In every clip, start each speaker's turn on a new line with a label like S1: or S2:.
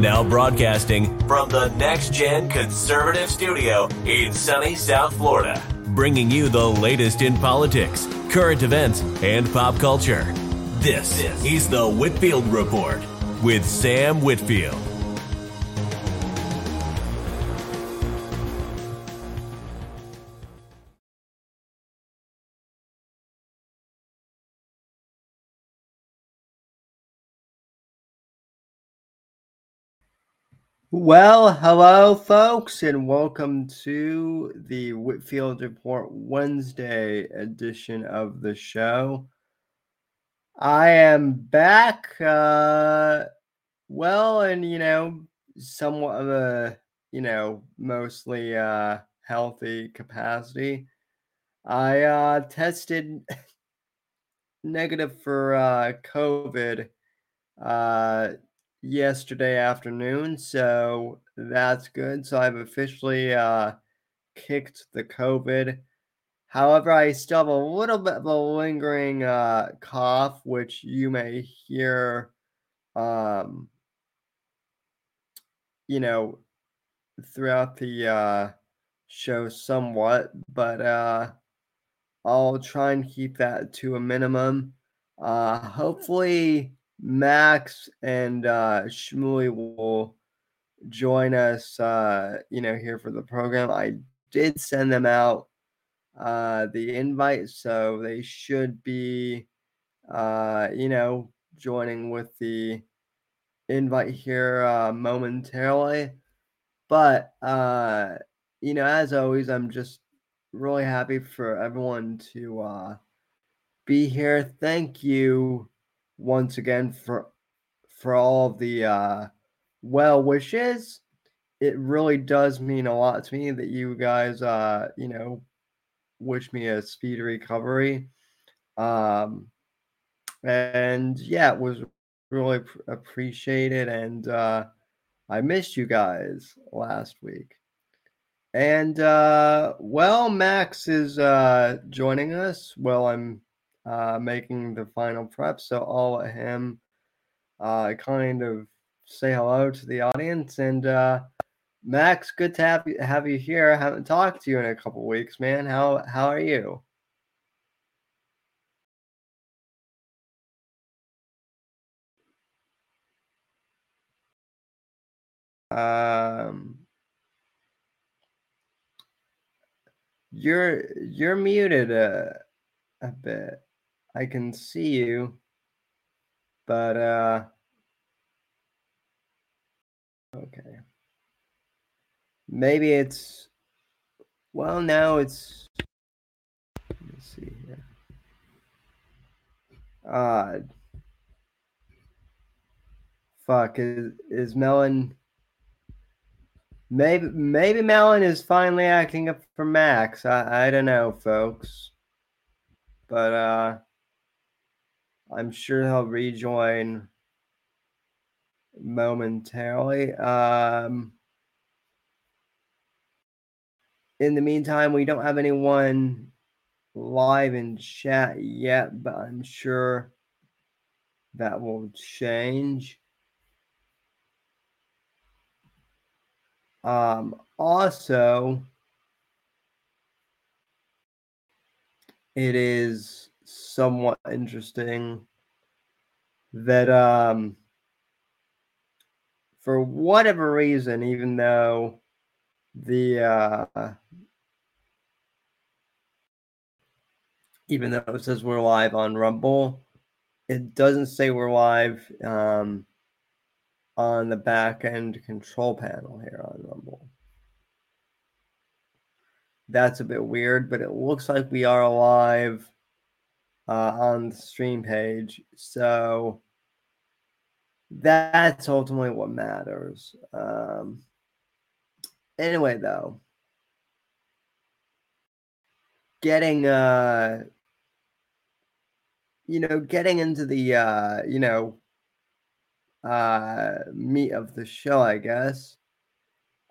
S1: Now broadcasting from the Next Gen Conservative Studio in sunny South Florida, bringing you the latest in politics, current events, and pop culture. This is the Whitfield Report with Sam Whitfield.
S2: Well, hello, folks, and welcome to the Whitfield Report Wednesday edition of the show. I am back, uh, well, and you know, somewhat of a, you know, mostly uh, healthy capacity. I uh, tested negative for uh, COVID. Uh, yesterday afternoon, so that's good. So I've officially uh, kicked the COVID. However, I still have a little bit of a lingering uh, cough, which you may hear, um, you know, throughout the uh, show somewhat, but uh, I'll try and keep that to a minimum. Uh, hopefully, Max and uh, Shmuley will join us, uh, you know, here for the program. I did send them out uh, the invite, so they should be, uh, you know, joining with the invite here uh, momentarily. But, uh, you know, as always, I'm just really happy for everyone to uh, be here. Thank you once again for for all of the uh, well wishes. It really does mean a lot to me that you guys, uh, you know, wish me a speedy recovery. Um, and yeah, it was really appreciated, and uh, I missed you guys last week. And uh, well, Max is uh, joining us. Well, I'm uh, making the final prep. So I'll let him uh, kind of say hello to the audience. And uh, Max, good to have you, have you here. I haven't talked to you in a couple weeks, man. How how are you? Um, you're you're muted a a bit. I can see you, but uh, okay. Maybe it's well now it's let me see here. Uh fuck is is Melon maybe maybe Melon is finally acting up for Max. I I don't know, folks. But uh I'm sure he'll rejoin momentarily. Um, in the meantime, we don't have anyone live in chat yet, but I'm sure that will change. Um, also, it is somewhat interesting that um for whatever reason even though the uh even though it says we're live on rumble it doesn't say we're live um on the back end control panel here on rumble. That's a bit weird but it looks like we are live uh, on the stream page. So that's ultimately what matters. Um, anyway, though, getting uh, you know, getting into the uh, you know, uh, meat of the show, I guess.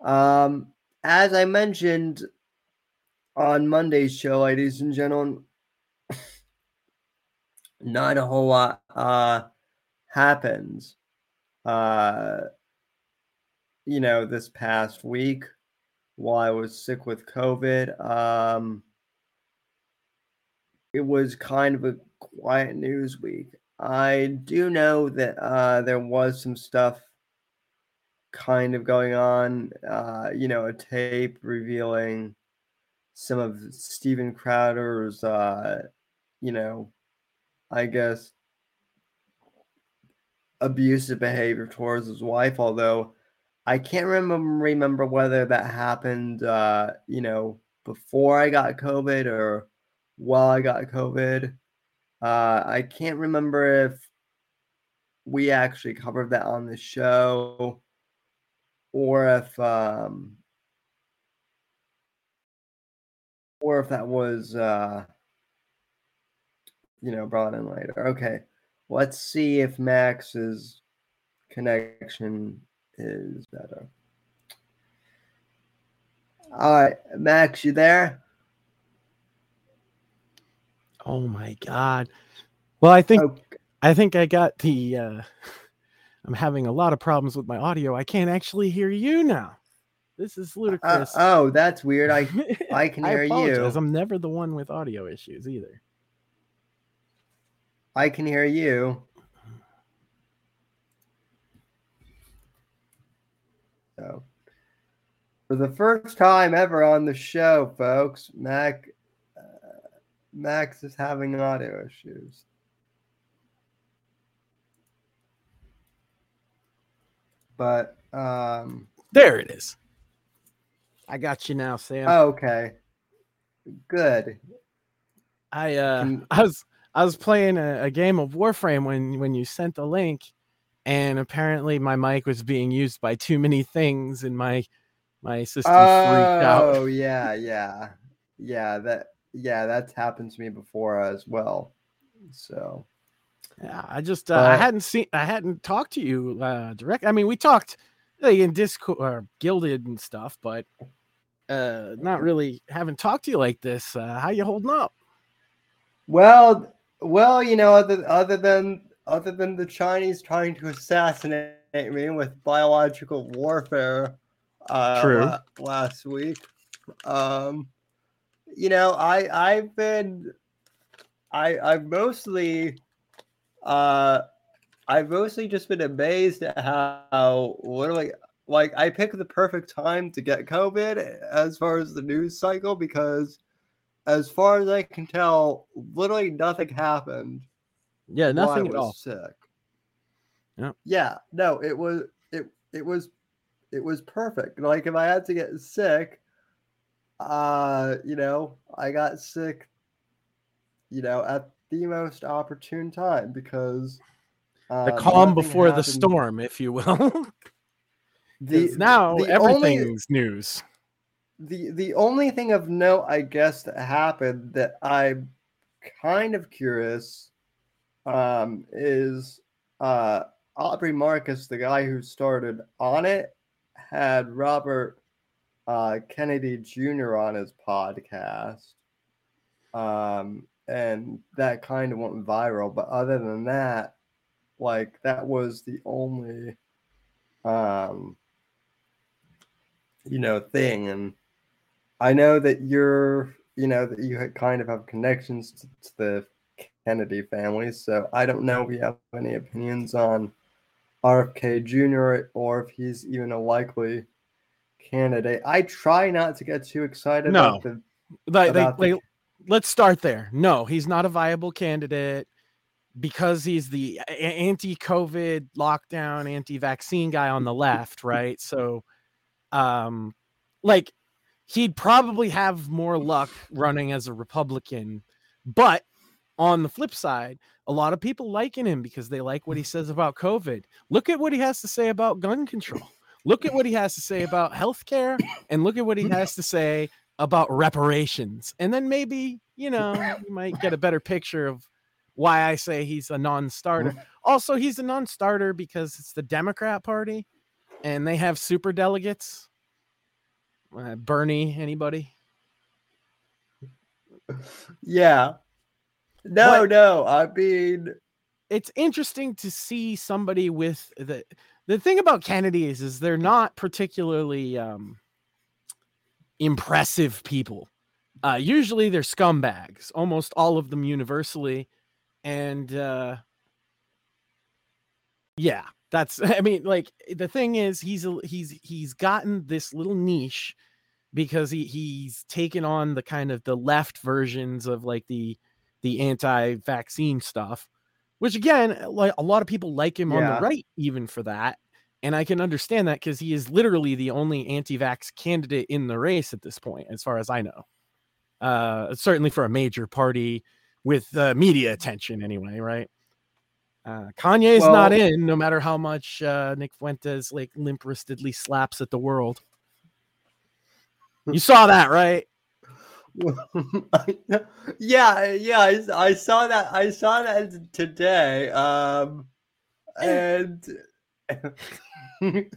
S2: Um, as I mentioned on Monday's show, ladies and gentlemen, not a whole lot uh, happens. Uh, you know, this past week while I was sick with COVID. Um, it was kind of a quiet news week. I do know that uh, there was some stuff kind of going on. Uh, you know, a tape revealing some of Steven Crowder's, uh, you know, I guess abusive behavior towards his wife. Although I can't remember remember whether that happened, uh, you know, before I got COVID or while I got COVID. Uh, I can't remember if we actually covered that on the show or if um, or if that was uh, you know brought in later. Okay, let's see if Max's connection is better. All right, Max, you there?
S3: Oh my god. Well, I think okay. I think I got the uh I'm having a lot of problems with my audio. I can't actually hear you now. This is uh, ludicrous.
S2: Uh, oh, that's weird. I I can hear I you.
S3: I'm never the one with audio issues either.
S2: I can hear you. So, for the first time ever on the show, folks, Mac Max is having audio issues. But um
S3: there it is. I got you now, Sam.
S2: Oh, okay. Good.
S3: I uh Can... I was I was playing a, a game of Warframe when when you sent the link and apparently my mic was being used by too many things and my my system oh, freaked out.
S2: Oh yeah, yeah. Yeah, that yeah, that's happened to me before as well. So
S3: yeah, I just uh, but, I hadn't seen I hadn't talked to you uh direct. I mean, we talked like, in Discord or Guilded and stuff, but uh not really haven't talked to you like this. Uh how you holding up?
S2: Well, well, you know, other other than other than the Chinese trying to assassinate me with biological warfare uh True. last week. Um you know, I I've been I I've mostly uh I've mostly just been amazed at how literally like I picked the perfect time to get COVID as far as the news cycle because as far as I can tell, literally nothing happened.
S3: Yeah, nothing at all.
S2: Sick. Yeah. Yeah. No, it was it it was it was perfect. Like if I had to get sick, uh, you know, I got sick, you know, at the most opportune time because
S3: uh, the calm before happened. the storm, if you will. the now the everything's only, news.
S2: The the only thing of note, I guess, that happened that I'm kind of curious um, is uh, Aubrey Marcus, the guy who started Onnit, had Robert uh, Kennedy Jr. on his podcast. Um, and that kind of went viral. But other than that, like that was the only, um, you know, thing. And I know that you're, you know, that you kind of have connections to, to the Kennedy family. So I don't know if you have any opinions on RFK Jr. or if he's even a likely candidate. I try not to get too excited.
S3: No, the, like, like, the... like, let's start there. No, he's not a viable candidate because he's the anti-COVID lockdown, anti-vaccine guy on the left, right? So, um, like he'd probably have more luck running as a Republican, but on the flip side, a lot of people liking him because they like what he says about COVID. Look at what he has to say about gun control. Look at what he has to say about healthcare and look at what he has to say about reparations. And then maybe, you know, you might get a better picture of why I say he's a non-starter. Also, he's a non-starter because it's the Democrat Party and they have super delegates. Uh, Bernie, anybody?
S2: Yeah. No, but no. I mean,
S3: it's interesting to see somebody with the the thing about Kennedys is they're not particularly um, impressive people. Uh, usually they're scumbags, almost all of them universally. And uh, yeah, that's I mean, like the thing is he's he's he's gotten this little niche because he he's taken on the kind of the left versions of like the the anti-vaccine stuff, which again, like a lot of people like him yeah. on the right even for that. And I can understand that because he is literally the only anti-vax candidate in the race at this point, as far as I know. Uh, certainly for a major party with uh, media attention, anyway, right? Uh, Kanye's well, not in, no matter how much uh, Nick Fuentes like limp wristedly slaps at the world. You saw that, right?
S2: yeah, yeah, I, I saw that. I saw that today. Um, and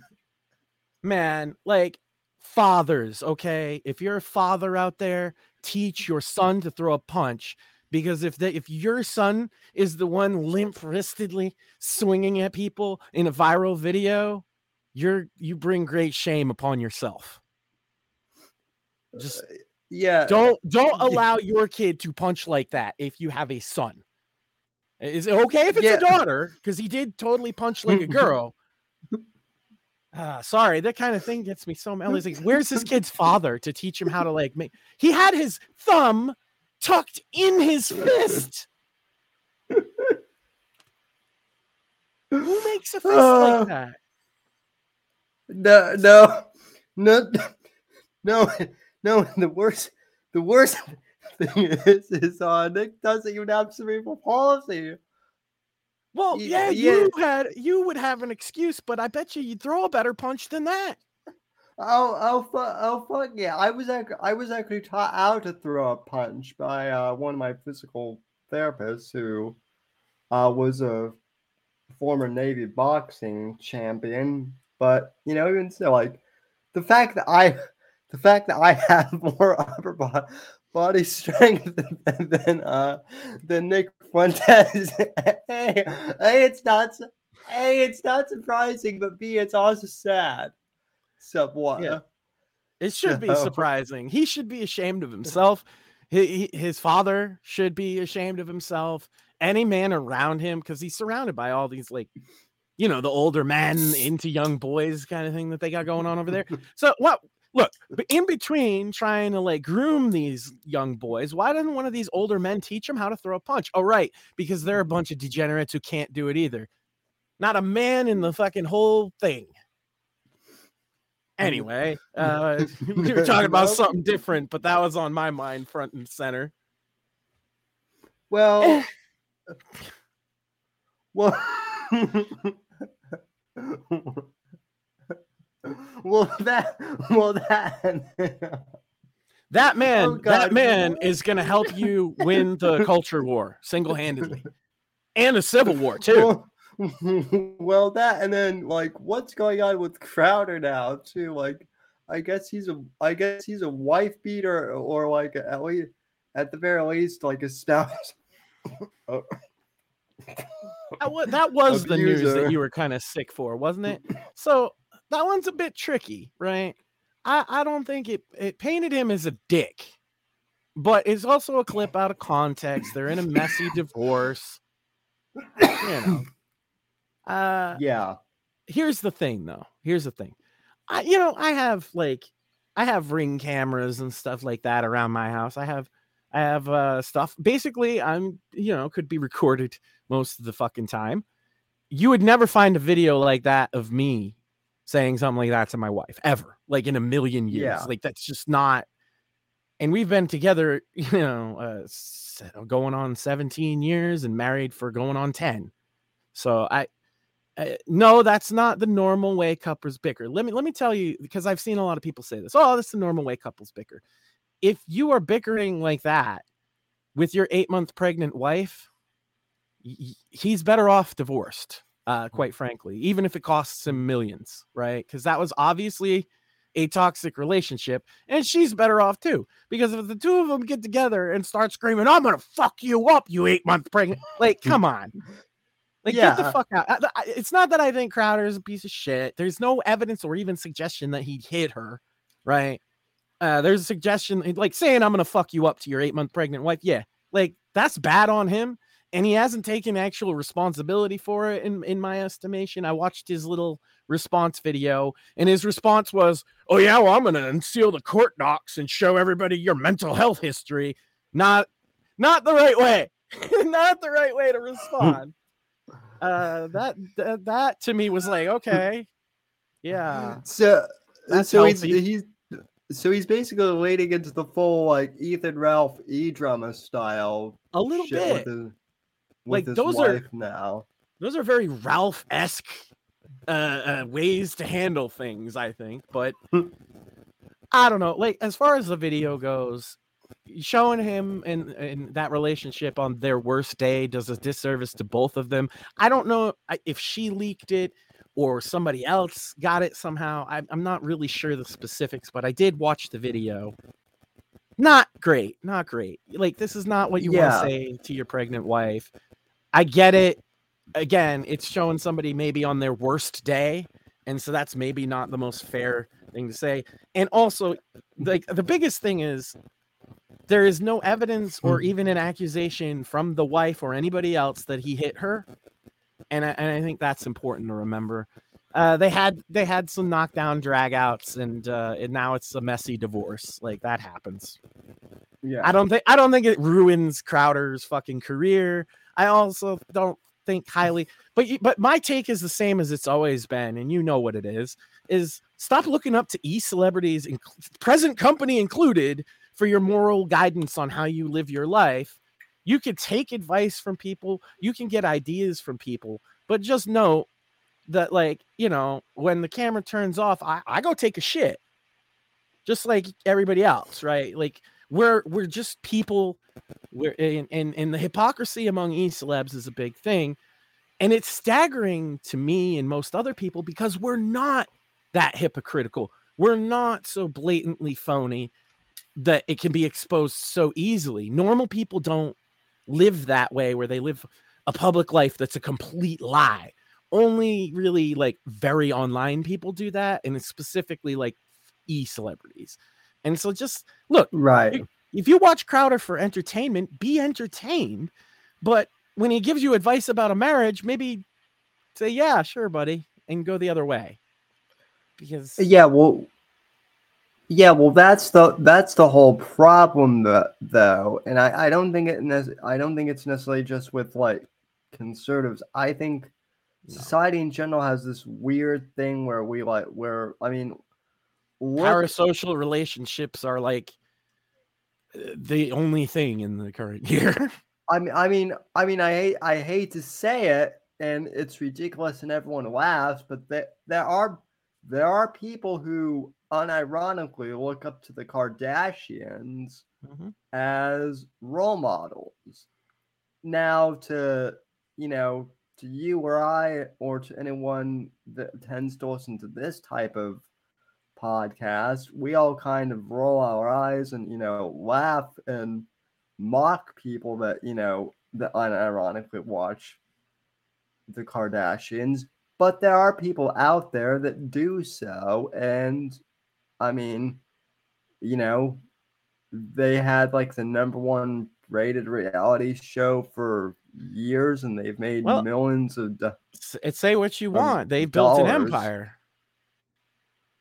S3: man, like fathers, okay? If you're a father out there, teach your son to throw a punch because if the, if your son is the one limp wristedly swinging at people in a viral video, you're you bring great shame upon yourself. Just uh,
S2: yeah,
S3: don't don't allow your kid to punch like that if you have a son. Is it okay if it's yeah. a daughter? Because he did totally punch like a girl. Uh, sorry, that kind of thing gets me so mad. Like, where's this kid's father to teach him how to like make? He had his thumb tucked in his fist. Who makes a fist uh, like that?
S2: No, no, no, no, no. The worst, the worst thing is, is uh, Nick doesn't even have cerebral palsy.
S3: Well, yeah, yeah, you had you would have an excuse, but I bet you you'd throw a better punch than that.
S2: Oh, oh, fu- oh, fuck yeah! I was actually, I was actually taught how to throw a punch by uh, one of my physical therapists who uh, was a former Navy boxing champion. But you know, even still, like the fact that I, the fact that I have more upper body, body strength than than, uh, than Nick Fuentes. hey, hey, it's not. A, it's not surprising, but B, it's also sad somewhat. Yeah.
S3: It should be surprising. He should be ashamed of himself. He, his father should be ashamed of himself. Any man around him, because he's surrounded by all these like, you know, the older men into young boys kind of thing that they got going on over there. So what? Look, in between trying to like groom these young boys, why doesn't one of these older men teach them how to throw a punch? Oh, right, because they're a bunch of degenerates who can't do it either. Not a man in the fucking whole thing. Anyway, uh, we were talking about something different, but that was on my mind front and center.
S2: Well, well, well, that, well, that.
S3: That man, oh, that man is going to help you win the culture war single handedly and a civil war, too.
S2: Well, well, that and then like what's going on with Crowder now too? Like, I guess he's a I guess he's a wife beater or like at least at the very least like a stout. Oh.
S3: that was, that was the news that you were kind of sick for, wasn't it? So that one's a bit tricky, right? I, I don't think it, it painted him as a dick, but it's also a clip out of context. They're in a messy divorce. You know, uh,
S2: yeah.
S3: Here's the thing, though. Here's the thing. I, you know, I have like, I have ring cameras and stuff like that around my house. I have, I have uh, stuff. Basically, I'm, you know, could be recorded most of the fucking time. You would never find a video like that of me saying something like that to my wife ever, like in a million years. Yeah. Like that's just not. And we've been together, you know, uh, going on 17 years and married for going on 10. So I, uh, no, that's not the normal way couples bicker. Let me let me tell you because I've seen a lot of people say this. Oh, that's the normal way couples bicker. If you are bickering like that with your eight month pregnant wife, he's better off divorced. Uh, hmm. quite frankly, even if it costs him millions, right? Because that was obviously a toxic relationship, and she's better off too. Because if the two of them get together and start screaming, "I'm gonna fuck you up, you eight month pregnant," like, come on, Like, yeah. get the fuck out. It's not that I think Crowder is a piece of shit. There's no evidence or even suggestion that he hit her, right? Uh, there's a suggestion, like saying, I'm going to fuck you up to your eight month pregnant wife. Yeah. Like, that's bad on him. And he hasn't taken actual responsibility for it, in, in my estimation. I watched his little response video, and his response was, Oh, yeah, well, I'm going to unseal the court docs and show everybody your mental health history. Not, not the right way. not the right way to respond uh, that, that that to me was like okay, yeah.
S2: So That's so he's, he's so he's basically leading into the full like Ethan Ralph e drama style
S3: a little bit. With his, with like those are
S2: now.
S3: Those are very Ralph esque uh, uh, ways to handle things, I think. But I don't know. Like as far as the video goes, showing him and in that relationship on their worst day does a disservice to both of them. I don't know if she leaked it or somebody else got it somehow. I, I'm not really sure the specifics, but I did watch the video. Not great, not great. Like this is not what you yeah. want to say to your pregnant wife. I get it. Again, it's showing somebody maybe on their worst day, and so that's maybe not the most fair thing to say. And also, like the biggest thing is there is no evidence or hmm. even an accusation from the wife or anybody else that he hit her. And I, and I think that's important to remember. Uh, they had they had some knockdown dragouts and uh, and now it's a messy divorce. Like that happens. Yeah. I don't think i don't think it ruins crowder's fucking career. I also don't think highly but but my take is the same as it's always been and you know what it is is stop looking up to e celebrities present company included for your moral guidance on how you live your life. You can take advice from people, you can get ideas from people, but just know that, like, you know, when the camera turns off, I, I go take a shit. Just like everybody else, right? Like we're we're just people. We're and and, and the hypocrisy among e celebs is a big thing. And it's staggering to me and most other people because we're not that hypocritical. We're not so blatantly phony that it can be exposed so easily. Normal people don't live that way where they live a public life that's a complete lie. Only really like very online people do that, and it's specifically like e celebrities. And so just look,
S2: right.
S3: If you watch Crowder for entertainment, be entertained. But when he gives you advice about a marriage, maybe say, yeah, sure, buddy, and go the other way. Because
S2: yeah, well, yeah, well, that's the that's the whole problem, though, and I, I don't think it ne- I don't think it's necessarily just with like conservatives. I think no. society in general has this weird thing where we like where I mean,
S3: what... parasocial relationships are like the only thing in the current year.
S2: I mean, I mean, I mean, I hate I hate to say it, and it's ridiculous, and everyone laughs, but there there are there are people who unironically look up to the Kardashians mm-hmm. as role models. Now, to you know, to you or I, or to anyone that tends to listen to this type of podcast, we all kind of roll our eyes and you know laugh and mock people that you know that unironically watch the Kardashians. But there are people out there that do so, and I mean, you know, they had like the number one rated reality show for years and they've made well, millions of do-
S3: say what you want they built an empire.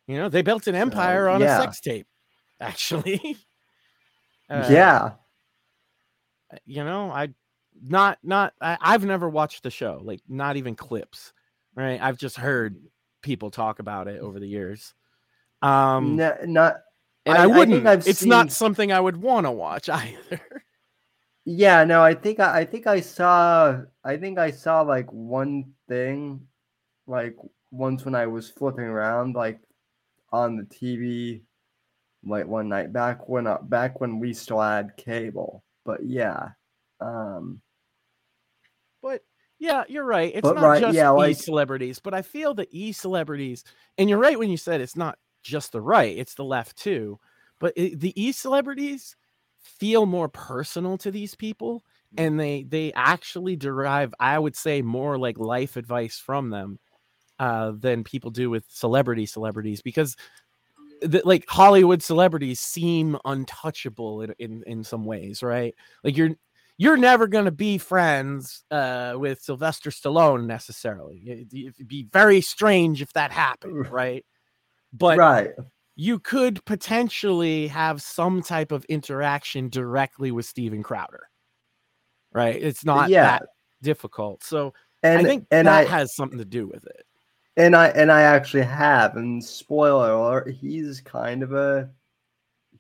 S3: You know they built an empire on yeah. a sex tape actually.
S2: Uh, yeah.
S3: you know i not not I, i've never watched the show like not even clips right? I've just heard people talk about it over the years um,
S2: no, not,
S3: and I, I wouldn't. I it's seen... not something I would want to watch either.
S2: Yeah, no, I think I, I think I saw I think I saw like one thing, like once when I was flipping around like on the TV, like one night back when uh, back when we still had cable. But yeah, um,
S3: but yeah, you're right. It's not right, just yeah, e like, celebrities, but I feel that e celebrities, and you're right when you said it's not just the right, it's the left too. But it, the e celebrities feel more personal to these people and they they actually derive i would say more like life advice from them uh, than people do with celebrity celebrities because the, like hollywood celebrities seem untouchable in, in in some ways right? Like you're you're never going to be friends uh, with sylvester stallone necessarily. It'd be very strange if that happened right but
S2: right
S3: you could potentially have some type of interaction directly with steven crowder right? It's not yeah. that difficult. So and, I think and that I, has something to do with it.
S2: And I and I actually have. And spoiler alert, he's kind of a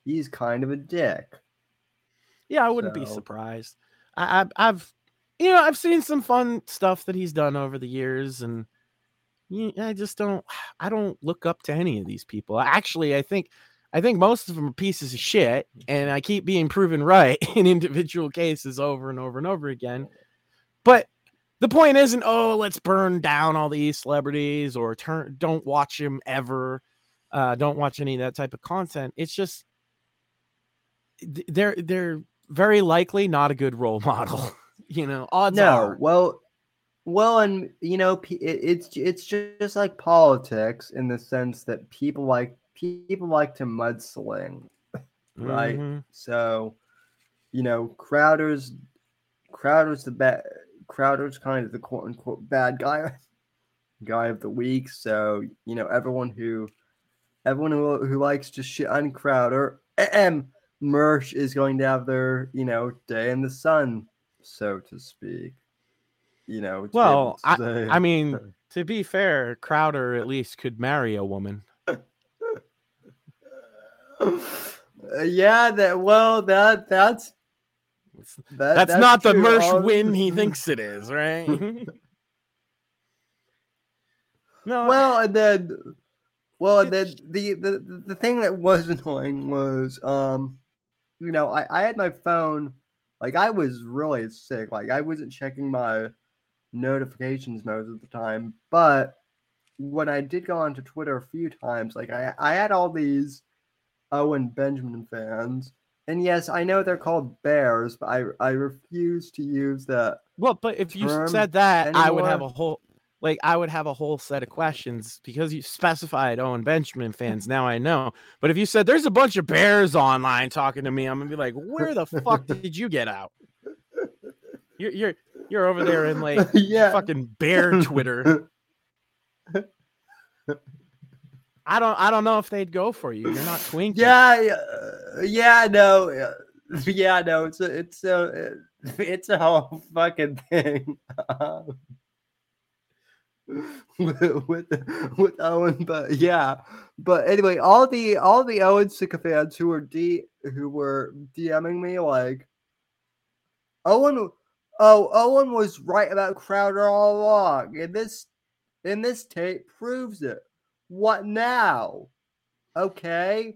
S2: he's kind of a dick.
S3: Yeah, I wouldn't so. be surprised. I, I I've you know I've seen some fun stuff that he's done over the years, and I just don't I don't look up to any of these people. Actually, I think I think most of them are pieces of shit, and I keep being proven right in individual cases over and over and over again. But the point isn't, oh, let's burn down all these celebrities or turn, don't watch them ever. Uh, don't watch any of that type of content. It's just they're they're very likely not a good role model. you know, odds no, are.
S2: Well, well, and you know, it's it's just like politics in the sense that people like people like to mudsling, right? Mm-hmm. So, you know, Crowder's Crowder's the bad Crowder's kind of the quote unquote bad guy guy of the week. So, you know, everyone who everyone who, who likes to shit on Crowder and Mersh is going to have their, you know, day in the sun, so to speak. You know,
S3: well, I, I mean, to be fair, Crowder at least could marry a woman.
S2: yeah, that well, that that's
S3: that, that's, that's, not true. the Mersh win he thinks it is, right?
S2: no. Well, and then, well, and then the, the the thing that was annoying was, um, you know, I I had my phone, like I was really sick, like I wasn't checking my notifications most of the time, but when I did go onto Twitter a few times, like I I had all these Owen Benjamin fans. And yes, I know they're called bears, but I I refuse to use that.
S3: Well, but if you said that, anymore. I would have a whole like I would have a whole set of questions because you specified Owen Benjamin fans. Now I know. But if you said there's a bunch of bears online talking to me, I'm gonna be like, where the fuck did you get out? You're you're you're over there in like yeah. fucking bear Twitter. I don't I don't know if they'd go for you. You're not twinkie.
S2: Yeah, yeah, no, yeah, no. It's a, it's a, it's a whole fucking thing. with, with with Owen, but yeah, but anyway, all the all the Owen sycophants who were d who were DMing me like Owen, oh Owen was right about Crowder all along, and this and this tape proves it. What now? Okay.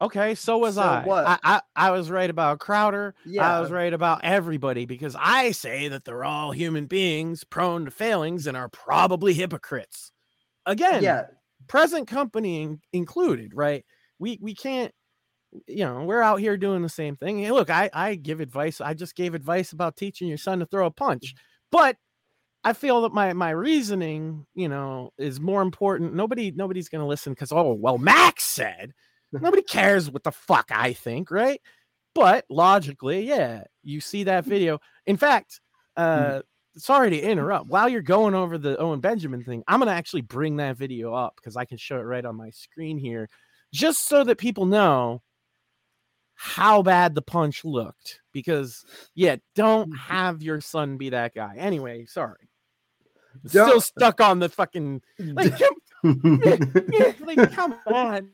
S3: Okay, so was so I. What? I, I. I was right about Crowder. Yeah. I was right about everybody because I say that they're all human beings prone to failings and are probably hypocrites. Again, yeah. present company in, included, right? We we can't you know, we're out here doing the same thing. Hey, look, I I give advice. I just gave advice about teaching your son to throw a punch. But I feel that my my reasoning, you know, is more important. Nobody nobody's gonna listen because oh well, Max said. Nobody cares what the fuck I think, right? But logically, yeah, you see that video. In fact, hmm. uh, sorry to interrupt. While you're going over the Owen Benjamin thing, I'm gonna actually bring that video up because I can show it right on my screen here, just so that people know how bad the punch looked. Because yeah, don't hmm. have your son be that guy. Anyway, sorry still stuck on the fucking like, come, like come on.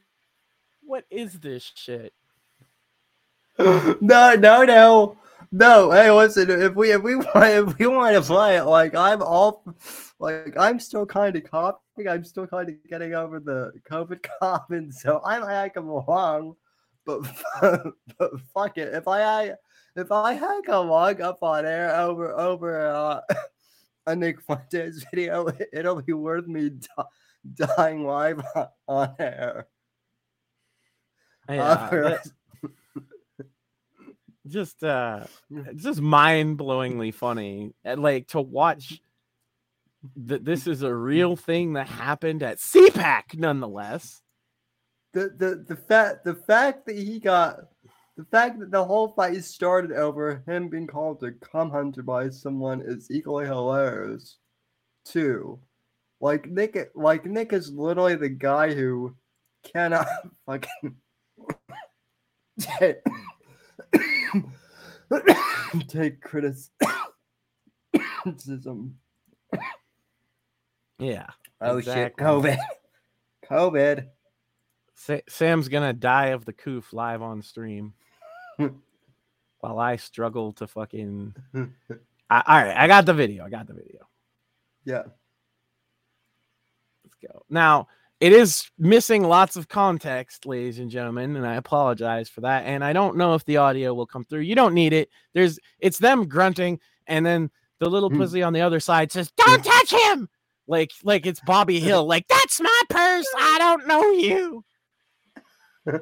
S3: What is this shit?
S2: No, no, no. No, hey, listen. If we if we want if we want to play it, like I'm all, like I'm still kind of coughing. I'm still kind of getting over the COVID coughing, so I might come along. But but fuck it, if I if I had come along up on air over over uh, a Nick Fuentes video, it'll be worth me di- dying live on air.
S3: Yeah, uh, just uh just mind-blowingly funny like to watch that this is a real thing that happened at CPAC nonetheless
S2: the the the fact the fact that he got the fact that the whole fight started over him being called a cum hunter by someone is equally hilarious too like nick like nick is literally the guy who cannot fucking take take criticism.
S3: Yeah.
S2: Oh exactly. shit! COVID. COVID.
S3: Sa- Sam's gonna die of the coof live on stream, while I struggle to fucking. I, all right, I got the video. I got the video.
S2: Yeah.
S3: Let's go now it is missing lots of context, ladies and gentlemen, and I apologize for that. And I don't know if the audio will come through. You don't need it. There's it's them grunting, and then the little mm. pussy on the other side says, "Don't touch him!" Like like it's Bobby Hill. Like that's my purse. I don't know you.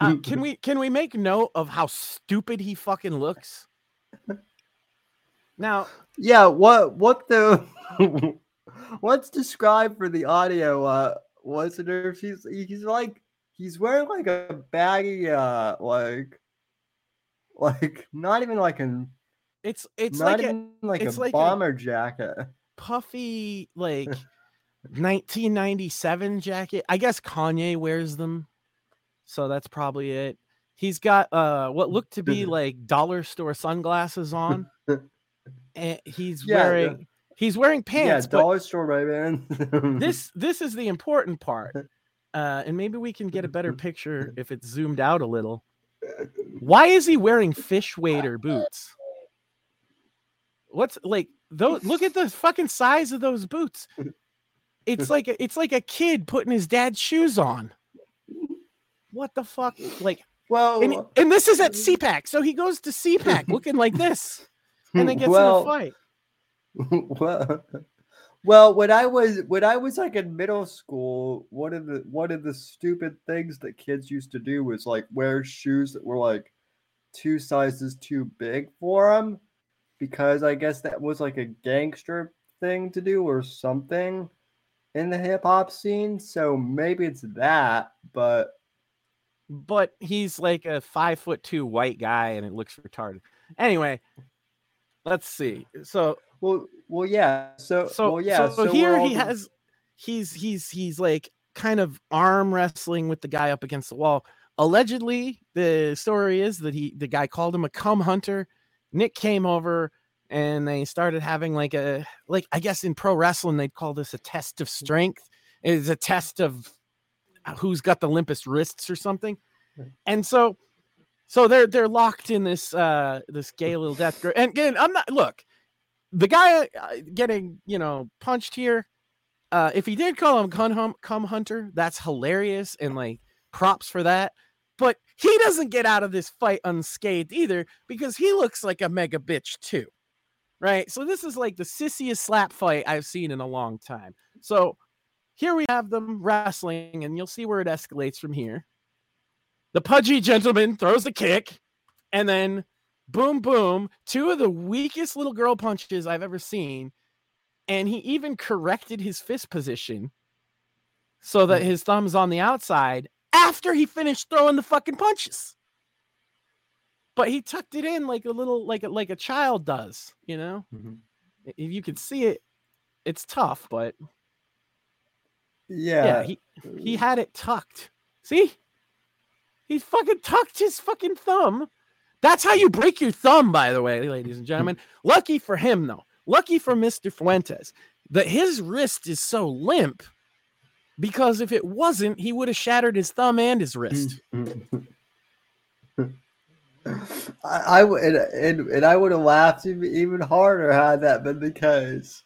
S3: Uh, can we can we make note of how stupid he fucking looks? Now,
S2: yeah, what what the what's described for the audio uh listeners? He's he's like he's wearing like a baggy uh like like not even like an
S3: it's it's not like
S2: even
S3: a,
S2: like a like bomber a jacket.
S3: Puffy like 1997 jacket. I guess Kanye wears them. So that's probably it. He's got uh what looked to be like dollar store sunglasses on. and he's yeah, wearing yeah. he's wearing pants.
S2: Yeah, dollar store right man.
S3: this this is the important part. Uh, and maybe we can get a better picture if it's zoomed out a little. Why is he wearing fish wader boots? What's like those look at the fucking size of those boots. It's like a, it's like a kid putting his dad's shoes on. What the fuck? Like
S2: well,
S3: and, uh, and this is at mm. CPAC. So he goes to CPAC looking like this and then gets well, in a fight.
S2: Well, well, when I was when I was like in middle school, one of the one of the stupid things that kids used to do was like wear shoes that were like two sizes too big for them, because I guess that was like a gangster thing to do or something in the hip hop scene. So maybe it's that, but
S3: but he's like a five foot two white guy and it looks retarded. Anyway, let's see. So
S2: well, well, yeah. So,
S3: so
S2: well, yeah.
S3: So, so here he has, he's he's he's like kind of arm wrestling with the guy up against the wall. Allegedly, the story is that he the guy called him a cum hunter. Nick came over and they started having like a like I guess in pro wrestling they'd call this a test of strength. It's a test of who's got the limpest wrists or something. And so so they're they're locked in this uh this gay little death grip. And again, I'm not look, the guy uh, getting you know punched here. Uh, if he did call him cum, cum hunter, that's hilarious and like props for that. But he doesn't get out of this fight unscathed either because he looks like a mega bitch too, right? So this is like the sissiest slap fight I've seen in a long time. So here we have them wrestling, and you'll see where it escalates from here. The pudgy gentleman throws a kick, and then boom, boom, two of the weakest little girl punches I've ever seen. And he even corrected his fist position so that mm. his thumb's on the outside after he finished throwing the fucking punches. But he tucked it in like a little, like a, like a child does, you know. Mm-hmm. If you can see it, it's tough, but
S2: yeah,
S3: yeah, he he had it tucked. See, he fucking tucked his fucking thumb. That's how you break your thumb, by the way, ladies and gentlemen. Lucky for him, though. Lucky for Mr. Fuentes that his wrist is so limp because if it wasn't, he would have shattered his thumb and his wrist.
S2: I, I would, and, and I would have laughed even harder had that been the case.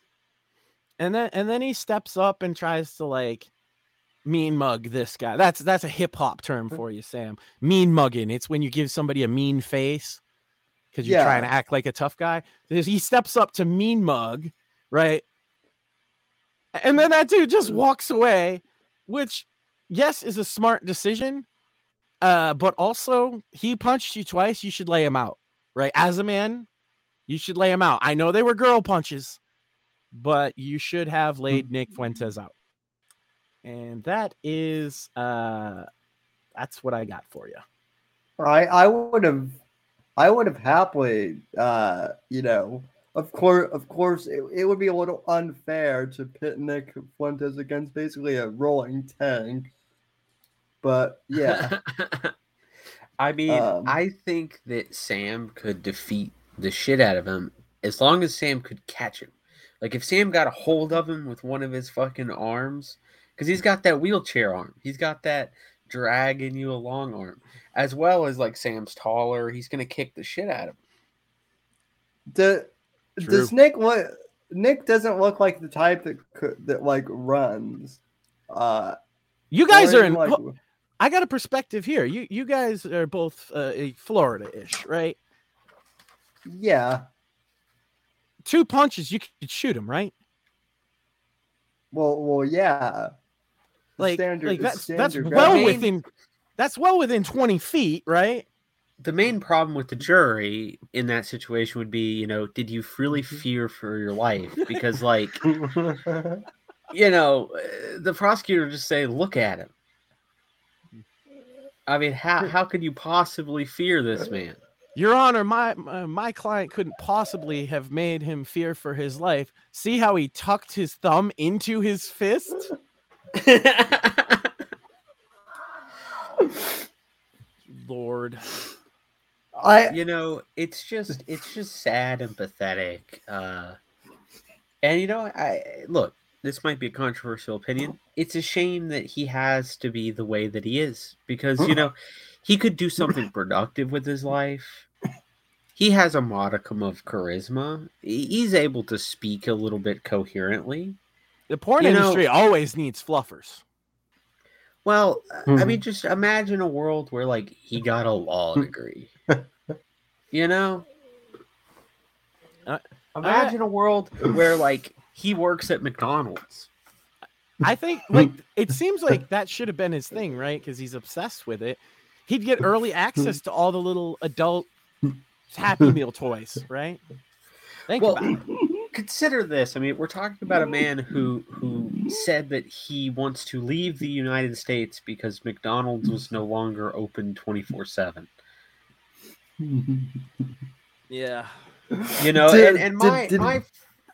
S3: And then, and then he steps up and tries to like mean mug this guy. That's that's a hip hop term for you, Sam. Mean mugging. It's when you give somebody a mean face because you're yeah. trying to act like a tough guy. He steps up to mean mug, right? And then that dude just walks away, which yes is a smart decision, Uh, but also he punched you twice. You should lay him out, right? As a man, you should lay him out. I know they were girl punches, but you should have laid Nick Fuentes out. And that is uh that's what I got for you.
S2: I I would have I would have happily uh you know of course of course it, it would be a little unfair to pit Nick Fuentes against basically a rolling tank. But yeah.
S4: I mean, um, I think that Sam could defeat the shit out of him as long as Sam could catch him. Like if Sam got a hold of him with one of his fucking arms, because he's got that wheelchair arm, he's got that dragging you along arm, as well as like Sam's taller, he's gonna kick the shit out of him.
S2: The, does Nick what? Nick doesn't look like the type that could, that like runs. Uh,
S3: you guys are in. Like, I got a perspective here. You you guys are both uh, Florida-ish, right?
S2: Yeah
S3: two punches, you could shoot him, right?
S2: Well, well, yeah.
S3: like, standard, like that's that's well main, within that's well within twenty feet, right?
S4: The main problem with the jury in that situation would be, you know, did you really mm-hmm. fear for your life? Because, like, you know, the prosecutor just say, "Look at him." I mean, how how could you possibly fear this man?
S3: Your Honor, my my client couldn't possibly have made him fear for his life. See how he tucked his thumb into his fist? Lord.
S4: I you know, it's just it's just sad and pathetic. Uh and you know, I look, this might be a controversial opinion. It's a shame that he has to be the way that he is because you know he could do something productive with his life. He has a modicum of charisma. He's able to speak a little bit coherently.
S3: The porn you industry know, always needs fluffers.
S4: Well, mm-hmm. I mean, just imagine a world where like he got a law degree. you know, uh, imagine a world where like he works at McDonald's.
S3: I think like it seems like that should have been his thing, right? Because he's obsessed with it he'd get early access to all the little adult Happy Meal toys, right?
S4: Think well, consider this. I mean, we're talking about a man who who said that he wants to leave the United States because McDonald's was no longer open twenty four seven.
S3: Yeah,
S4: you know, did, and, and my did, did, my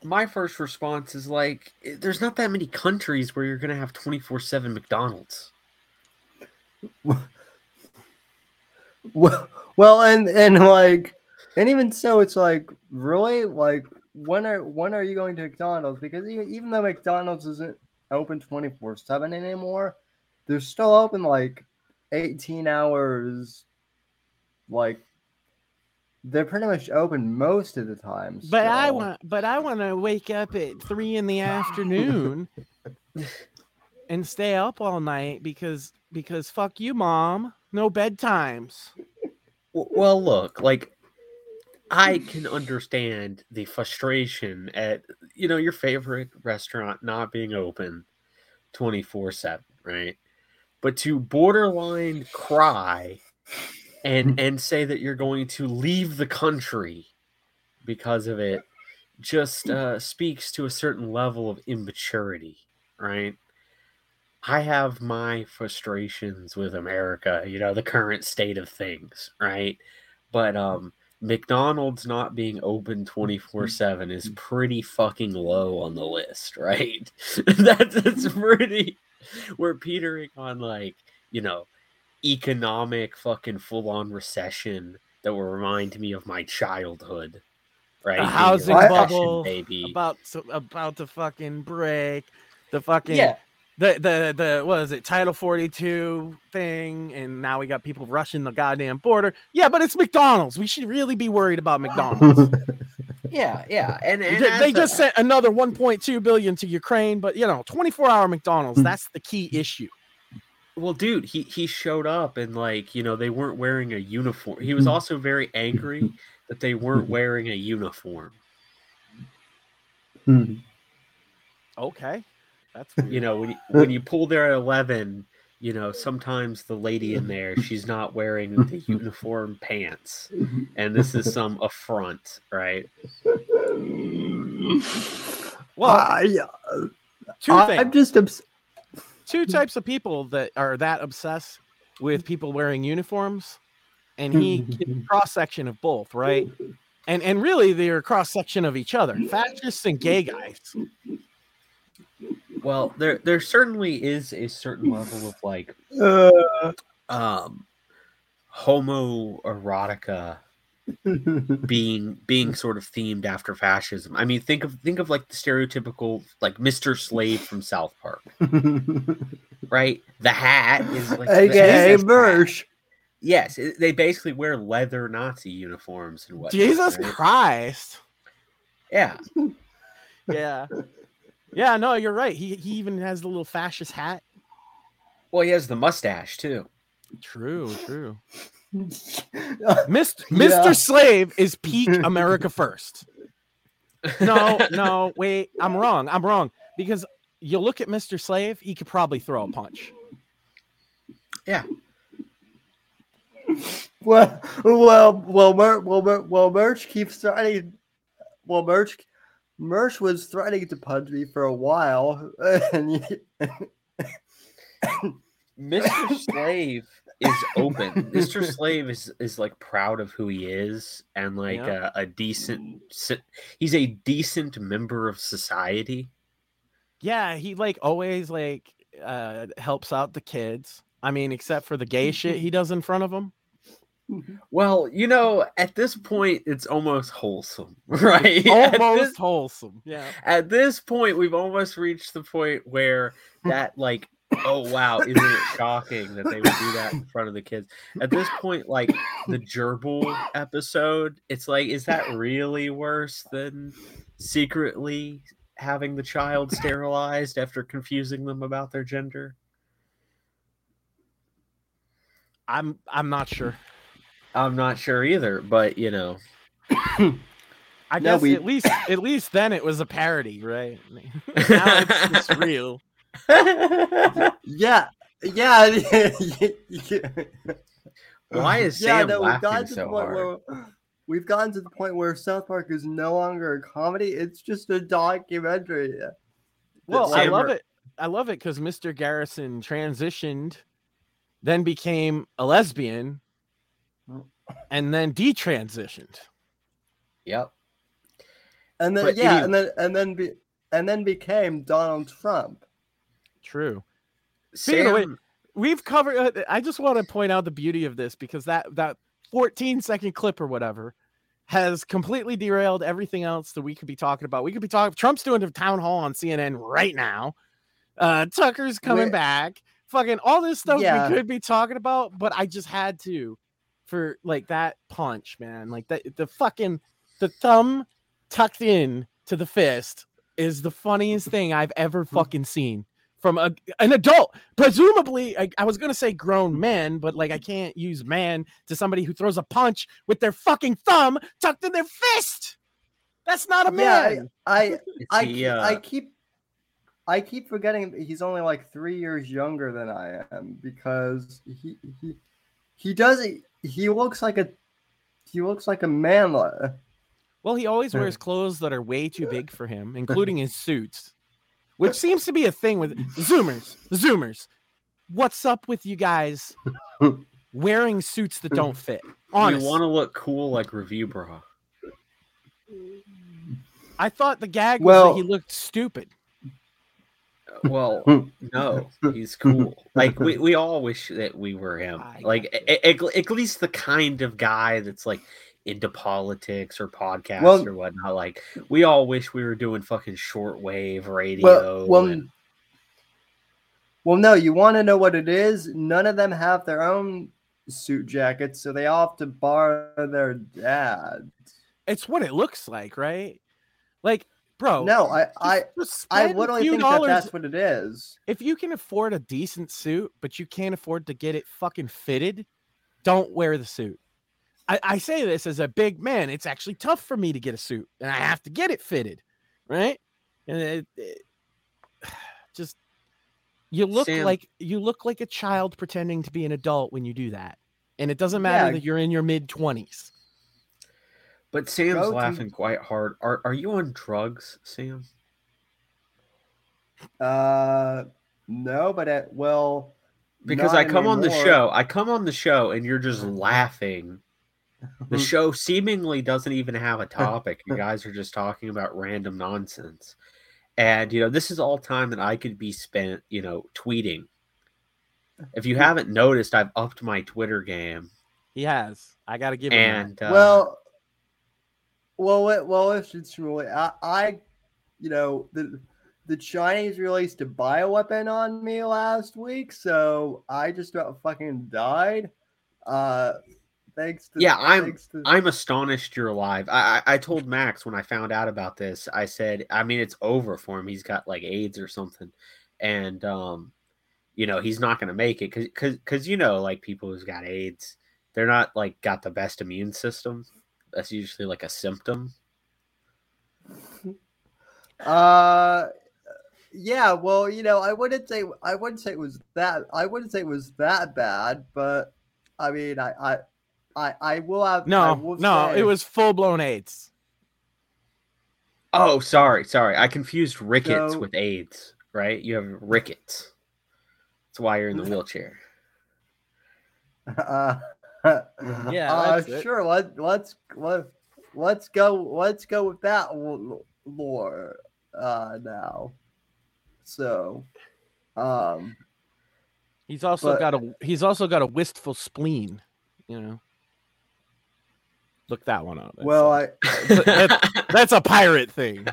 S4: my first response is like, eh, there's not that many countries where you're gonna have twenty four seven McDonald's.
S2: Well, well, and and like, and even so, it's like really like when are when are you going to McDonald's? Because even, even though McDonald's isn't open twenty four seven anymore, they're still open like eighteen hours. Like they're pretty much open most of the time.
S3: But I want, but I want to wake up at three in the afternoon and stay up all night because because fuck you, mom. No bedtimes.
S4: Well, look, like I can understand the frustration at you know your favorite restaurant not being open 24/7, right? But to borderline cry and and say that you're going to leave the country because of it just uh, speaks to a certain level of immaturity, right? I have my frustrations with America, you know, the current state of things, right? But um McDonald's not being open 24/7 is pretty fucking low on the list, right? that's that's pretty we're petering on like, you know, economic fucking full-on recession that will remind me of my childhood. Right?
S3: A housing bubble baby. about to, about to fucking break. The fucking yeah the the the what is it title 42 thing and now we got people rushing the goddamn border yeah but it's mcdonald's we should really be worried about mcdonald's
S4: yeah yeah and, and
S3: they, they just sent another 1.2 billion to ukraine but you know 24 hour mcdonald's hmm. that's the key issue
S4: well dude he he showed up and like you know they weren't wearing a uniform he was also very angry that they weren't mm-hmm. wearing a uniform mm-hmm.
S3: okay
S4: that's weird. you know when you, when you pull there at eleven, you know, sometimes the lady in there, she's not wearing the uniform pants, and this is some affront, right?
S3: Well,
S2: I, uh,
S3: two
S2: I,
S3: things.
S2: I'm just obs-
S3: two types of people that are that obsessed with people wearing uniforms, and he cross section of both, right? And and really they're cross section of each other, fascists and gay guys.
S4: Well, there there certainly is a certain level of like
S2: uh,
S4: um homoerotica being being mm. sort of themed after fascism. I mean, think of think of like the stereotypical like Mr. Slave from South Park, right? The hat is like the
S2: aka
S4: SS.
S2: Mersh.
S4: Yes, it- they basically wear leather Nazi uniforms and what.
S3: Jesus Christ.
S4: Yeah,
S3: Yeah. Yeah, no, you're right. He he even has the little fascist hat.
S4: well, he has the mustache too.
S3: True, true. Mr.
S2: Yeah.
S3: Mr. Slave is peak America first. No, no, wait, I'm wrong. I'm wrong. Because you look at Mr. Slave, he could probably throw a punch.
S4: Yeah,
S2: Well, well, well, Mer, well, Mer, well, Merch keeps threatening. Well, Merch, Merch was threatening to punch me for a while, and you-
S4: Mr. Slave is open. Mr. Slave is is like proud of who he is and like
S3: Yeah.
S4: a, a decent. He's a decent member of society.
S3: Yeah, he like always like uh helps out the kids. I mean, except for the gay shit he does in front of them.
S4: Well, you know, at this point, it's almost wholesome, right? At
S3: Almost
S4: this-
S3: wholesome. Yeah.
S4: at this point we've almost reached the point where that like oh wow isn't it shocking that they would do that in front of the kids at this point like the gerbil episode it's like is that really worse than secretly having the child sterilized after confusing them about their gender
S3: I'm I'm not sure.
S4: i'm not sure either but you know
S3: I
S2: No,
S3: guess
S2: we-
S3: at least at least then it was a parody, right? now it's just real.
S2: yeah, yeah, yeah.
S4: why is
S2: yeah,
S4: sam
S2: no, we've
S4: laughing
S2: gotten to the
S4: so
S2: point
S4: hard
S2: where we've gotten to the point where South Park is no longer a comedy; it's just a documentary.
S3: Well, I love
S4: Ra-
S3: it. I love it because Mr. Garrison transitioned, then became a lesbian, and then detransitioned.
S4: yep
S2: And then
S4: But
S2: yeah,
S4: any-
S2: and then and then be, and then became Donald Trump.
S3: True. Speaking We've covered. Uh, I just want to point out the beauty of this because that that 14 second clip or whatever has completely derailed everything else that we could be talking about. We could be talking. Trump's doing a town hall on CNN right now. Uh, Tucker's coming
S2: Wait.
S3: back. Fucking all this stuff
S2: Yeah.
S3: we could be talking about, but I just had to for like that punch, man. Like that, the fucking the thumb tucked in to the fist is the funniest thing I've ever fucking seen from a, an adult, presumably. I, I was gonna say grown men, but like I can't use man to somebody who throws a punch with their fucking thumb tucked in their fist. That's not a man.
S2: Yeah,
S3: man.
S2: I
S4: Is
S2: I,
S4: he, uh,
S2: I keep I keep forgetting he's only like three years younger than I am because he he he does he looks like a he looks like a man.
S3: Well, he always wears clothes that are way too big for him, including his suits, which seems to be a thing with Zoomers. Zoomers, what's up with you guys wearing suits that don't fit? Honest.
S4: You want to look cool like Review Brah.
S3: I thought the gag was that he looked stupid.
S4: Uh, well, no, he's cool. Like we, we all wish that we were him. Like
S3: got
S4: a- a- at least the kind of guy that's like into politics or podcasts
S2: Well-
S4: or whatnot. Like we all wish we were doing fucking shortwave radio.
S2: Well, well,
S4: and-
S2: well, no. You want to know what it is? None of them have their own suit jackets, so they all have to borrow their dad.
S3: It's what it looks like, right? Like, bro.
S2: No, I I
S3: just
S2: I
S3: spend a
S2: literally
S3: few
S2: think that that's what it is.
S3: If you can afford a decent suit, but you can't afford to get it fucking fitted, don't wear the suit. I, I say this as a big man. It's actually tough for me to get a suit, and I have to get it fitted, right? And it, it- just You look Sam, like you look like a child pretending to be an adult when you do that. And it doesn't matter yeah. that you're in your mid 20s.
S4: But Sam's Go laughing to... quite hard. Are are you on drugs, Sam?
S2: Uh no, but at well
S4: because I come anymore. on the show, I come on the show and you're just laughing. The show seemingly doesn't even have a topic. You guys are just talking about random nonsense. And you know, this is all time that I could be spent, you know, tweeting. If you haven't noticed, I've upped my Twitter game.
S3: He has. I got to give
S2: him. And uh, well, well, well, it's really I, I, you know, the the Chinese released a bioweapon on me last week, so I just about fucking died. Uh, thanks to
S4: yeah, I'm to... I'm astonished you're alive. I, I I told Max when I found out about this. I said, I mean, it's over for him. He's got like AIDS or something, and um, you know, he's not gonna make it because because because you know, like people who's got AIDS, they're not like got the best immune system. That's usually like a symptom.
S2: Uh yeah, well, you know, I wouldn't say I wouldn't say it was that I wouldn't say it was that bad, but I mean, I I I, I will have
S3: no
S2: will
S3: no, say, it was full blown AIDS.
S4: Oh, sorry, sorry, I confused rickets so, with AIDS. Right, you have rickets. That's why you're in the wheelchair.
S2: Uh, yeah, uh, sure. Let let's let let's go. Let's go with that lore uh, now. So, um,
S3: he's also but, got a he's also got a wistful spleen, you know. Look that one up.
S2: Well, I
S3: that's, that's, a pirate thing.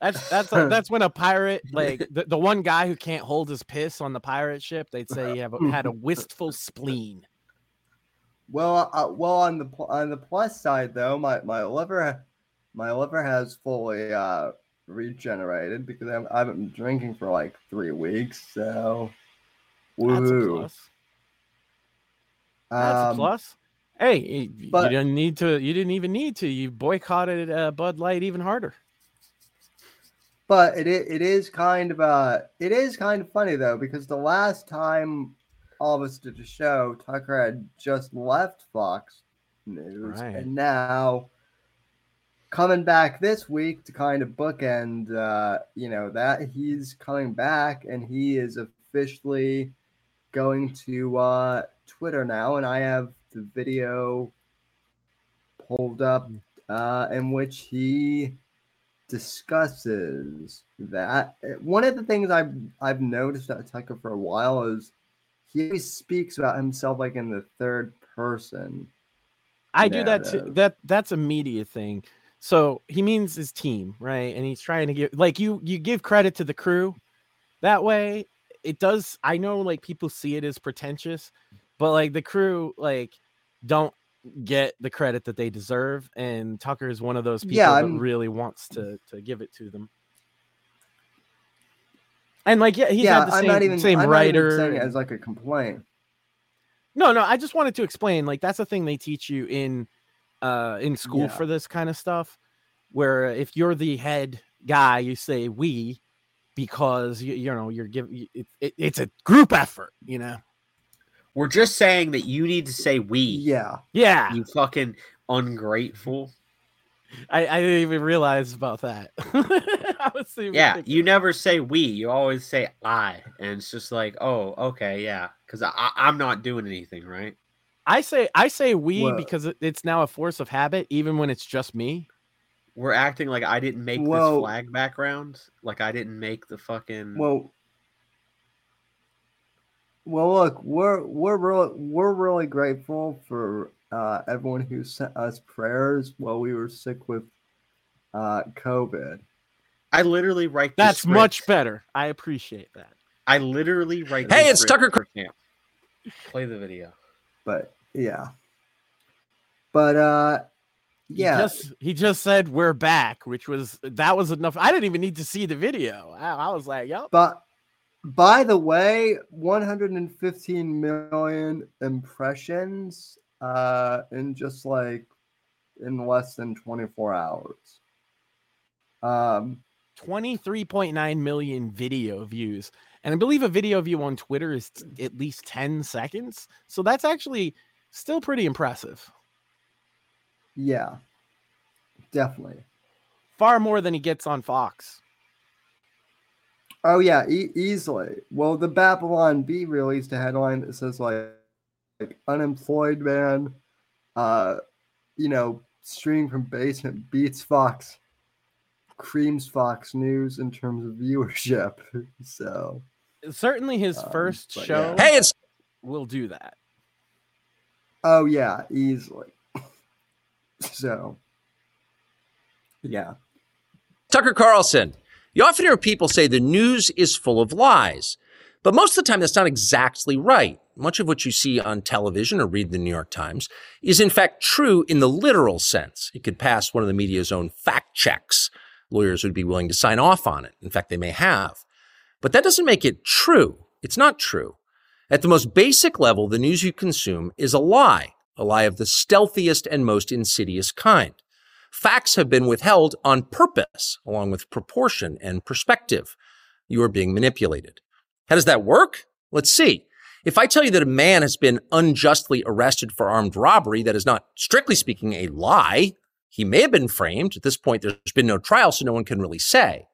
S3: That's that's a, that's when a pirate like the, the one guy who can't hold his piss on the pirate ship. They'd say he have had a wistful spleen.
S2: Well, uh, well on the on the plus side though, my my liver my liver has fully uh, regenerated because I haven't been drinking for like three weeks. So,
S3: woohoo! That's a plus. That's um, a plus. Hey, but, you didn't need to. You didn't even need to. You boycotted uh, Bud Light even harder.
S2: But it it is kind of uh it is kind of funny though because the last time all of us did a show, Tucker had just left Fox News, right. and now coming back this week to kind of bookend, uh, you know, that he's coming back and he is officially going to uh, Twitter now. And I have the video pulled up uh, in which he discusses that. One of the things I've, I've noticed at Tucker for a while is he always speaks about himself like in the third person.
S3: I narrative. do that too. That that's a media thing. So he means his team, right? And he's trying to give like you you give credit to the crew. That way it does I know like people see it as pretentious, but like the crew like don't get the credit that they deserve and Tucker is one of those people yeah, that really wants to to give it to them. And like yeah, he's yeah, had the same, I'm not even, same I'm writer
S2: even as like a complaint.
S3: No, no, I just wanted to explain like that's the thing they teach you in uh, in school yeah. for this kind of stuff. Where if you're the head guy, you say we because you, you know you're giving it, it, it's a group effort, you know.
S4: We're just saying that you need to say we.
S2: Yeah.
S3: Yeah.
S4: You fucking ungrateful.
S3: I, I didn't even realize about that.
S4: yeah, thinking. you never say we. You always say I, and it's just like, oh, okay, yeah, because I, I'm not doing anything, right?
S3: I say I say we because it's now a force of habit, even when it's just me.
S4: We're acting like I didn't make well, this flag background, like I didn't make the fucking.
S2: Well, well, look, we're we're really we're really grateful for uh, everyone who sent us prayers while we were sick with uh, COVID.
S4: I literally write.
S3: That's much better. I appreciate that.
S4: I literally write.
S5: Hey, it's Tucker. Camp.
S4: Play the video.
S2: But yeah. But uh yeah.
S3: He just, he just said we're back, which was that was enough. I didn't even need to see the video. I, I was like, yep.
S2: But by the way, 115 million impressions uh in just like in less than 24 hours. Um
S3: 23.9 million video views. And I believe a video view on Twitter is at least 10 seconds. So that's actually still pretty impressive.
S2: Yeah, definitely.
S3: Far more than he gets on Fox.
S2: Oh yeah, e- easily. Well, the Babylon Bee released a headline that says like, like unemployed man, uh, you know, streaming from basement beats Fox, creams Fox News in terms of viewership. So
S3: certainly his um, first show.
S5: Yeah. Hey, it's
S3: will do that.
S2: Oh yeah, easily. so yeah.
S5: Tucker Carlson. You often hear people say the news is full of lies, but most of the time that's not exactly right. Much of what you see on television or read in the New York Times is in fact true in the literal sense. It could pass one of the media's own fact checks. Lawyers would be willing to sign off on it. In fact, they may have. But that doesn't make it true. It's not true. At the most basic level, the news you consume is a lie, a lie of the stealthiest and most insidious kind. Facts have been withheld on purpose, along with proportion and perspective. You are being manipulated. How does that work? Let's see. If I tell you that a man has been unjustly arrested for armed robbery, that is not, strictly speaking, a lie. He may have been framed. At this point, there's been no trial, so no one can really say.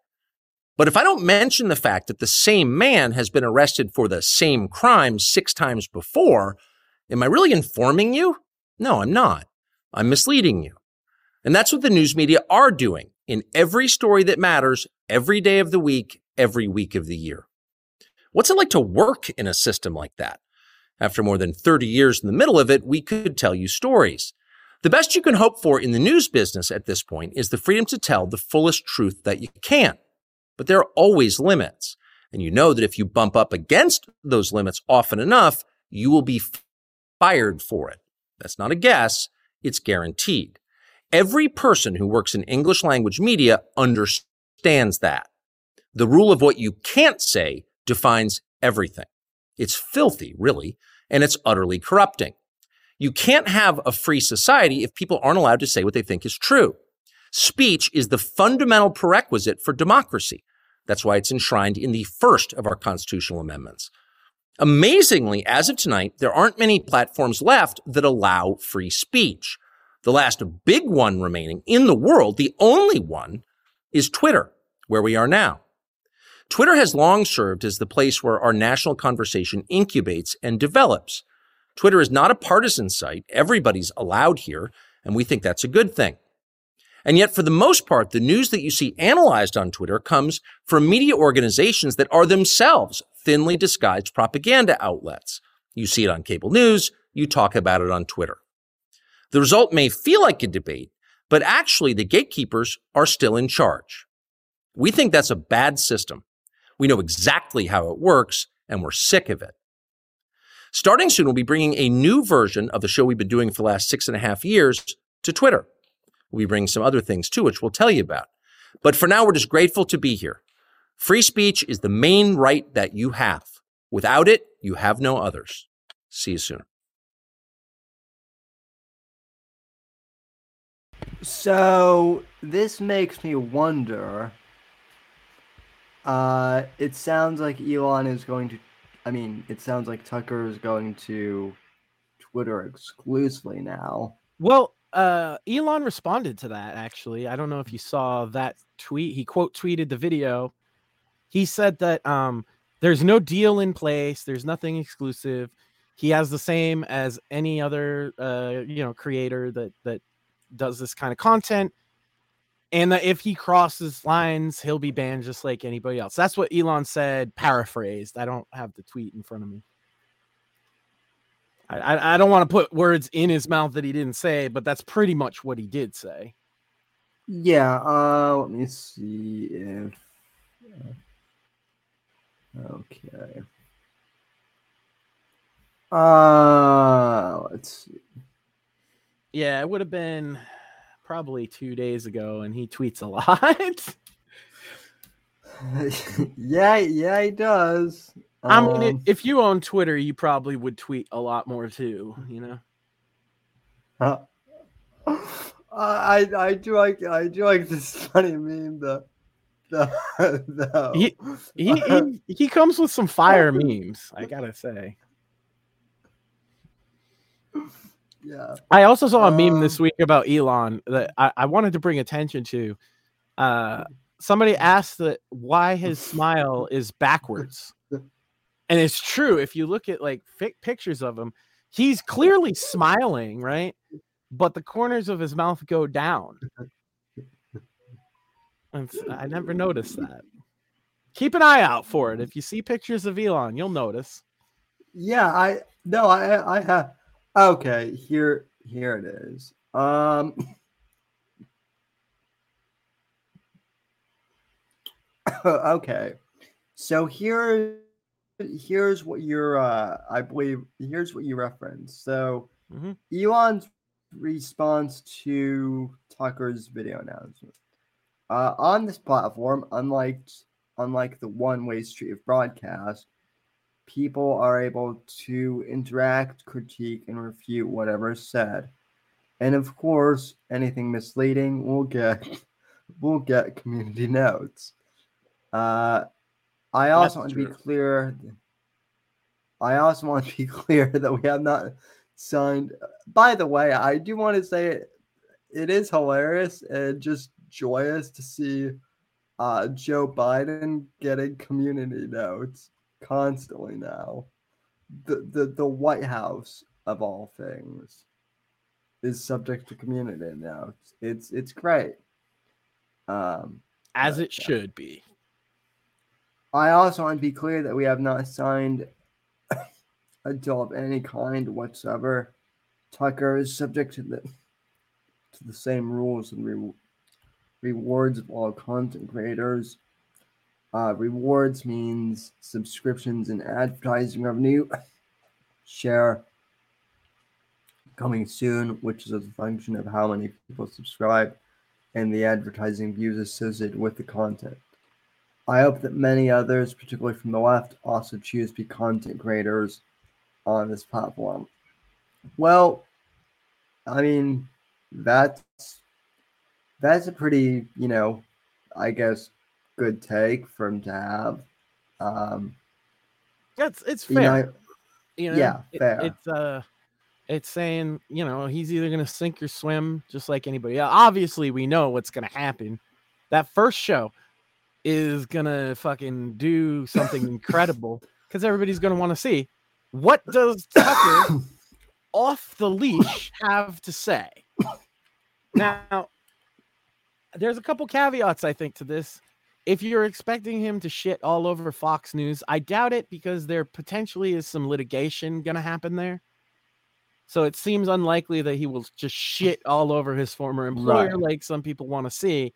S5: But if I don't mention the fact that the same man has been arrested for the same crime six times before, am I really informing you? No, I'm not. I'm misleading you. And that's what the news media are doing in every story that matters, every day of the week, every week of the year. What's it like to work in a system like that? After more than 30 years in the middle of it, we could tell you stories. The best you can hope for in the news business at this point is the freedom to tell the fullest truth that you can. But there are always limits. And you know that if you bump up against those limits often enough, you will be fired for it. That's not a guess. It's guaranteed. Every person who works in English language media understands that. The rule of what you can't say defines everything. It's filthy, really, and it's utterly corrupting. You can't have a free society if people aren't allowed to say what they think is true. Speech is the fundamental prerequisite for democracy. That's why it's enshrined in the first of our constitutional amendments. Amazingly, as of tonight, there aren't many platforms left that allow free speech. The last big one remaining in the world, the only one, is Twitter, where we are now. Twitter has long served as the place where our national conversation incubates and develops. Twitter is not a partisan site. Everybody's allowed here, and we think that's a good thing. And yet, for the most part, the news that you see analyzed on Twitter comes from media organizations that are themselves thinly disguised propaganda outlets. You see it on cable news, you talk about it on Twitter. The result may feel like a debate, but actually the gatekeepers are still in charge. We think that's a bad system. We know exactly how it works, and we're sick of it. Starting soon, we'll be bringing a new version of the show we've been doing for the last six and a half years to Twitter. We bring some other things too, which we'll tell you about. But for now, we're just grateful to be here. Free speech is the main right that you have. Without it, you have no others. See you soon.
S2: So this makes me wonder. Uh, it sounds like Elon is going to. I mean, it sounds like Tucker is going to Twitter exclusively now.
S3: Well, uh, Elon responded to that actually. I don't know if you saw that tweet. He quote tweeted the video. He said that um, there's no deal in place. There's nothing exclusive. He has the same as any other uh, you know creator that that does this kind of content and that if he crosses lines, he'll be banned just like anybody else. That's what Elon said, paraphrased. I don't have the tweet in front of me. I, I, don't want to put words in his mouth that he didn't say, but that's pretty much what he did say.
S2: Yeah. Uh, let me see if. Uh, okay. Uh, let's see.
S3: Yeah, it would have been probably two days ago, and he tweets a lot.
S2: yeah, yeah, he does.
S3: I mean, um, if you own Twitter, you probably would tweet a lot more too. You know.
S2: Uh, I I do like I do like this funny meme that
S3: no. He, he, he he comes with some fire memes. I gotta say.
S2: Yeah.
S3: I also saw a meme this um, week about Elon that I, I wanted to bring attention to. Uh, somebody asked that why his smile is backwards, and it's true. If you look at like pictures of him, he's clearly smiling, right? But the corners of his mouth go down. I never noticed that. Keep an eye out for it. If you see pictures of Elon, you'll notice.
S2: Yeah, I no, I I have okay, here here it is. Um okay. So here here's what you're uh I believe here's what you reference. So mm-hmm. Elon's response to Tucker's video announcement. Uh, on this platform, unlike unlike the one-way street of broadcast, people are able to interact, critique, and refute whatever is said. And of course, anything misleading will get will get community notes. Uh, I also That's want true. to be clear. I also want to be clear that we have not signed. By the way, I do want to say it, it is hilarious and just joyous to see uh, Joe Biden getting community notes constantly now. The, the the White House of all things is subject to community now. It's it's great. Um,
S3: as it yeah. should be.
S2: I also want to be clear that we have not signed a deal of any kind whatsoever. Tucker is subject to the to the same rules and re- rewards of all content creators. Uh, rewards means subscriptions and advertising revenue. Share coming soon, which is a function of how many people subscribe and the advertising views associated with the content. I hope that many others, particularly from the left, also choose to be content creators on this platform. Well, I mean, that's that's a pretty, you know, I guess, good take for him to have. Um,
S3: that's it's fair. You know,
S2: you know yeah, fair.
S3: It's uh, it's saying you know he's either gonna sink or swim, just like anybody. else. Obviously, we know what's gonna happen. That first show is gonna fucking do something incredible because everybody's gonna want to see what does Tucker off the leash have to say. Now, there's a couple caveats I think to this. If you're expecting him to shit all over Fox News, I doubt it because there potentially is some litigation going to happen there. So it seems unlikely that he will just shit all over his former employer right. like some people want to see.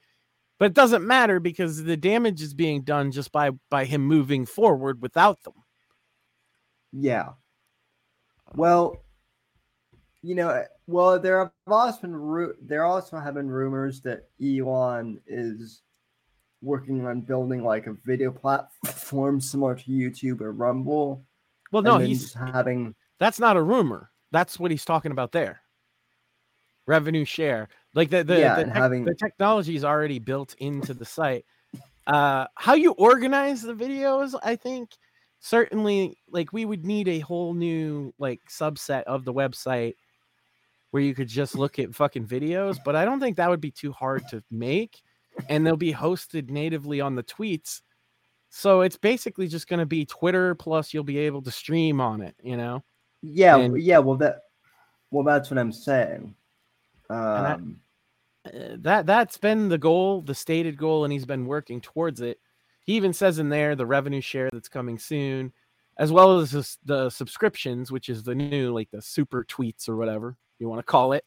S3: But it doesn't matter because the damage is being done just by by him moving forward without them.
S2: Yeah. Well, you know, eh, well, there have also been there also have been rumors that Elon is working on building like a video platform similar to YouTube or Rumble.
S3: Well, no, he's having. That's not a rumor. That's what he's talking about there. Revenue share, like the the yeah, the, tech, having... the technology is already built into the site. Uh, how you organize the videos, I think, certainly, like we would need a whole new like subset of the website where you could just look at fucking videos, but I don't think that would be too hard to make. And they'll be hosted natively on the tweets. So it's basically just going to be Twitter plus you'll be able to stream on it, you know?
S2: Yeah, and, yeah, well that well that's what I'm saying. Um
S3: that, uh, that that's been the goal, the stated goal and he's been working towards it. He even says in there the revenue share that's coming soon as well as the subscriptions, which is the new like the super tweets or whatever you want to call it.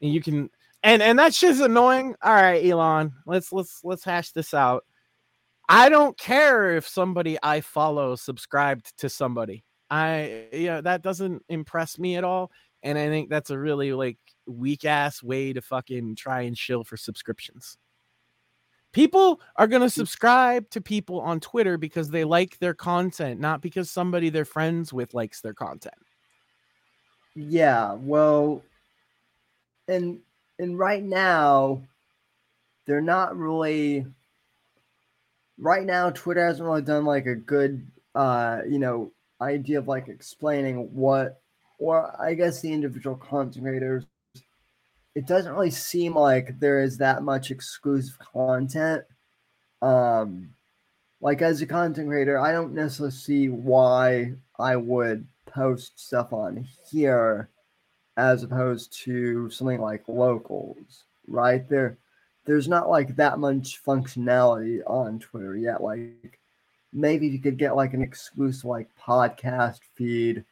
S3: And you can and and that shit's annoying. All right, Elon, let's let's let's hash this out. I don't care if somebody I follow subscribed to somebody. I yeah, that doesn't impress me at all. And I think that's a really like weak ass way to fucking try and shill for subscriptions. People are going to subscribe to people on Twitter because they like their content, not because somebody they're friends with likes their content.
S2: Yeah, well, and and right now, they're not really right now Twitter hasn't really done like a good uh you know idea of like explaining what or I guess the individual content creators it doesn't really seem like there is that much exclusive content. Um like as a content creator, I don't necessarily see why I would post stuff on here as opposed to something like locals, right? There there's not like that much functionality on Twitter yet. Like maybe you could get like an exclusive like podcast feed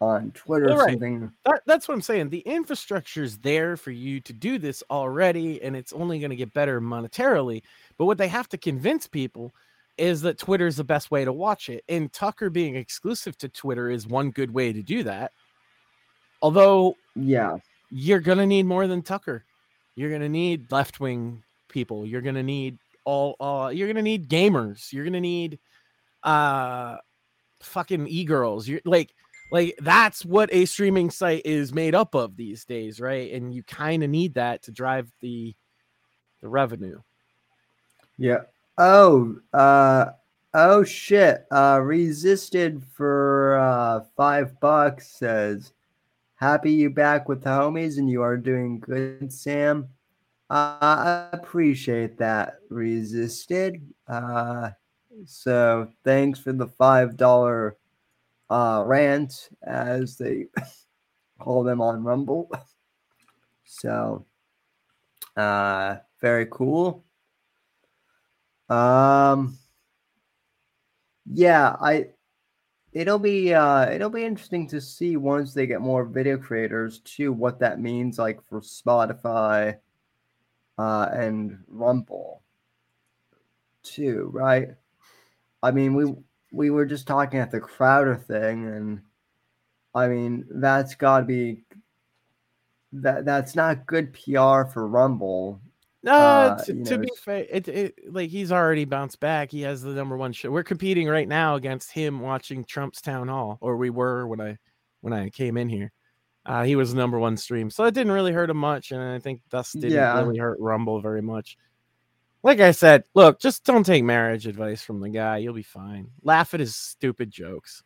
S2: on Twitter or right. something.
S3: That, that's what I'm saying. The infrastructure is there for you to do this already, and it's only going to get better monetarily. But what they have to convince people is that Twitter is the best way to watch it. And Tucker being exclusive to Twitter is one good way to do that. Although,
S2: yeah,
S3: you're going to need more than Tucker. You're going to need left wing people. You're going to need all, uh, you're going to need gamers. You're going to need, uh, fucking e girls. You're like, like that's what a streaming site is made up of these days, right? And you kind of need that to drive the the revenue.
S2: Yeah. Oh, uh oh shit. Uh resisted for uh 5 bucks says happy you back with the homies and you are doing good, Sam. Uh, I appreciate that, resisted. Uh so thanks for the five dollar uh, rant, as they call them on Rumble. So, uh, very cool. Um, yeah, I. It'll be uh, it'll be interesting to see once they get more video creators too what that means like for Spotify, uh, and Rumble, too, right? I mean, we we were just talking at the Crowder thing, and I mean that's got to be that that's not good PR for Rumble.
S3: No, uh, to, to be fair, it, it like he's already bounced back. He has the number one show. We're competing right now against him watching Trump's town hall, or we were when I when I came in here. Uh, he was number one stream, so it didn't really hurt him much, and I think thus didn't yeah. really hurt Rumble very much like I said, look, just don't take marriage advice from the guy. You'll be fine. Laugh at his stupid jokes.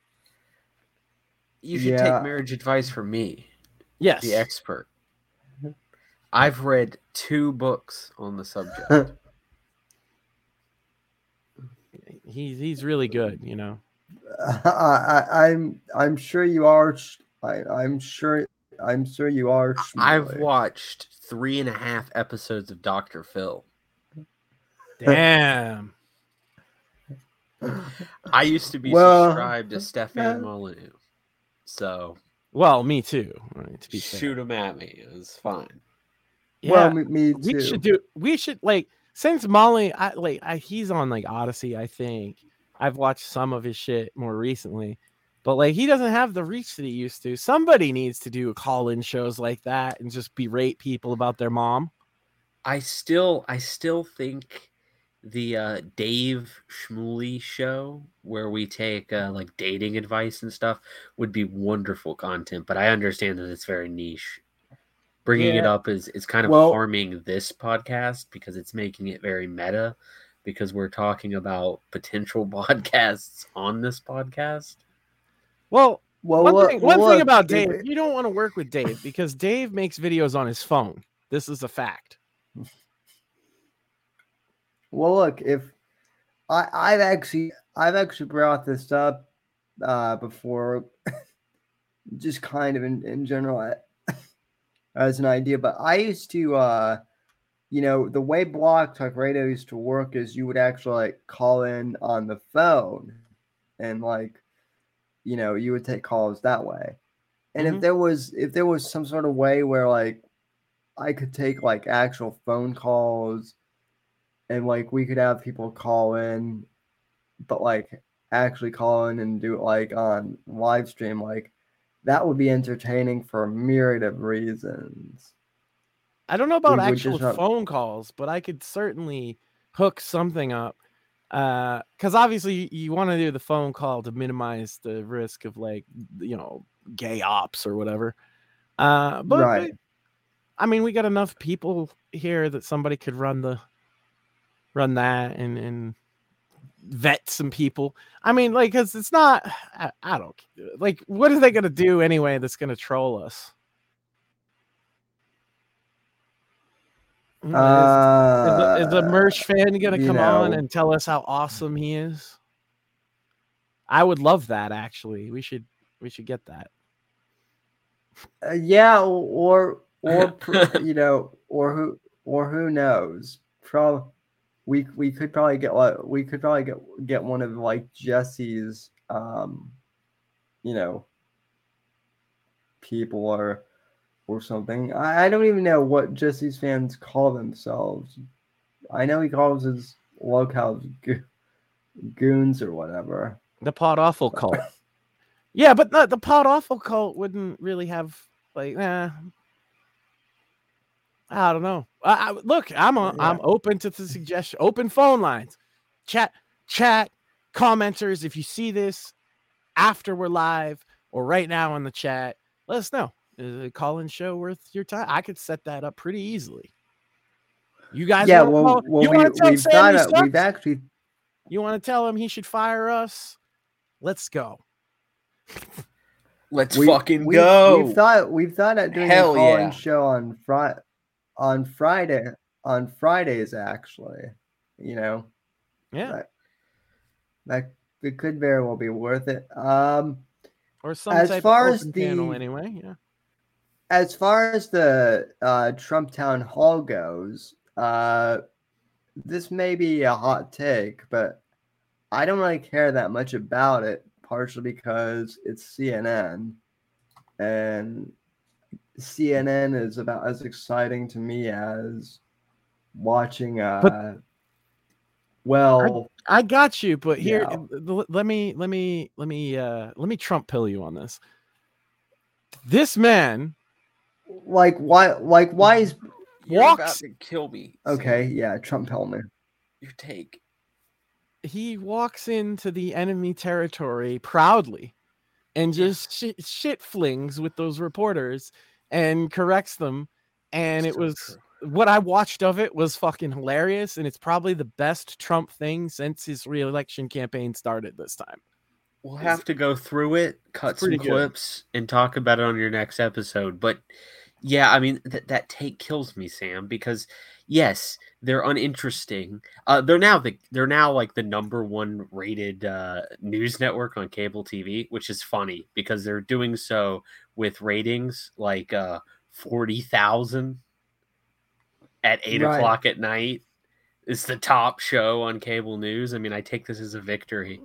S4: You should yeah. take marriage advice from me.
S3: Yes.
S4: The expert. I've read two books on the subject.
S3: he's he's really good, you know.
S2: I, I'm I'm sure you are. I, I'm sure I'm sure you are.
S4: I've watched three and a half episodes of Doctor Phil.
S3: Damn.
S4: I used to be well, subscribed to Stefan Molyneux. So
S3: well, me too. Right, to
S4: be shoot him at me. It was fine.
S3: Yeah, well, me, me we should do. We should like since Molly. I like I, he's on like Odysee. I think I've watched some of his shit more recently, but like he doesn't have the reach that he used to. Somebody needs to do call-in shows like that and just berate people about their mom.
S4: I still, I still think the uh, Dave Schmooly show where we take uh, like dating advice and stuff would be wonderful content, but I understand that it's very niche. Bringing yeah. it up is is kind of well, harming this podcast because it's making it very meta because we're talking about potential podcasts on this podcast.
S3: Well, well, one, thing, one thing about Dave, you don't want to work with Dave because Dave makes videos on his phone. This is a fact.
S2: Well, look, if I, I've actually I've actually brought this up uh, before, just kind of in, in general as an idea, but I used to, uh, you know, the way Blog Talk Radio used to work is you would actually like call in on the phone and like, you know, you would take calls that way. And mm-hmm. if there was if there was some sort of way where like I could take like actual phone calls and like we could have people call in, but like actually call in and do it like on live stream, like that would be entertaining for a myriad of reasons.
S3: I don't know about we actual phone calls, but I could certainly hook something up. Uh, because obviously you, you want to do the phone call to minimize the risk of like you know gay ops or whatever. Uh, but, right. but I mean, we got enough people here that somebody could run the run that and and vet some people. I mean, like, cause it's not. I, I don't like. What are they gonna do anyway? That's gonna troll us. Uh, is, is, a merch fan gonna come know. on and tell us how awesome he is? I would love that. Actually, we should we should get that.
S2: Uh, yeah, or or you know, or who or who knows? Probably we we could probably get like we could probably get get one of like Jesse's um, you know, people or or something. I, I don't even know what Jesse's fans call themselves. I know he calls his locals go- goons or whatever.
S3: The pot awful cult. yeah, but the, the pot awful cult wouldn't really have like eh. I don't know. I, I, look, I'm a, yeah. I'm open to the suggestion. Open phone lines, chat, chat, commenters. If you see this after we're live or right now in the chat, let us know. Is a call-in show worth your time? I could set that up pretty easily. You guys,
S2: yeah. Well, well, you we, want to tell Sam got we've actually.
S3: You want to tell him he should fire us? Let's go.
S4: Let's we, fucking we, go.
S2: We've thought we've thought of doing Hell a call-in yeah. show on Friday, on Friday, on Fridays. Actually, you know,
S3: yeah,
S2: that, that it could very well be worth it. Um,
S3: or some as far as the anyway, yeah
S2: as far as the uh, Trump town hall goes, uh, this may be a hot take, but I don't really care that much about it, partially because it's CNN. And CNN is about as exciting to me as watching uh but, well
S3: I, I, got you but here yeah. let me let me let me uh let me trump pill you on this this man
S2: like why like why is
S4: You're walks about to kill me.
S2: Okay, yeah, Trump pill me.
S4: Your take.
S3: He walks into the enemy territory proudly and just shit, shit flings with those reporters and corrects them. And it was true. what I watched of it was fucking hilarious. And it's probably the best Trump thing since his reelection campaign started this time.
S4: We'll have to go through it, cut some clips, good. and talk about it on your next episode. But yeah, I mean that that take kills me, Sam, because yes, they're uninteresting. Uh, they're now the they're now like the number one rated uh, news network on cable TV, which is funny because they're doing so with ratings like uh, forty thousand at eight right. o'clock at night. Is the top show on cable news. I mean, I take this as a victory,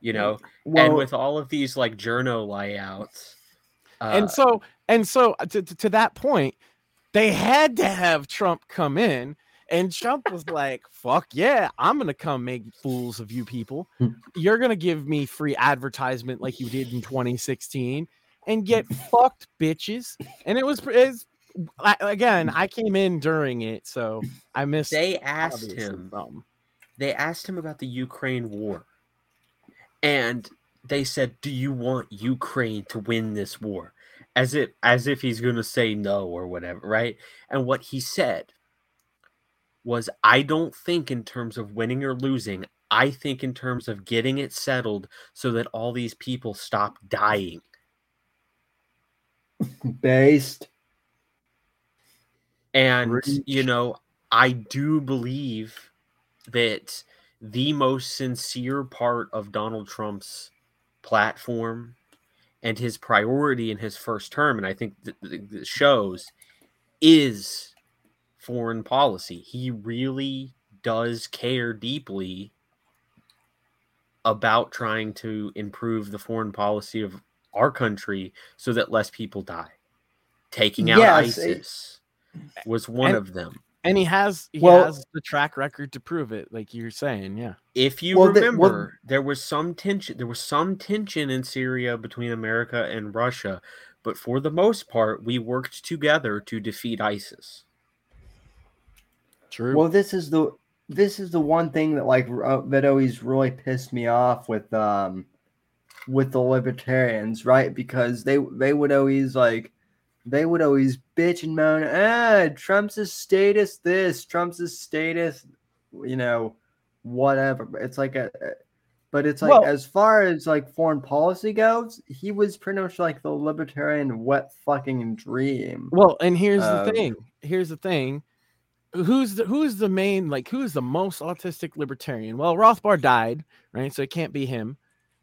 S4: you know. Well, and with all of these like journo layouts,
S3: uh, and so and so uh, to, to, to that point, they had to have Trump come in. And Trump was like, fuck yeah, I'm going to come make fools of you people. Hmm. You're going to give me free advertisement like you did in 2016 and get fucked, bitches. And it was, it's, again, I came in during it, so I missed.
S4: They asked him, they asked him about the Ukraine war. And they said, Do you want Ukraine to win this war? as if as if he's going to say no or whatever, right? And what he said was I don't think in terms of winning or losing. I think in terms of getting it settled so that all these people stop dying.
S2: Based.
S4: And you know, I do believe that the most sincere part of Donald Trump's platform and his priority in his first term, and I think the shows, is foreign policy. He really does care deeply about trying to improve the foreign policy of our country so that less people die. Taking out yes, ISIS it, was one
S3: and,
S4: of them.
S3: and he has he well, has the track record to prove it like you're saying yeah.
S4: If you well, remember the, well, there was some tension there was some tension in syria between america and russia but for the most part we worked together to defeat isis.
S2: True. Well this is the this is the one thing that like uh, that always really pissed me off with um with the libertarians right because they they would always like they would always bitch and moan, ah, Trump's a statist this, Trump's a statist, you know, whatever. It's like a, but it's like well, as far as like foreign policy goes, he was pretty much like the libertarian wet fucking dream.
S3: Well, and here's um, the thing. Here's the thing. Who's the who's the main like who's the most autistic libertarian? Well, Rothbard died, right? So it can't be him.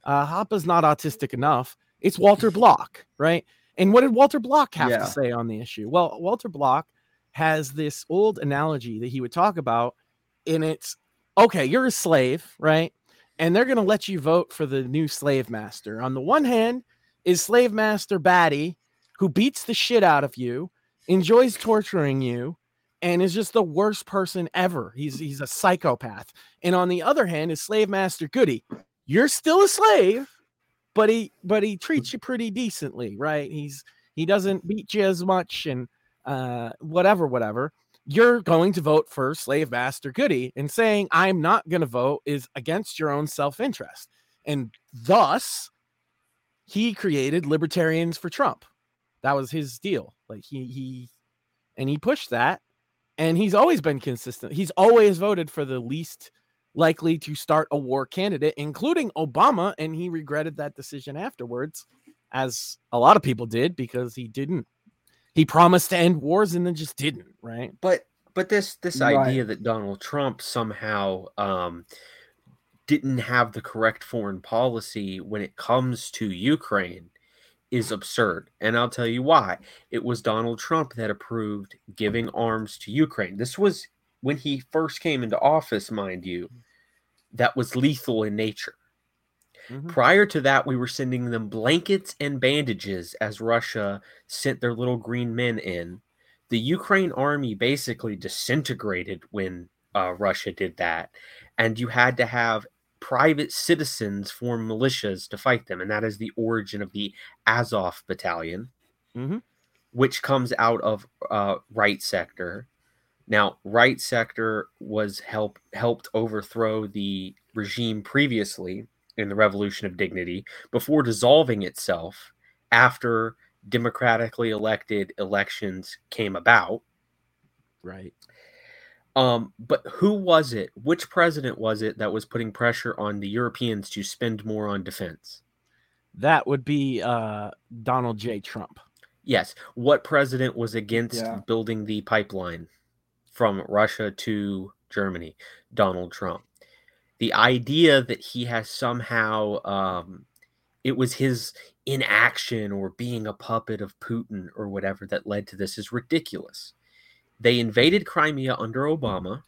S3: Uh Hoppe's not autistic enough. It's Walter Block, right? And what did Walter Block have yeah. to say on the issue? Well, Walter Block has this old analogy that he would talk about, and it's okay, you're a slave, right? And they're going to let you vote for the new slave master. On the one hand, is slave master Batty, who beats the shit out of you, enjoys torturing you, and is just the worst person ever. He's he's a psychopath. And on the other hand, is slave master Goody. You're still a slave, but he but he treats you pretty decently, right? He's he doesn't beat you as much and uh whatever, whatever. You're going to vote for slave master goody and saying i'm not going to vote is against your own self-interest. And thus he created libertarians for trump. That was his deal. Like he he and he pushed that and he's always been consistent. He's always voted for the least likely to start a war candidate including obama and he regretted that decision afterwards as a lot of people did because he didn't he promised to end wars and then just didn't, right?
S4: But but this this right. idea that Donald Trump somehow um, didn't have the correct foreign policy when it comes to Ukraine is absurd. And I'll tell you why. It was Donald Trump that approved giving arms to Ukraine. This was when he first came into office, mind you, that was lethal in nature. Mm-hmm. Prior to that, we were sending them blankets and bandages as Russia sent their little green men in. The Ukraine army basically disintegrated when uh, Russia did that. And you had to have private citizens form militias to fight them. And that is the origin of the Azov battalion, mm-hmm. which comes out of uh, right sector. Now, right sector was help helped overthrow the regime previously in the Revolution of Dignity before dissolving itself after democratically elected elections came about.
S3: Right.
S4: Um, but who was it? Which president was it that was putting pressure on the Europeans to spend more on defense?
S3: That would be uh, Donald J. Trump.
S4: Yes. What president was against yeah. building the pipeline from Russia to Germany? Donald Trump the idea that he has somehow um, it was his inaction or being a puppet of Putin or whatever that led to this is ridiculous. They invaded Crimea under Obama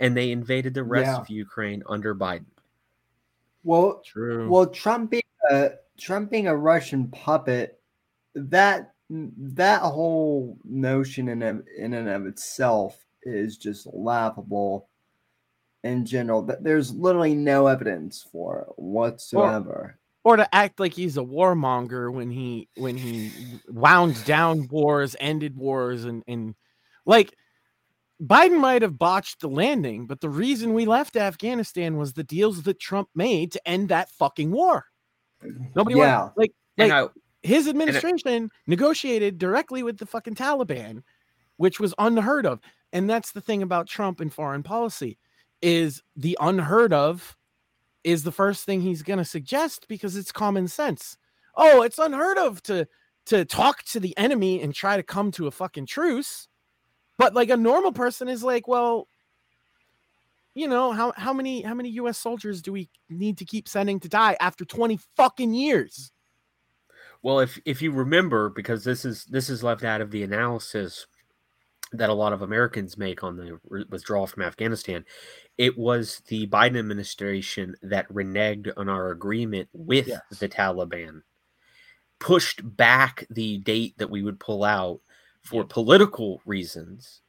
S4: and they invaded the rest yeah. of Ukraine under Biden.
S2: Well, True. Well, Trump being a Trump being a Russian puppet, that that whole notion in in and of itself is just laughable in general that there's literally no evidence for whatsoever.
S3: Or, or, to act like he's a warmonger when he when he wound down wars, ended wars, and and like Biden might have botched the landing, but the reason we left Afghanistan was the deals that Trump made to end that fucking war. Nobody yeah. Wanted, like like I, his administration negotiated directly with the fucking Taliban, which was unheard of. And that's the thing about Trump and foreign policy is the unheard of is the first thing he's going to suggest because it's common sense. Oh, it's unheard of to to talk to the enemy and try to come to a fucking truce. But like a normal person is like, well, you know, how how many how many US soldiers do we need to keep sending to die after 20 fucking years?
S4: Well, if if you remember because this is this is left out of the analysis that a lot of Americans make on the withdrawal from Afghanistan. It was the Biden administration that reneged on our agreement with yes. the Taliban, pushed back the date that we would pull out for yeah. political reasons.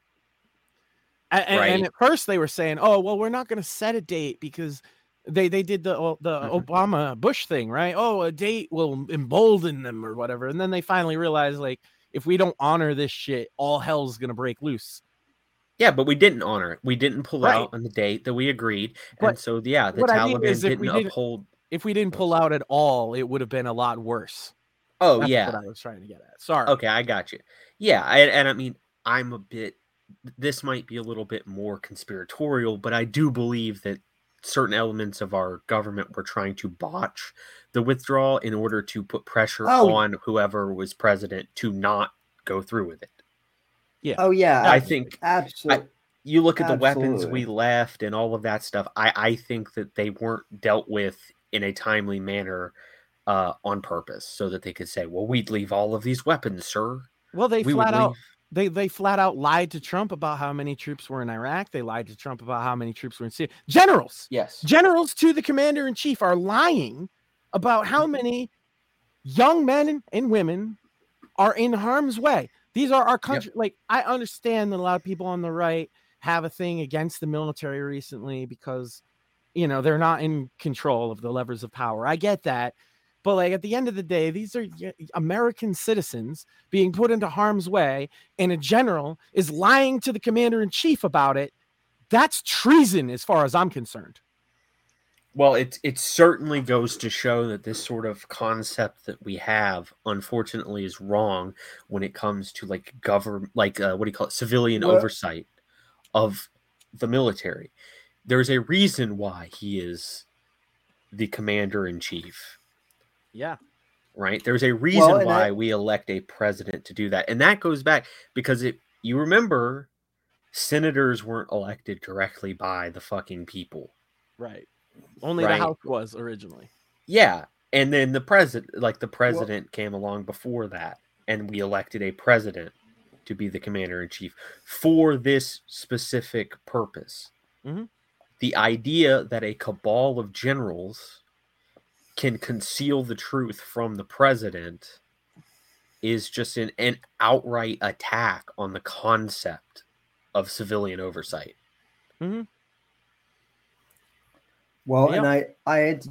S3: And, right? and, at first they were saying, "Oh, well, we're not going to set a date because they they did the the mm-hmm. Obama Bush thing, right? Oh, a date will embolden them or whatever." And then they finally realized, like, if we don't honor this shit, all hell's gonna break loose.
S4: Yeah, but we didn't honor it. We didn't pull right. out on the date that we agreed, but and so yeah, the Taliban I mean didn't, didn't uphold.
S3: If we didn't pull out at all, it would have been a lot worse.
S4: Oh That's yeah,
S3: what I was trying to get at. Sorry.
S4: Okay, I got you. Yeah, and, and I mean, I'm a bit this might be a little bit more conspiratorial, but I do believe that certain elements of our government were trying to botch the withdrawal in order to put pressure oh. on whoever was president to not go through with it.
S2: Yeah. Oh yeah.
S4: I think
S2: absolutely. I,
S4: you look at Absolutely. the weapons we left and all of that stuff. I, I think that they weren't dealt with in a timely manner uh, on purpose so that they could say, well, we'd leave all of these weapons, sir.
S3: Well, they we flat out they they flat out lied to Trump about how many troops were in Iraq. They lied to Trump about how many troops were in Syria. Generals,
S4: yes,
S3: generals to the commander in chief are lying about how mm-hmm. many young men and women are in harm's way. These are our country. Yep. Like I understand that a lot of people on the right have a thing against the military recently because you know they're not in control of the levers of power. I get that. But like at the end of the day, these are American citizens being put into harm's way, and a general is lying to the commander in chief about it. That's treason, as far as I'm concerned.
S4: Well, it it certainly goes to show that this sort of concept that we have, unfortunately, is wrong when it comes to like government, like uh, what do you call it, civilian oversight of the military. There's a reason why he is the commander in chief.
S3: Yeah.
S4: Right. There's a reason well, why I... we elect a president to do that. And that goes back because it you remember senators weren't elected directly by the fucking people.
S3: Right. Only right? the House was originally.
S4: Yeah. And then the president like the president well, came along before that and we elected a president to be the commander in chief for this specific purpose.
S3: Mm-hmm.
S4: The idea that a cabal of generals can conceal the truth from the president is just an, an outright attack on the concept of civilian oversight.
S3: Mm-hmm.
S2: Well, yep. and I, I had, to,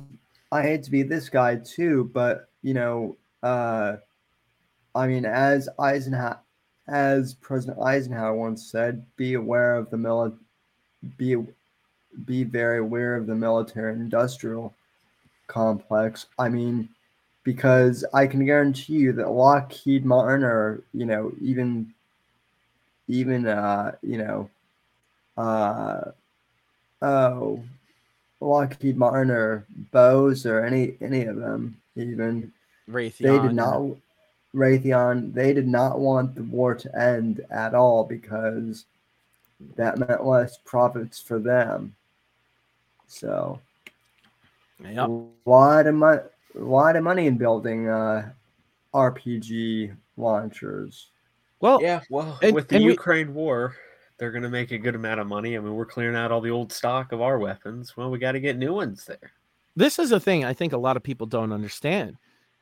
S2: I had to be this guy too, but you know, uh, I mean, as Eisenhower, as President Eisenhower once said, be aware of the military, be, be very aware of the military industrial complex. I mean, because I can guarantee you that Lockheed Martin or, you know, even, even, uh, you know, uh, oh, Lockheed Martin or Bose or any, any of them, even,
S3: Raytheon,
S2: they did not, Raytheon, they did not want the war to end at all because that meant less profits for them. So,
S3: yeah, a
S2: lot of money, a lot of money in building uh, RPG launchers.
S4: Well, yeah, well, and, with the Ukraine we, war, they're going to make a good amount of money. I mean, we're clearing out all the old stock of our weapons. Well, we got to get new ones there.
S3: This is a thing I think a lot of people don't understand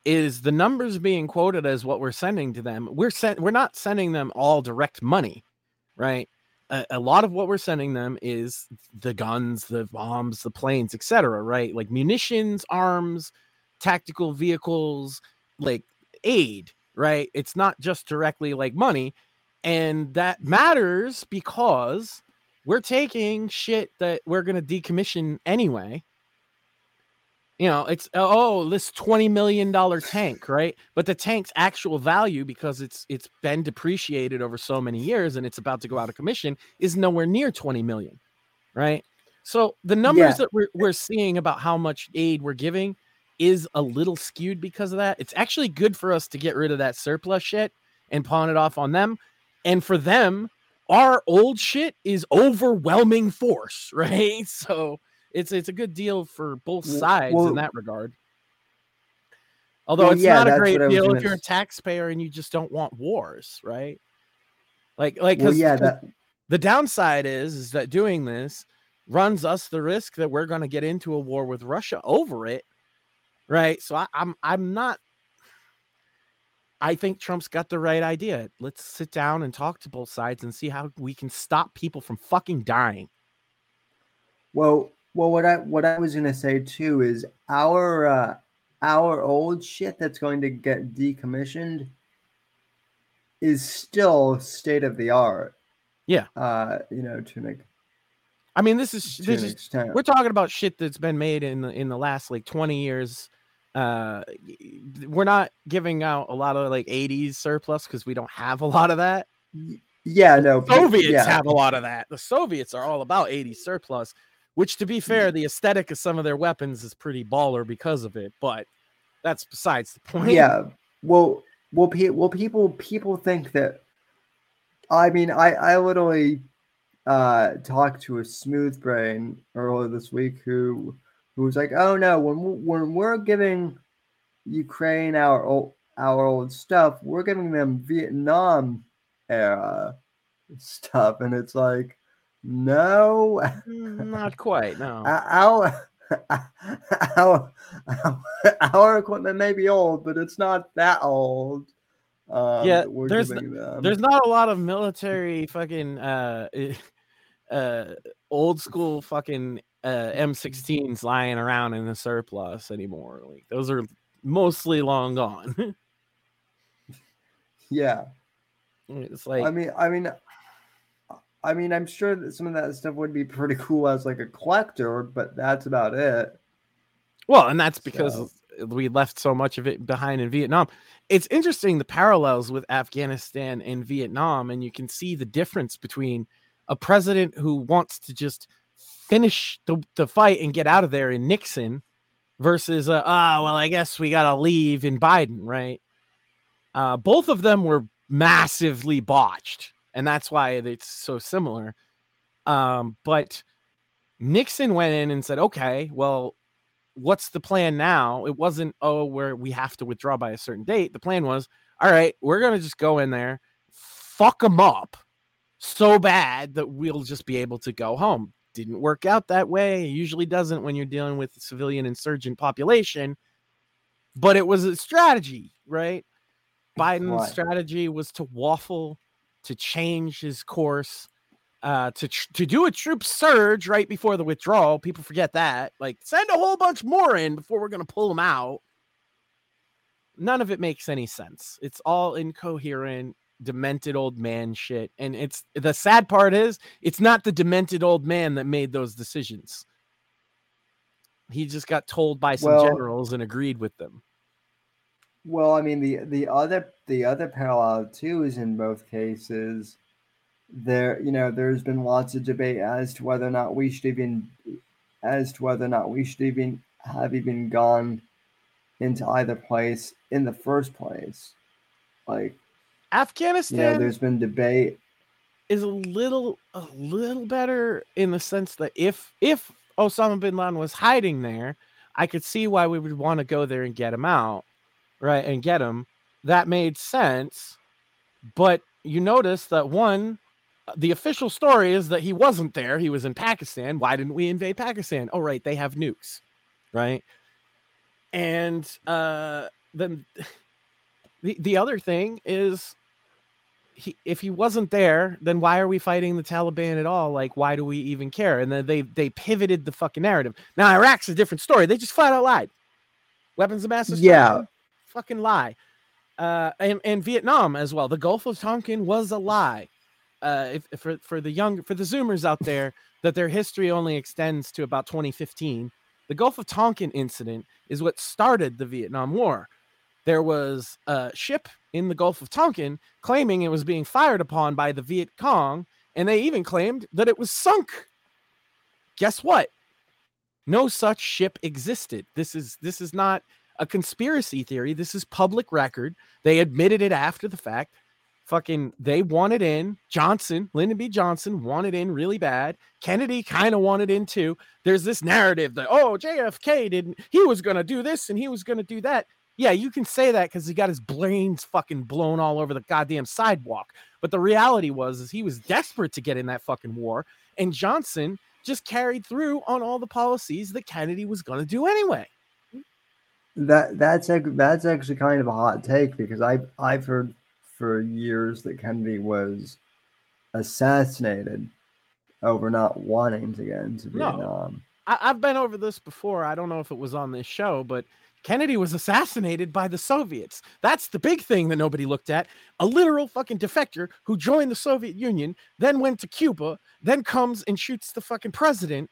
S3: is the numbers being quoted as what we're sending to them. We're sent we're not sending them all direct money, right? A, a, lot of what we're sending them is the guns, the bombs, the planes, etc. Right, like munitions, arms, tactical vehicles, like aid. Right, it's not just directly like money, and that matters because we're taking shit that we're to decommission anyway you know it's uh, oh this 20 million dollar tank right? But the tank's actual value because it's it's been depreciated over so many years and it's about to go out of commission is nowhere near 20 million right? So the numbers yeah. that we're, we're seeing about how much aid we're giving is a little skewed because of that. It's actually good for us to get rid of that surplus shit and pawn it off on them. And for them our old shit is overwhelming force right? So it's it's a good deal for both sides well, in that regard. Although well, it's yeah, not a great deal if you're a taxpayer and you just don't want wars, right? Like like
S2: well, yeah, that...
S3: the downside is is that doing this runs us the risk that we're going to get into a war with Russia over it, right? So I, I'm I'm not. I think Trump's got the right idea. Let's sit down and talk to both sides and see how we can stop people from fucking dying.
S2: Well, well, what I what I was gonna say too is our uh, our old shit that's going to get decommissioned is still state of the art.
S3: Yeah.
S2: Uh, you know, to make.
S3: I mean, this is this is we're talking about shit that's been made in the in the last like twenty years. Uh, we're not giving out a lot of like '80s surplus because we don't have a lot of that.
S2: Yeah, no.
S3: Soviets
S2: yeah.
S3: have a lot of that. The Soviets are all about 80 surplus, which to be fair, the aesthetic of some of their weapons is pretty baller because of it, but that's besides the point.
S2: Yeah. Well, well, pe- well, people people think that. I mean, I I literally uh talked to a smooth brain earlier this week who who was like, "Oh no, when we, when we're giving Ukraine our old our old stuff, we're giving them Vietnam era stuff," and it's like, no,
S3: Mm, not quite. No.
S2: our our our equipment may be old, but it's not that old. Um,
S3: Yeah, there's. There's not a lot of military fucking uh uh old school fucking uh M16s lying around in the surplus anymore. Like those are mostly long gone.
S2: yeah.
S3: it's like
S2: I mean, I mean, I mean, I'm sure that some of that stuff would be pretty cool as like a collector, but that's about it.
S3: Well, and that's because
S2: So-
S3: we left so much of it behind in Vietnam. It's interesting the parallels with Afghanistan and Vietnam, and you can see the difference between a president who wants to just finish the, the fight and get out of there in Nixon versus, uh, ah, well, I guess we got to leave in Biden, right? Uh, both of them were massively botched, and that's why it's so similar. Um, but Nixon went in and said, okay, well, what's the plan now? It wasn't, oh, where we have to withdraw by a certain date. The plan was, all right, we're going to just go in there, fuck them up so bad that we'll just be able to go home. Didn't work out that way. It usually doesn't when you're dealing with civilian insurgent population, but it was a strategy, right? Biden's
S2: Right.
S3: strategy was to waffle, to change his course, uh, to tr- to do a troop surge right before the withdrawal. People forget that. Like, send a whole bunch more in before we're gonna pull them out. None of it makes any sense. It's all incoherent, demented old man shit. And it's the sad part is it's not the demented old man that made those decisions. He just got told by some
S2: Well-
S3: generals and agreed with them.
S2: Well, I mean the the other the other parallel too is in both cases there you know there's been lots of debate as to whether or not we should even as to whether or not we should even have even gone into either place in the first place. Like you
S3: Afghanistan
S2: know, there's been debate.
S3: is a little a little better in the sense that if if Osama bin Laden was hiding there, I could see why we would want to go there and get him out, right? And get him. That made sense. But you notice that one the official story is that he wasn't there. He was in Pakistan. Why didn't we invade Pakistan? Oh, right, they have nukes, right? And uh then the the other thing is he, if he wasn't there, then why are we fighting the Taliban at all? Like, why do we even care? And then they they pivoted the fucking narrative. Now Iraq's a different story. They just flat out lied. Weapons of mass destruction.
S2: Yeah.
S3: Fucking lie. Uh, and, and Vietnam as well. The Gulf of Tonkin was a lie. Uh, if, if for for the young for the Zoomers out there that their history only extends to about 2015, the Gulf of Tonkin incident is what started the Vietnam War. There was a ship in the Gulf of Tonkin claiming it was being fired upon by the Viet Cong, and they even claimed that it was sunk. Guess what? No such ship existed. This is this is not a conspiracy theory. This is public record. They admitted it after the fact. Fucking they wanted in. Johnson, Lyndon B. Johnson wanted in really bad. Kennedy kind of wanted in too. There's this narrative that oh JFK didn't he was gonna do this and he was gonna do that. Yeah, you can say that because he got his brains fucking blown all over the goddamn sidewalk. But the reality was is he was desperate to get in that fucking war, and Johnson just carried through on all the policies that Kennedy was gonna do anyway.
S2: That that's that's actually kind of a hot take because I've I've heard for years that Kennedy was assassinated over not wanting to get into
S3: No.
S2: Vietnam.
S3: I, I've been over this before. I don't know if it was on this show, but Kennedy was assassinated by the Soviets. That's the big thing that nobody looked at. A literal fucking defector who joined the Soviet Union, then went to Cuba, then comes and shoots the fucking president.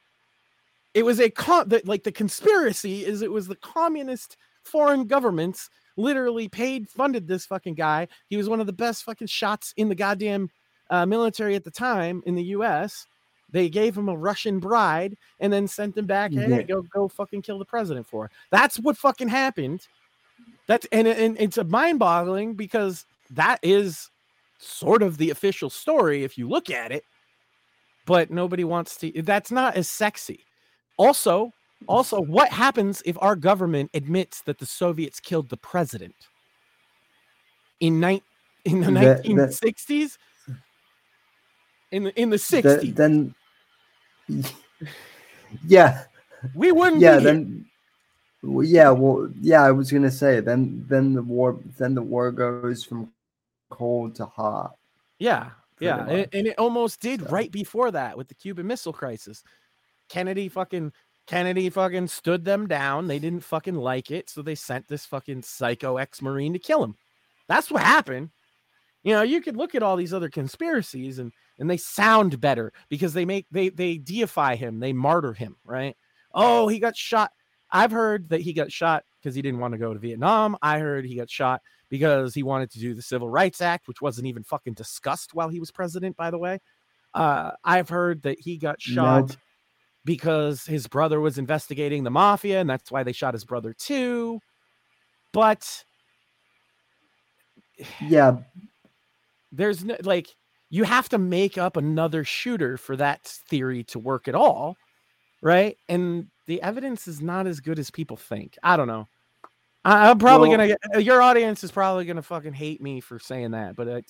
S3: It was a con the, like the conspiracy is it was the communist foreign governments literally paid funded this fucking guy. He was one of the best fucking shots in the goddamn uh, military at the time in the U.S. They gave him a Russian bride and then sent him back. Hey, yeah. go go fucking kill the president for. Her. That's what fucking happened. That's and, and it's a mind-boggling because that is sort of the official story if you look at it. But nobody wants to. That's not as sexy. Also, also, what happens if our government admits that the Soviets killed the president in night in the nineteen sixties? In the in the sixties,
S2: then yeah,
S3: we wouldn't.
S2: Yeah, then well, yeah, well, yeah. I was gonna say then then the war then the war goes from cold to hot.
S3: Yeah, yeah, and, and, it almost did so. right before that with the Cuban Missile Crisis. Kennedy fucking Kennedy fucking stood them down. They didn't fucking like it, so they sent this fucking psycho ex-marine to kill him. That's what happened. You know, you could look at all these other conspiracies and and they sound better because they make they they deify him, they martyr him, right? Oh, he got shot. I've heard that he got shot because he didn't want to go to Vietnam. I heard he got shot because he wanted to do the Civil Rights Act, which wasn't even fucking discussed while he was president, by the way. Uh, I've heard that he got shot nope. Because his brother was investigating the mafia, and that's why they shot his brother too. But
S2: yeah,
S3: there's no like you have to make up another shooter for that theory to work at all, right? And the evidence is not as good as people think. I don't know. I, am probably well, gonna get uh, your audience is probably gonna fucking hate me for saying that, but uh,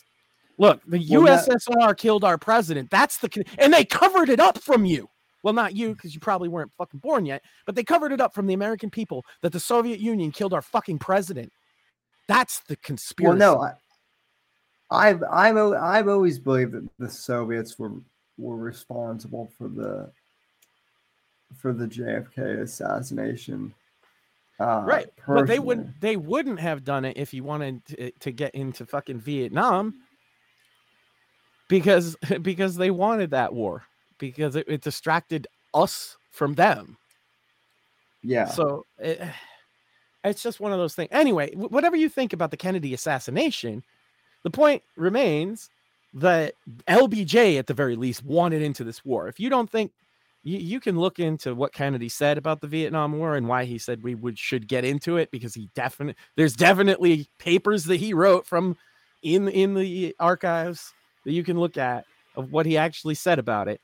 S3: look, the well, USSR that, killed our president. That's the and they covered it up from you. Well, not you because you probably weren't fucking born yet, but they covered it up from the American people that the Soviet Union killed our fucking president. That's the conspiracy.
S2: Well, no, I've I've I've always believed that the Soviets were were responsible for the for the JFK assassination.
S3: Uh, right, personally. but they wouldn't they wouldn't have done it if you wanted to, to get into fucking Vietnam because because they wanted that war because it, it distracted us from them.
S2: Yeah.
S3: So it, it's just one of those things. Anyway, whatever you think about the Kennedy assassination, the point remains that LBJ, at the very least, wanted into this war. If you don't think you, you can look into what Kennedy said about the Vietnam War and why he said we would should get into it because he definitely there's definitely papers that he wrote from in in the archives that you can look at of what he actually said about it.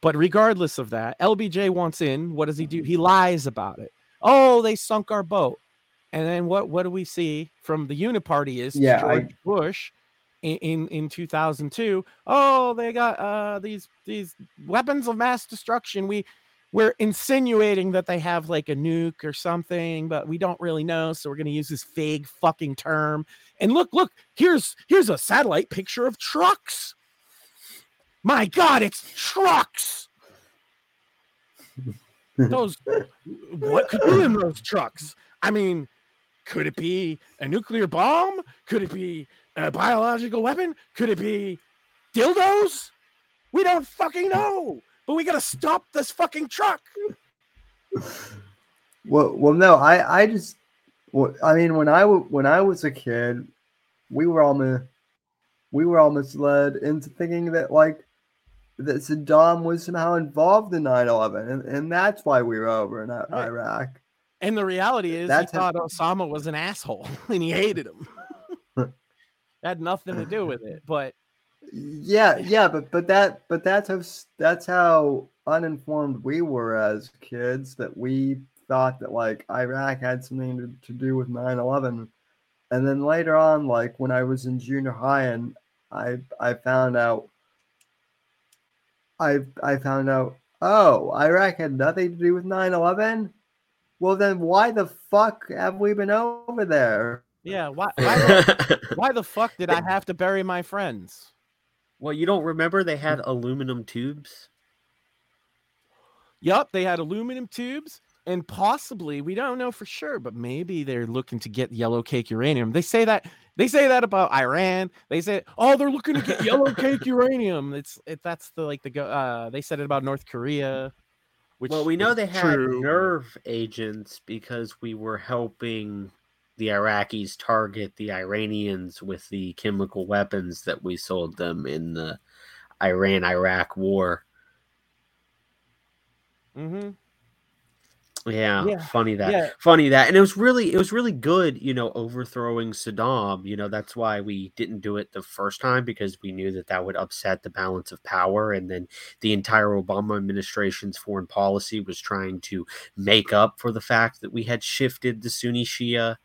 S3: But regardless of that, LBJ wants in. What does he do? He lies about it. Oh, they sunk our boat. And then what what do we see from the Uniparty is yeah, George I, Bush in, in 2002 oh they got uh these these weapons of mass destruction we we're insinuating that they have like a nuke or something but we don't really know so we're going to use this vague fucking term and look look here's here's a satellite picture of trucks my god it's trucks those what could be in those trucks i mean could it be a nuclear bomb could it be a biological weapon? Could it be dildos? We don't fucking know. But we gotta stop this fucking truck.
S2: Well, well, no, I, I just, well, I mean, when I when I was a kid, we were almost, we were almost led into thinking that like that Saddam was somehow involved in 9-11 and, and that's why we were over in right. Iraq.
S3: And the reality is that's he thought Osama was an asshole and he hated him had nothing to do with it. But
S2: yeah, yeah, but but that but that's how that's how uninformed we were as kids that we thought that like Iraq had something to, to do with 9-11 and then later on like when I was in junior high and I I found out I I found out oh Iraq had nothing to do with 9-11 well then why the fuck have we been over there
S3: yeah, why why the, why the fuck did I have to bury my friends?
S4: Well, you don't remember they had aluminum tubes?
S3: Yup, they had aluminum tubes and possibly we don't know for sure, but maybe they're looking to get yellow cake uranium. They say that they say that about Iran. They say, "Oh, they're looking to get yellow cake uranium." It's it, that's the like the uh they said it about North Korea.
S4: Which well, we know they had true. nerve agents because we were helping the Iraqis target the Iranians with the chemical weapons that we sold them in the Iran Iraq war.
S3: Mm-hmm.
S4: Yeah,
S3: Yeah,
S4: funny that.
S3: yeah.
S4: Funny that. And it was really it was really good, you know, overthrowing Saddam. You know, that's why we didn't do it the first time because we knew that that would upset the balance of power and then the entire Obama administration's foreign policy was trying to make up for the fact that we had shifted the Sunni Shia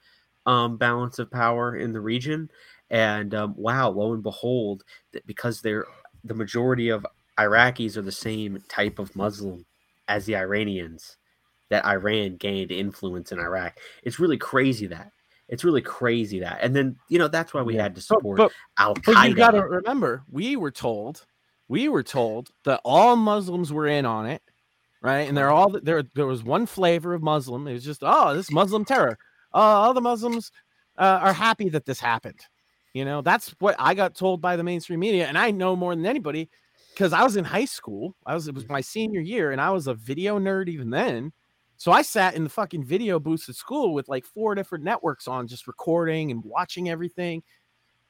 S4: um, balance of power in the region. And um, wow, lo and behold, that because they're the majority of Iraqis are the same type of Muslim as the Iranians, that Iran gained influence in Iraq. It's really crazy that. It's really crazy that. And then, you know, that's why we
S3: Yeah.
S4: had to support
S3: but,
S4: Al
S3: but you got to remember, we were told, we were told that all Muslims were in on it, right? And they're all there. There was one flavor of Muslim. It was just, oh, this Muslim terror. Oh, all the Muslims uh, are happy that this happened. You know, that's what I got told by the mainstream media, and I know more than anybody because I was in high school. I was it was my senior year, and I was a video nerd even then. So I sat in the fucking video booths at school with like four different networks on, just recording and watching everything.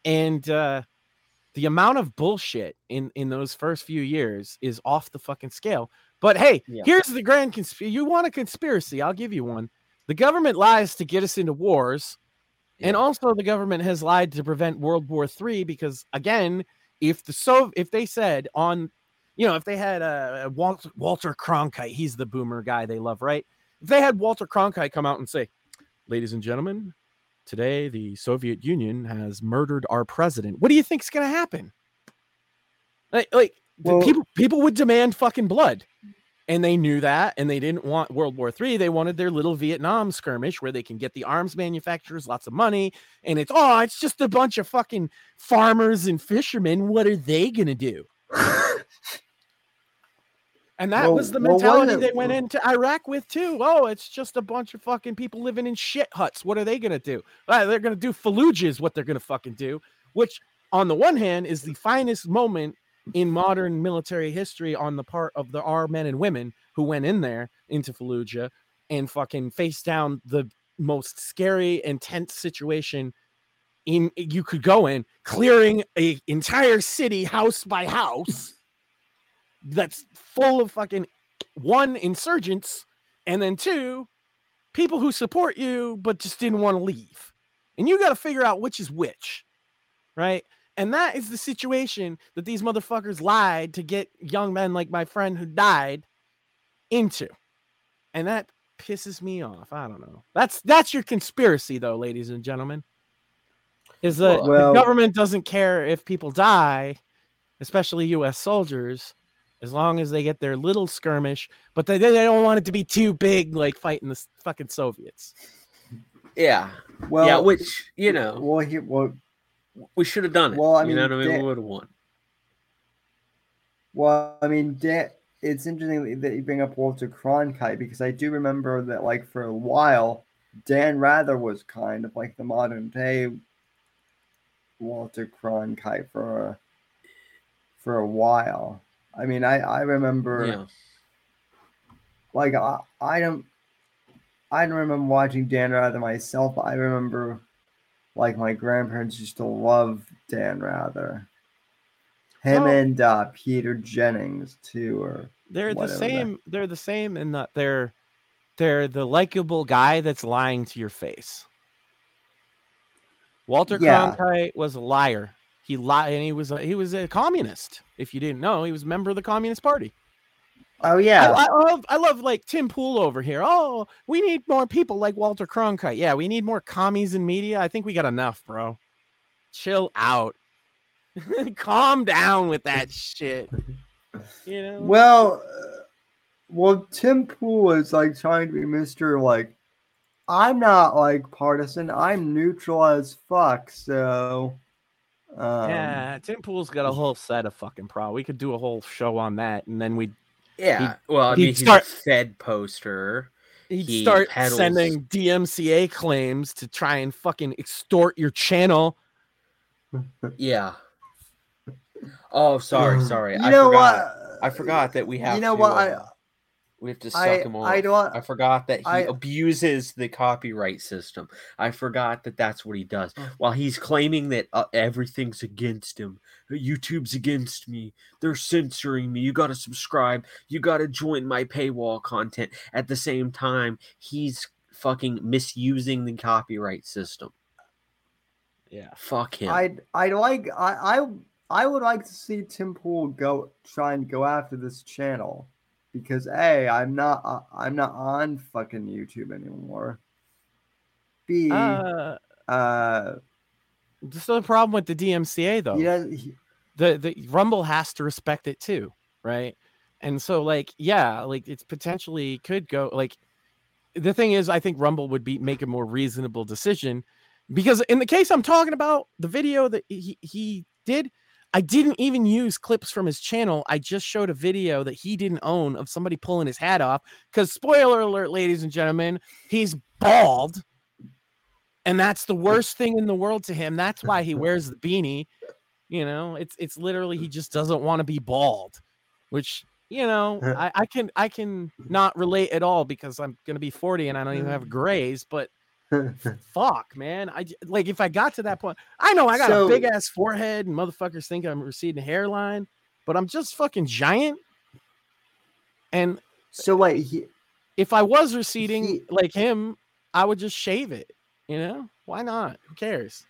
S3: And uh, the amount of bullshit in in those first few years is off the fucking scale. But hey,
S4: Yeah.
S3: here's the grand conspiracy. You want a conspiracy? I'll give you one. The government lies to get us into wars, and also the government has lied to prevent World War III because again, if the so if they said on, you know, if they had uh, Walter Walter Cronkite, he's the boomer guy they love, right? They had Walter Cronkite come out and say, "Ladies and gentlemen, today the Soviet Union has murdered our president," what do you think's going to happen? Like, like
S2: Well-
S3: people people would demand fucking blood. And they knew that and they didn't want world war three. They wanted their little vietnam skirmish where they can get the arms manufacturers lots of money. And it's oh it's just a bunch of fucking farmers and fishermen. What are they gonna do and that
S2: Well-
S3: was the mentality
S2: wasn't-
S3: they went into iraq with too. Oh it's just a bunch of fucking people living in shit huts. What are they gonna do? "Ah, they're gonna do fallujah is what they're gonna fucking do which on the one hand is the finest moment in modern military history on the part of the our men and women who went in there into Fallujah and fucking faced down the most scary intense situation in you could go in clearing a entire city house by house that's full of fucking one insurgents and then two people who support you but just didn't want to leave and you got to figure out which is which right and that is the situation that these motherfuckers lied to get young men like my friend who died into. And that pisses me off. I don't know. That's that's your conspiracy though, ladies and gentlemen. Is that
S2: Well-
S3: the government doesn't care if people die, especially US soldiers, as long as they get their little skirmish, but they, they don't want it to be too big like fighting the fucking Soviets.
S4: Yeah.
S2: Well,
S4: yeah, which, you know,
S2: well, he, well,
S4: we should have done it.
S2: Well, I
S4: you know
S2: mean,
S4: what I mean?
S2: Dan-
S4: We would have won.
S2: Well, I mean, Dan, it's interesting that you bring up Walter Cronkite because I do remember that, like, for a while, Dan Rather was kind of like the modern day Walter Cronkite for a, for a while. I mean, I I remember
S4: Yeah.
S2: like I, I don't I don't remember watching Dan Rather myself. But I remember like my grandparents used to love Dan Rather. Him
S3: Well-
S2: and uh, Peter Jennings too, or
S3: They're the
S2: whatever that-
S3: same. They're the same in that they're they're the likable guy that's lying to your face. Walter
S2: Yeah.
S3: Cronkite was a liar. He lied, and he was a, he was a communist. If you didn't know, he was a member of the Communist Party.
S2: Oh
S3: I,
S2: yeah,
S3: I love I love like Tim Pool over here. Oh, we need more people like Walter Cronkite. Yeah, we need more commies in media. I think we got enough, bro. Chill out. Calm down with that shit. You know.
S2: well, uh, well, Tim Pool is like trying to be Mister like. I'm not like partisan. I'm neutral as fuck. So, um,
S3: Yeah, Tim Pool's got a whole set of fucking pro. We could do a whole show on that, and then we'd
S4: Yeah. well, I
S3: he'd
S4: mean, he's
S3: start-
S4: a Fed poster.
S3: he'd
S4: He
S3: start
S4: peddles-
S3: sending DMCA claims to try and fucking extort your channel.
S4: Yeah. Oh, sorry, sorry.
S2: You
S4: I
S2: know
S4: forgot.
S2: what?
S4: I forgot that we have
S2: You know
S4: to,
S2: what?
S4: uh,
S2: I
S4: We have to suck I, him off. I don't. I forgot that he I, abuses the copyright system. I forgot that that's what he does. While he's claiming that uh, everything's against him, YouTube's against me. They're censoring me. You got to subscribe. You got to join my paywall content. At the same time, he's fucking misusing the copyright system. Yeah, fuck him.
S2: I'd I'd like I I I would like to see Tim Pool go try and go after this channel because a I'm not uh, I'm not on fucking YouTube anymore. B uh, uh
S3: still a problem with the DMCA though. Yeah, he, the the Rumble has to respect it too, right? And so like yeah, like it's potentially could go like the thing is I think Rumble would be make a more reasonable decision because in the case I'm talking about the video that he he did I didn't even use clips from his channel. I just showed a video that he didn't own of somebody pulling his hat off. Because, spoiler alert, ladies and gentlemen, he's bald. And that's the worst thing in the world to him. That's why he wears the beanie. You know, it's it's literally he just doesn't want to be bald, which you know, I, I can I can not relate at all because I'm gonna be 40 and I don't even have grays, but Fuck, man. I like if I got to that point, I know I got so, a big ass forehead and motherfuckers think I'm receding hairline, but I'm just fucking giant. And
S2: so wait, he,
S3: if I was receding he, like him, I would just shave it. You know, why not? Who cares?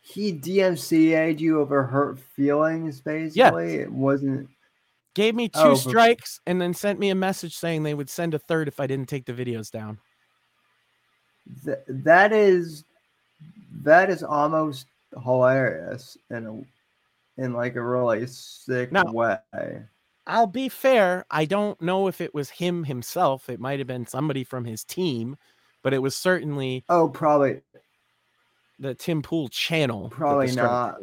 S2: He DMCA'd you over hurt feelings, basically. Yeah. It wasn't
S3: gave me two oh, strikes and then sent me a message saying they would send a third if I didn't take the videos down.
S2: Th- that is that is almost hilarious in a in like a really sick now, way.
S3: I'll be fair. I don't know if it was him himself. It might have been somebody from his team, but it was certainly
S2: oh probably
S3: the Tim Pool channel.
S2: Probably not.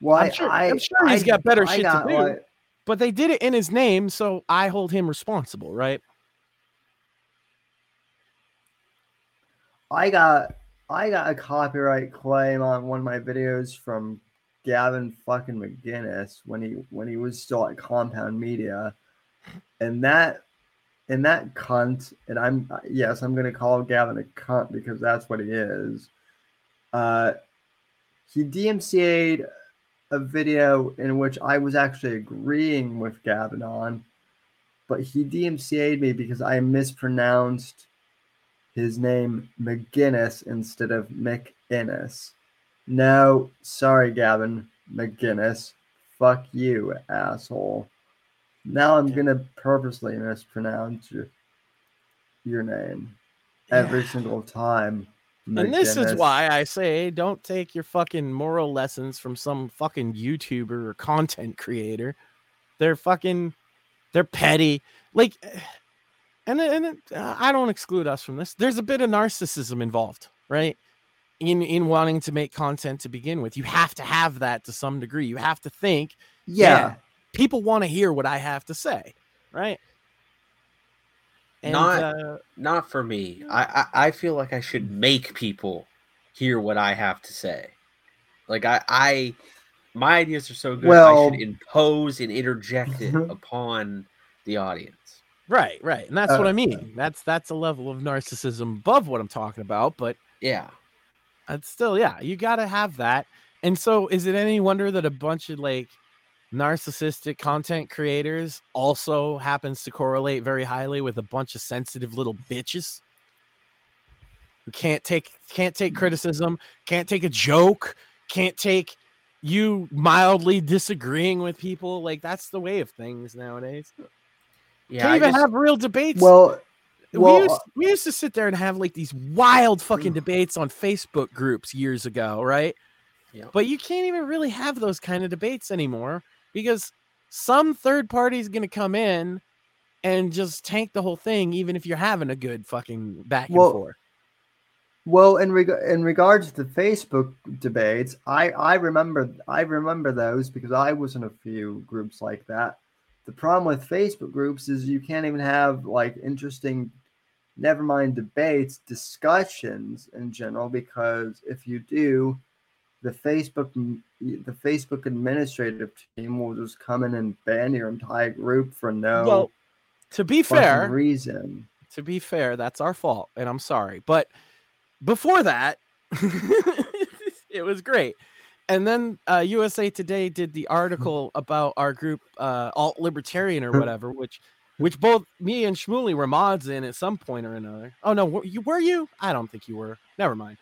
S3: Well, I'm sure, I, am sure he's I, got better I shit got, to do. Like, but they did it in his name, so I hold him responsible, right?
S2: I got I got a copyright claim on one of my videos from Gavin fucking McGinnis when he when he was still at Compound Media, and that and that cunt and I'm yes I'm gonna call Gavin a cunt because that's what he is. Uh, he DMCA'd a video in which I was actually agreeing with Gavin on, but he DMCA'd me because I mispronounced his name McGinnis instead of McInnes. No, sorry, Gavin McGinnis. Fuck you, asshole. Now I'm gonna purposely mispronounce your, your name every yeah. single time.
S3: McGinnis. And this is why I say don't take your fucking moral lessons from some fucking YouTuber or content creator. They're fucking, they're petty. Like, and and uh, I don't exclude us from this. There's a bit of narcissism involved, right? In in wanting to make content to begin with, you have to have that to some degree. You have to think, yeah, yeah people want to hear what I have to say, right?
S4: And, not uh, not for me. I, I I feel like I should make people hear what I have to say. Like I I my ideas are so good, well, I should impose and interject it upon the audience.
S3: Right, right. And that's uh, what I mean. That's that's a level of narcissism above what I'm talking about, but
S4: yeah.
S3: It's still yeah, you got to have that. And so is it any wonder that a bunch of like narcissistic content creators also happens to correlate very highly with a bunch of sensitive little bitches who can't take can't take criticism, can't take a joke, can't take you mildly disagreeing with people. Like that's the way of things nowadays. Yeah, can't I even just, have real debates.
S2: Well, well
S3: we, used, we used to sit there and have like these wild fucking mm. debates on Facebook groups years ago, right? Yeah. But you can't even really have those kind of debates anymore because some third party is going to come in and just tank the whole thing, even if you're having a good fucking back and well, forth.
S2: Well, in reg- in regards to Facebook debates, I I remember I remember those because I was in a few groups like that the problem with Facebook groups is you can't even have like interesting, never mind debates, discussions in general, because if you do, the Facebook the Facebook administrative team will just come in and ban your entire group for no
S3: well, to be fair
S2: reason.
S3: To be fair, that's our fault, and I'm sorry. But before that, it was great. And then uh, USA Today did the article about our group, uh, alt libertarian or whatever, which which both me and Shmuley were mods in at some point or another. Oh no, were you? Were you? I don't think you were. Never mind.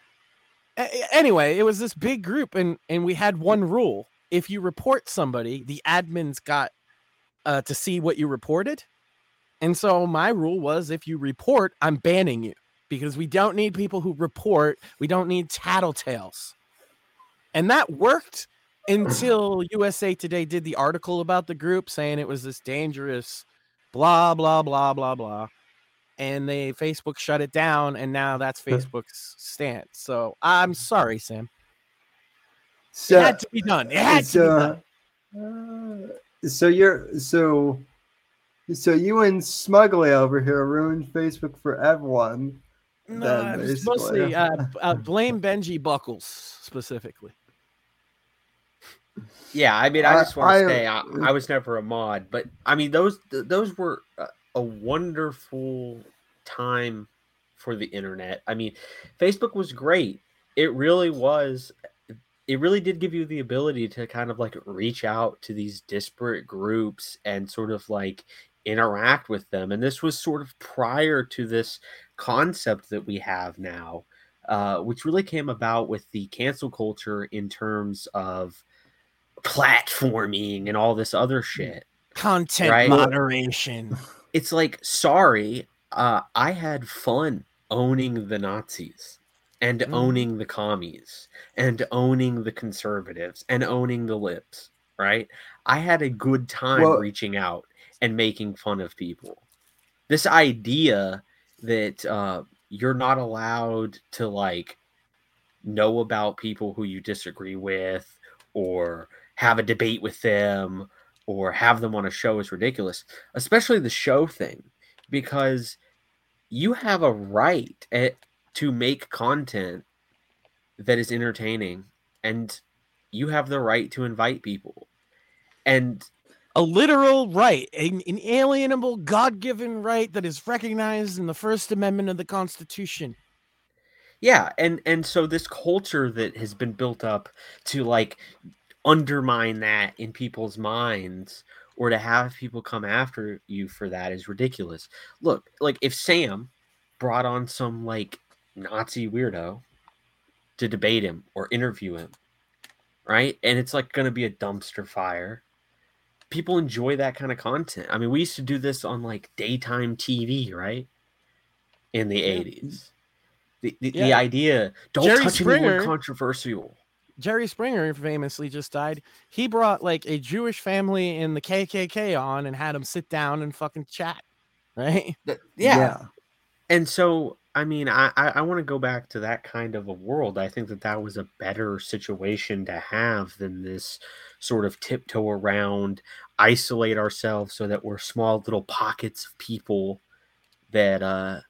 S3: A- anyway, it was this big group, and and we had one rule: if you report somebody, the admins got uh, to see what you reported. And so my rule was, if you report, I'm banning you because we don't need people who report. We don't need tattletales. And that worked until USA Today did the article about the group saying it was this dangerous blah blah blah blah blah. And they facebook shut it down and now that's facebook's stance. So i'm sorry sam. So, it had to be done. It had so, to be
S2: done. uh, so you're so so you and smugly over here ruined facebook for everyone
S3: no, it's mostly uh, uh, blame benji buckles specifically
S4: yeah, I mean, I just want to say I, I, was never a mod, but I mean those those were a wonderful time for the internet. I mean, Facebook was great. It really was. It really did give you the ability to kind of like reach out to these disparate groups and sort of like interact with them. And this was sort of prior to this concept that we have now, uh, which really came about with the cancel culture in terms of platforming and all this other shit.
S3: Content right? moderation.
S4: It's like, sorry, uh, I had fun owning the Nazis and mm. owning the commies and owning the conservatives and owning the libs, right? I had a good time well, reaching out and making fun of people. This idea that uh, you're not allowed to like know about people who you disagree with or have a debate with them or have them on a show is ridiculous, especially the show thing, because you have a right at, eh, to make content that is entertaining and you have the right to invite people. And
S3: a literal right, an inalienable God given right that is recognized in the First Amendment of the Constitution.
S4: Yeah, and and so this culture that has been built up to like undermine that in people's minds or to have people come after you for that is ridiculous. Look, like if Sam brought on some like Nazi weirdo to debate him or interview him, right? And it's like going to be a dumpster fire. People enjoy that kind of content. I mean, we used to do this on like daytime TV, right? In the yeah. 80s. The, the, yeah. the idea don't Jerry touch Springer, anyone controversial.
S3: Jerry Springer famously just died. He brought like a Jewish family in the KKK on and had them sit down and fucking chat, right?
S4: Yeah. yeah. And so, I mean, I I, I want to go back to that kind of a world. I think that that was a better situation to have than this sort of tiptoe around, isolate ourselves so that we're small little pockets of people that uh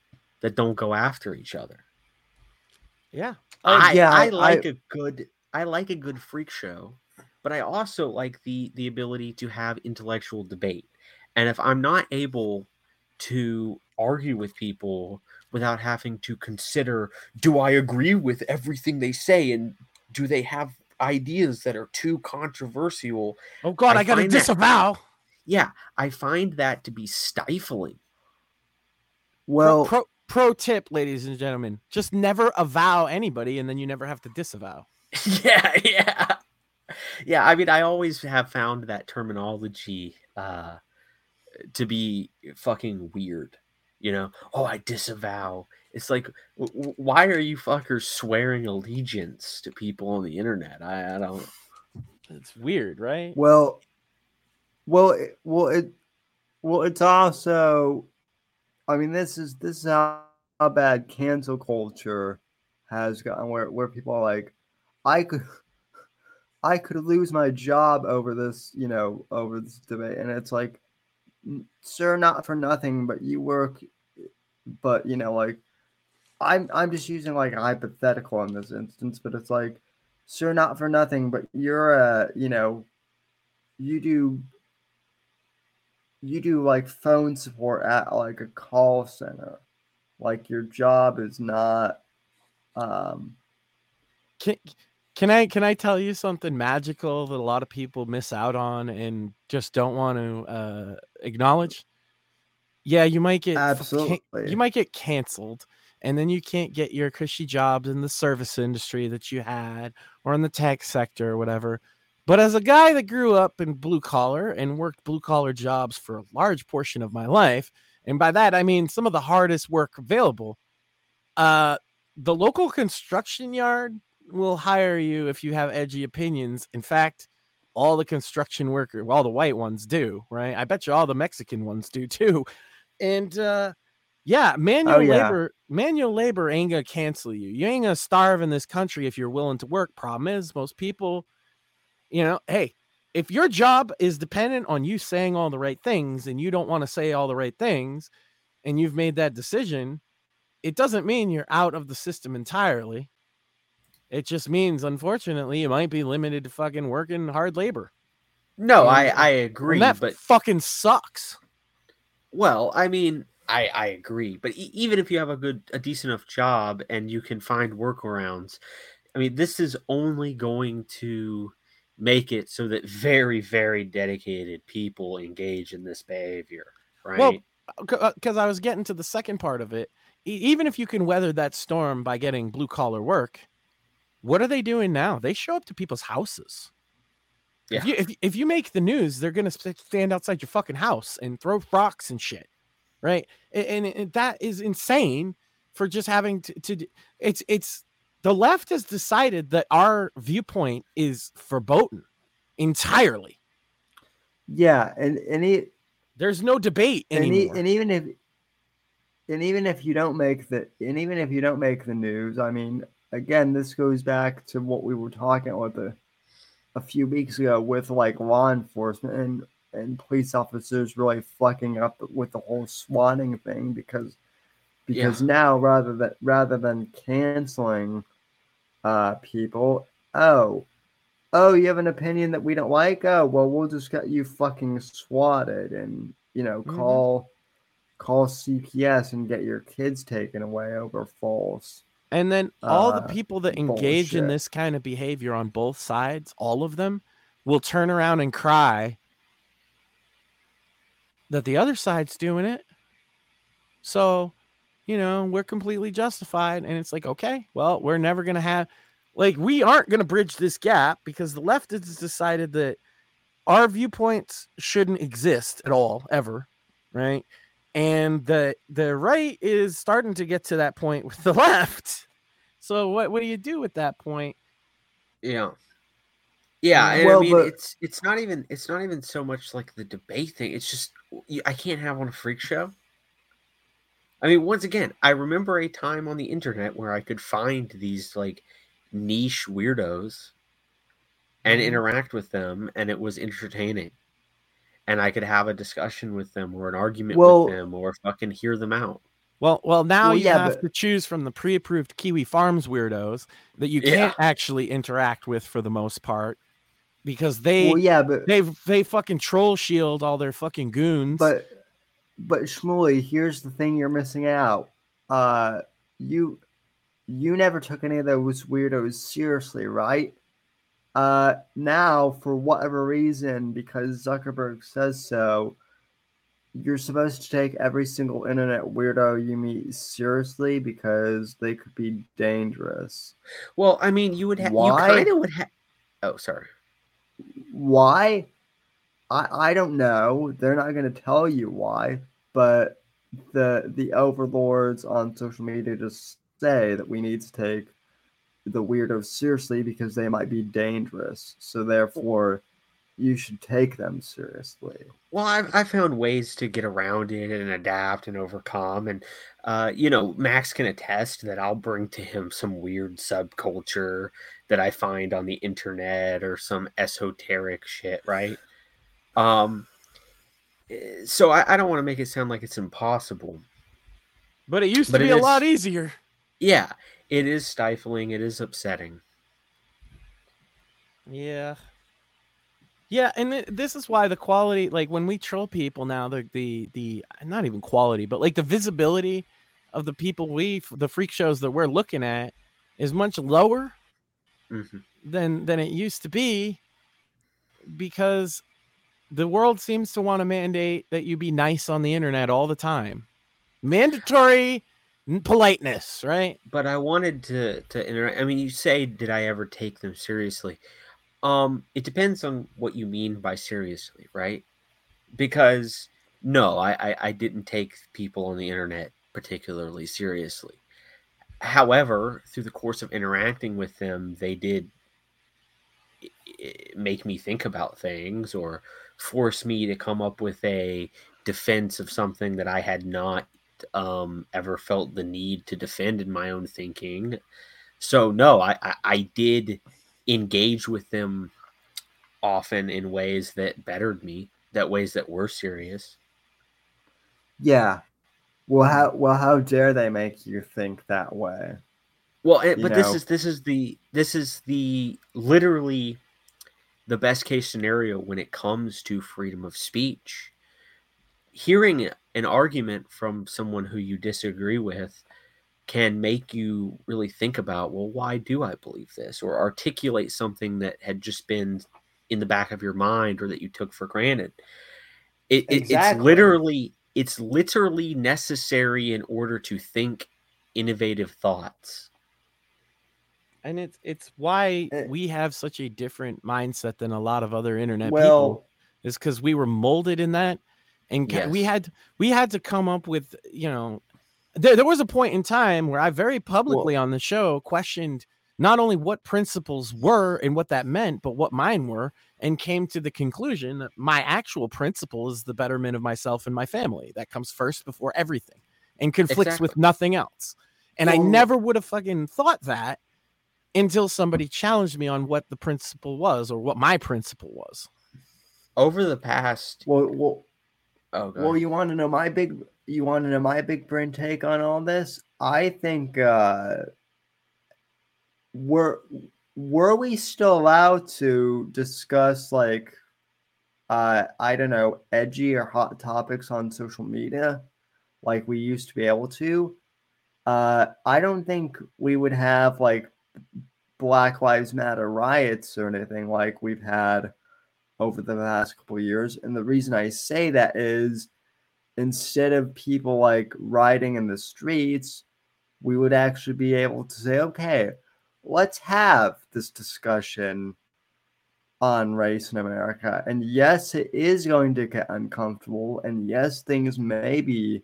S4: that don't go after each other.
S3: Yeah.
S4: I, yeah, I, I like I, a good I like a good freak show, but I also like the the ability to have intellectual debate. And if I'm not able to argue with people without having to consider do I agree with everything they say and do they have ideas that are too controversial?
S3: Oh god, I, I got to disavow. That,
S4: yeah, I find that to be stifling.
S3: Well, pro, pro, pro tip, ladies and gentlemen, just never avow anybody and then you never have to disavow.
S4: yeah, yeah. Yeah, I mean, I always have found that terminology uh, to be fucking weird. You know, oh, I disavow. It's like, w- why are you fuckers swearing allegiance to people on the internet? I, I don't.
S3: It's weird, right?
S2: Well, well, it, well, it, well, it's also. I mean, this is this is how, how bad cancel culture has gotten, where where people are like, I could I could lose my job over this, you know, over this debate. And it's like, sir, not for nothing, but you work, but you know, like, I'm I'm just using like a hypothetical in this instance, but it's like, sir, not for nothing, but you're a, you know, you do you do like phone support at like a call center. Like your job is not um
S3: can can I can I tell you something magical that a lot of people miss out on and just don't want to uh acknowledge? Yeah, you might get
S2: absolutely
S3: you might get canceled and then you can't get your cushy jobs in the service industry that you had or in the tech sector or whatever. But as a guy that grew up in blue collar and worked blue collar jobs for a large portion of my life, and by that I mean some of the hardest work available, uh, the local construction yard will hire you if you have edgy opinions. In fact, all the construction workers, all the white ones do, right? I bet you all the Mexican ones do too. And uh, yeah, manual oh, yeah. labor, manual labor ain't gonna cancel you. You ain't gonna starve in this country if you're willing to work. Problem is, most people, you know, hey, if your job is dependent on you saying all the right things and you don't want to say all the right things, and you've made that decision, it doesn't mean you're out of the system entirely. It just means, unfortunately, you might be limited to fucking working hard labor.
S4: No, and, I I agree,
S3: that
S4: but
S3: fucking sucks.
S4: Well, I mean, I I agree, but e- even if you have a good a decent enough job and you can find workarounds, I mean, this is only going to make it so that very very dedicated people engage in this behavior, right? Well,
S3: because uh, I was getting to the second part of it. E- even if you can weather that storm by getting blue collar work, what are they doing now? They show up to people's houses. Yeah. If you if, if you make the news, they're gonna stand outside your fucking house and throw rocks and shit right? And, and, and that is insane for just having to, to it's it's the left has decided that our viewpoint is verboten entirely.
S2: Yeah, and and it,
S3: there's no debate anymore.
S2: And, and even if and even if you don't make the and even if you don't make the news, I mean, again, this goes back to what we were talking about the a few weeks ago with like law enforcement and and police officers really fucking up with the whole swatting thing because because yeah. now rather than rather than canceling uh people, oh, oh, you have an opinion that we don't like? Oh, well, we'll just get you fucking swatted and you know call mm-hmm. call CPS and get your kids taken away over false.
S3: And then all uh, the people that engage bullshit. in this kind of behavior on both sides, all of them, will turn around and cry that the other side's doing it. So, you know, we're completely justified. And it's like, okay, well, we're never going to have, like, we aren't going to bridge this gap because the left has decided that our viewpoints shouldn't exist at all, ever. Right. And the the right is starting to get to that point with the left. So what what do you do at that point?
S4: Yeah. Yeah, well, I mean but... it's it's not even it's not even so much like the debate thing. It's just I can't have on a freak show. I mean, once again, I remember a time on the internet where I could find these like niche weirdos and mm-hmm. interact with them, and it was entertaining. And I could have a discussion with them or an argument well, with them or fucking hear them out.
S3: Well, well, now well, you yeah, have but... to choose from the pre-approved Kiwi Farms weirdos that you can't yeah. actually interact with for the most part because they
S2: well, yeah, but
S3: they they fucking troll shield all their fucking goons.
S2: But but Shmuley, here's the thing you're missing out. Uh you you never took any of those weirdos seriously, right? Uh now for whatever reason, because Zuckerberg says so, you're supposed to take every single internet weirdo you meet seriously because they could be dangerous.
S4: Well, I mean, you would have you kind of would have. Oh, sorry.
S2: Why? I I don't know. They're not going to tell you why, but the the overlords on social media just say that we need to take the weirdos seriously because they might be dangerous. So therefore, you should take them seriously.
S4: Well, I've, i found ways to get around it and adapt and overcome. And, uh, you know, Max can attest that I'll bring to him some weird subculture that I find on the internet or some esoteric shit, right? Um, eh, so I, I don't want to make it sound like it's impossible.
S3: But it used to be a lot easier.
S4: Yeah, it is stifling. It is upsetting.
S3: Yeah. Yeah, and th- this is why the quality, like when we troll people now, the the the not even quality, but like the visibility of the people we the freak shows that we're looking at is much lower mm-hmm. than than it used to be because the world seems to want to mandate that you be nice on the internet all the time. Mandatory politeness, right?
S4: But I wanted to to interact. I mean, you say, did I ever take them seriously? Um, it depends on what you mean by seriously, right? Because no, I, I, I didn't take people on the internet particularly seriously. However, through the course of interacting with them, they did make me think about things or force me to come up with a defense of something that I had not um, ever felt the need to defend in my own thinking. So no, I, I, I did engage with them often in ways that bettered me, that ways that were serious.
S2: Yeah. Well, how well how dare they make you think that way?
S4: Well, it, but know? this is this is the this is the literally the best case scenario when it comes to freedom of speech. Hearing an argument from someone who you disagree with can make you really think about, well, why do I believe this? Or articulate something that had just been in the back of your mind or that you took for granted. It, exactly. It's literally it's literally necessary in order to think innovative thoughts.
S3: And it's it's why eh. we have such a different mindset than a lot of other internet well, people. Is because we were molded in that, and yes. we had we had to come up with you know there, there was a point in time where I very publicly well, on the show questioned not only what principles were and what that meant, but what mine were, and came to the conclusion that my actual principle is the betterment of myself and my family. That comes first before everything and conflicts exactly. with nothing else. And well, I never would have fucking thought that until somebody challenged me on what the principle was or what my principle was.
S4: Over the past.
S2: Well, well, oh, well you want to know my big you want to know my big brain take on all this? I think uh were were we still allowed to discuss like uh I don't know edgy or hot topics on social media like we used to be able to? Uh I don't think we would have like Black Lives Matter riots or anything like we've had over the past couple years. And the reason I say that is instead of people like riding in the streets, we would actually be able to say, okay, let's have this discussion on race in America. And yes, it is going to get uncomfortable. And yes, things may be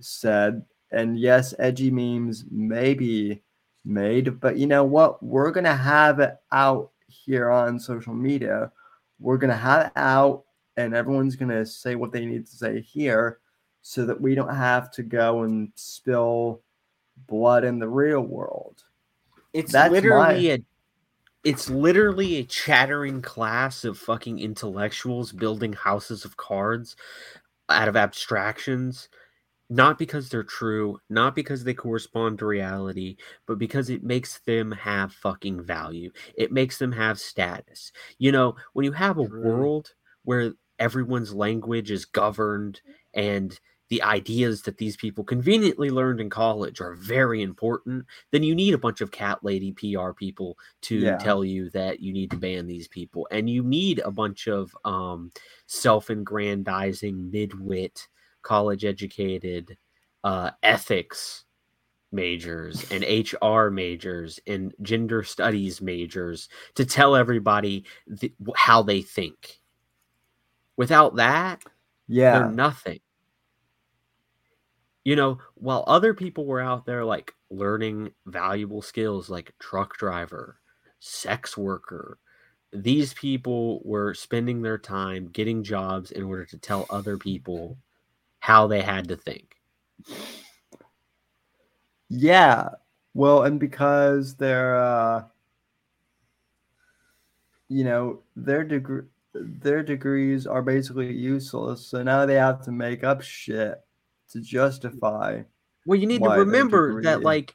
S2: said. And yes, edgy memes may be made. But you know what? We're going to have it out here on social media. We're going to have it out, and everyone's going to say what they need to say here so that we don't have to go and spill blood in the real world.
S4: It's That's literally my... a it's literally a chattering class of fucking intellectuals building houses of cards out of abstractions not because they're true, not because they correspond to reality, but because it makes them have fucking value. It makes them have status. You know, when you have a true. world where everyone's language is governed and the ideas that these people conveniently learned in college are very important, then you need a bunch of cat lady PR people to yeah. tell you that you need to ban these people. And you need a bunch of um, self aggrandizing, midwit, college educated uh, ethics majors and HR majors and gender studies majors to tell everybody th- how they think. Without that, yeah, they're nothing you know, while other people were out there like learning valuable skills like truck driver, sex worker, these people were spending their time getting jobs in order to tell other people how they had to think.
S2: Yeah. Well, and because they're uh you know, their degree their degrees are basically useless, so now they have to make up shit to justify.
S4: Well, you need to remember that, like,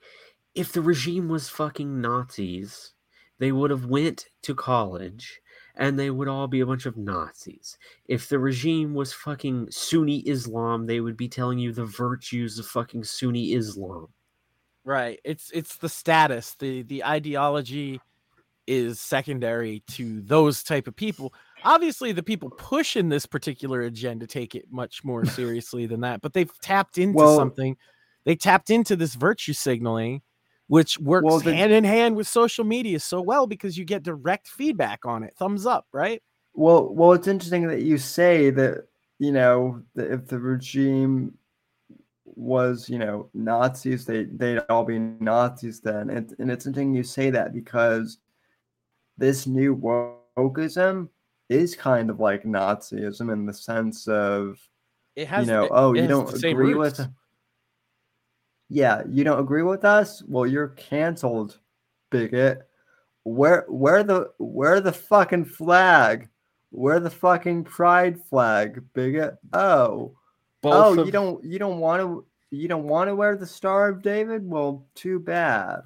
S4: if the regime was fucking Nazis, they would have went to college and they would all be a bunch of Nazis. If the regime was fucking Sunni Islam, they would be telling you the virtues of fucking Sunni Islam.
S3: Right. It's it's the status, the the ideology is secondary to those type of people. Obviously, the people pushing this particular agenda take it much more seriously than that, but they've tapped into well, something. They tapped into this virtue signaling which works well, the, hand in hand with social media so well because you get direct feedback on it. Thumbs up, right?
S2: Well, well, it's interesting that you say that you know that if the regime was you know Nazis, they they'd all be Nazis then, and, and it's interesting you say that because this new wokeism is kind of like Nazism in the sense of it has you know oh you don't agree roots. with yeah, you don't agree with us? Well, you're canceled, bigot. Where where the where the fucking flag? Where the fucking pride flag, bigot? Oh. Both oh, of... you don't you don't want to you don't want to wear the Star of David? Well, too bad.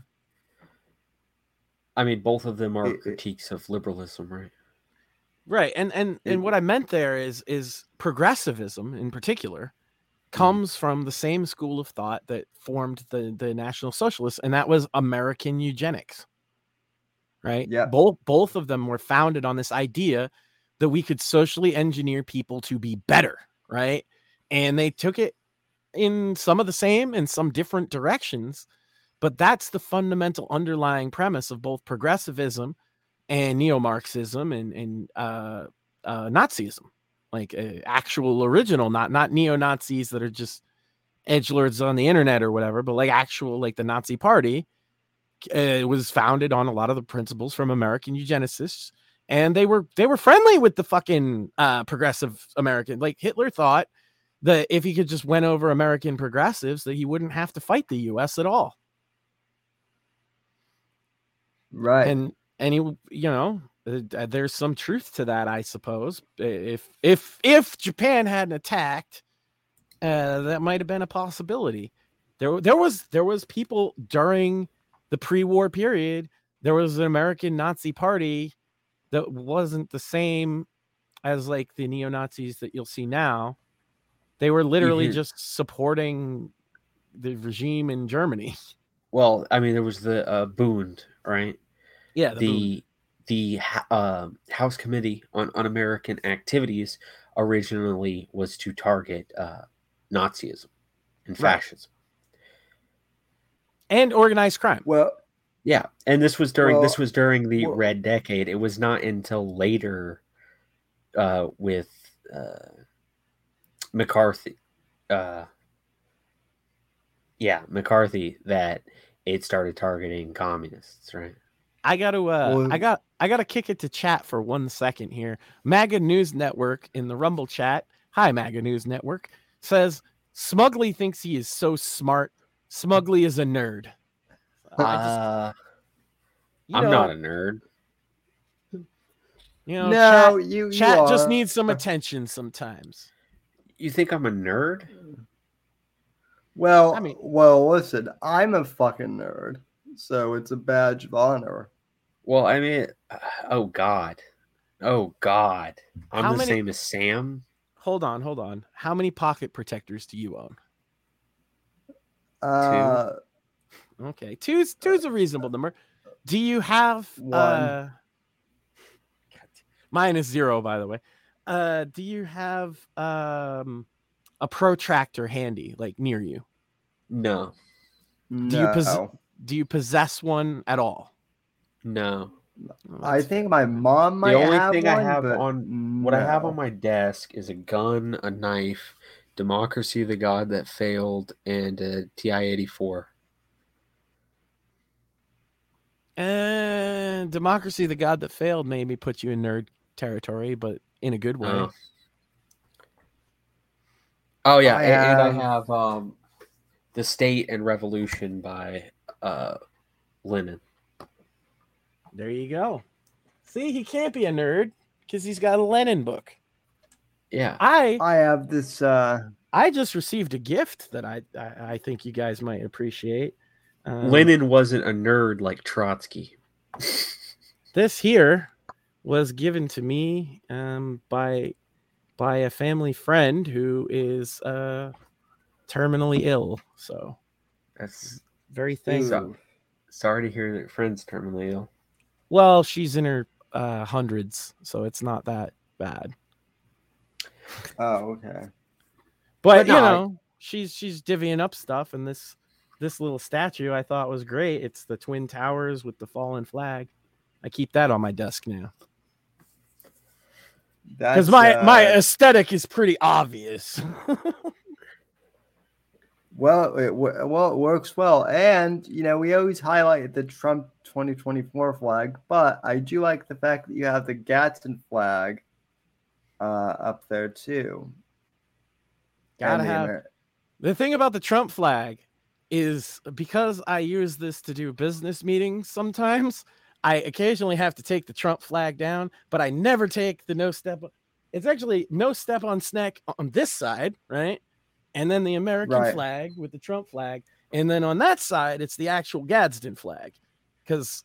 S4: I mean, both of them are it, critiques of liberalism, right?
S3: Right, and and and what I meant there is is progressivism in particular. Comes from the same school of thought that formed the the National Socialists, and that was American eugenics. Right?
S2: Yeah.
S3: Both both of them were founded on this idea that we could socially engineer people to be better, right? And they took it in some of the same and some different directions, but that's the fundamental underlying premise of both progressivism and neo-Marxism and and uh, uh, Nazism like uh, actual original, not not neo Nazis that are just edge lords on the internet or whatever, but like actual like the Nazi Party. Uh, was founded on a lot of the principles from American eugenicists, and they were they were friendly with the fucking uh, progressive American. Like Hitler thought that if he could just win over American progressives, that he wouldn't have to fight the U.S. at all.
S2: Right,
S3: and and he, you know, there's some truth to that, I suppose. If if if Japan hadn't attacked, uh, that might have been a possibility. There there was there was people during the pre-war period. There was an American Nazi party that wasn't the same as like the neo Nazis that you'll see now. They were literally mm-hmm. just supporting the regime in Germany.
S4: Well, I mean, there was the uh, Bund, right?
S3: Yeah,
S4: the, the the uh, House Committee on Un-American Activities originally was to target uh, Nazism and fascism
S3: right. and organized crime.
S2: Well,
S4: yeah, and this was during well, this was during the well, Red Decade. It was not until later uh, with uh, McCarthy, uh, yeah, McCarthy that it started targeting communists, right?
S3: I got to uh well, I got I got to kick it to chat for one second here. MAGA News Network in the Rumble chat. Hi MAGA News Network says Smugly thinks he is so smart. Smugly is a nerd.
S4: Uh, just, I'm know, not a nerd.
S3: You know,
S2: no,
S3: chat,
S2: you, you
S3: chat
S2: are.
S3: just needs some attention sometimes.
S4: You think I'm a nerd?
S2: Well, I mean, well, listen, I'm a fucking nerd so it's a badge of honor.
S4: Well, I mean, oh god, oh god, I'm How the many... same as Sam.
S3: Hold on, hold on. How many pocket protectors do you own?
S2: Uh,
S3: two. Okay, two's two's a reasonable number. Do you have one? Uh, mine is zero, by the way. Uh, do you have um a protractor handy, like near you?
S4: No.
S3: Do you possess? Do you possess one at all?
S4: No.
S2: I think my mom might.
S4: The only
S2: have
S4: thing
S2: one,
S4: I have on
S2: no.
S4: what I have on my desk is a gun, a knife, Democracy the God That Failed, and a TI eighty four.
S3: And Democracy the God That Failed maybe put you in nerd territory, but in a good way.
S4: Oh, oh yeah, I and, and, I have um, the State and Revolution by uh, Lenin.
S3: There you go. See, he can't be a nerd because he's got a Lenin book.
S4: Yeah,
S3: I
S2: I have this. uh
S3: I just received a gift that I I, I think you guys might appreciate.
S4: Um, Lenin wasn't a nerd like Trotsky.
S3: this here was given to me um, by by a family friend who is uh, terminally ill. So
S4: That's
S3: very thankful.
S4: so, sorry to hear that your friend's terminally ill.
S3: Well, she's in her uh, hundreds, so it's not that bad.
S2: Oh, okay.
S3: But,
S4: But
S3: you
S4: no, I-
S3: know, she's she's divvying up stuff, and this this little statue I thought was great. It's the twin towers with the fallen flag. I keep that on my desk now because my my
S2: uh,
S3: aesthetic is pretty obvious.
S2: Well, it well it works well, and you know we always highlight the Trump 2024 flag, but I do like the fact that you have the Gadsden flag uh, up there too.
S3: Gotta
S2: the
S3: have
S2: Amer-
S3: The thing about the Trump flag is because I use this to do business meetings sometimes, I occasionally have to take the Trump flag down, but I never take the no step. It's actually no step on snack on this side, right? And then the American
S2: Right.
S3: flag with the Trump flag. And then on that side, it's the actual Gadsden flag. Because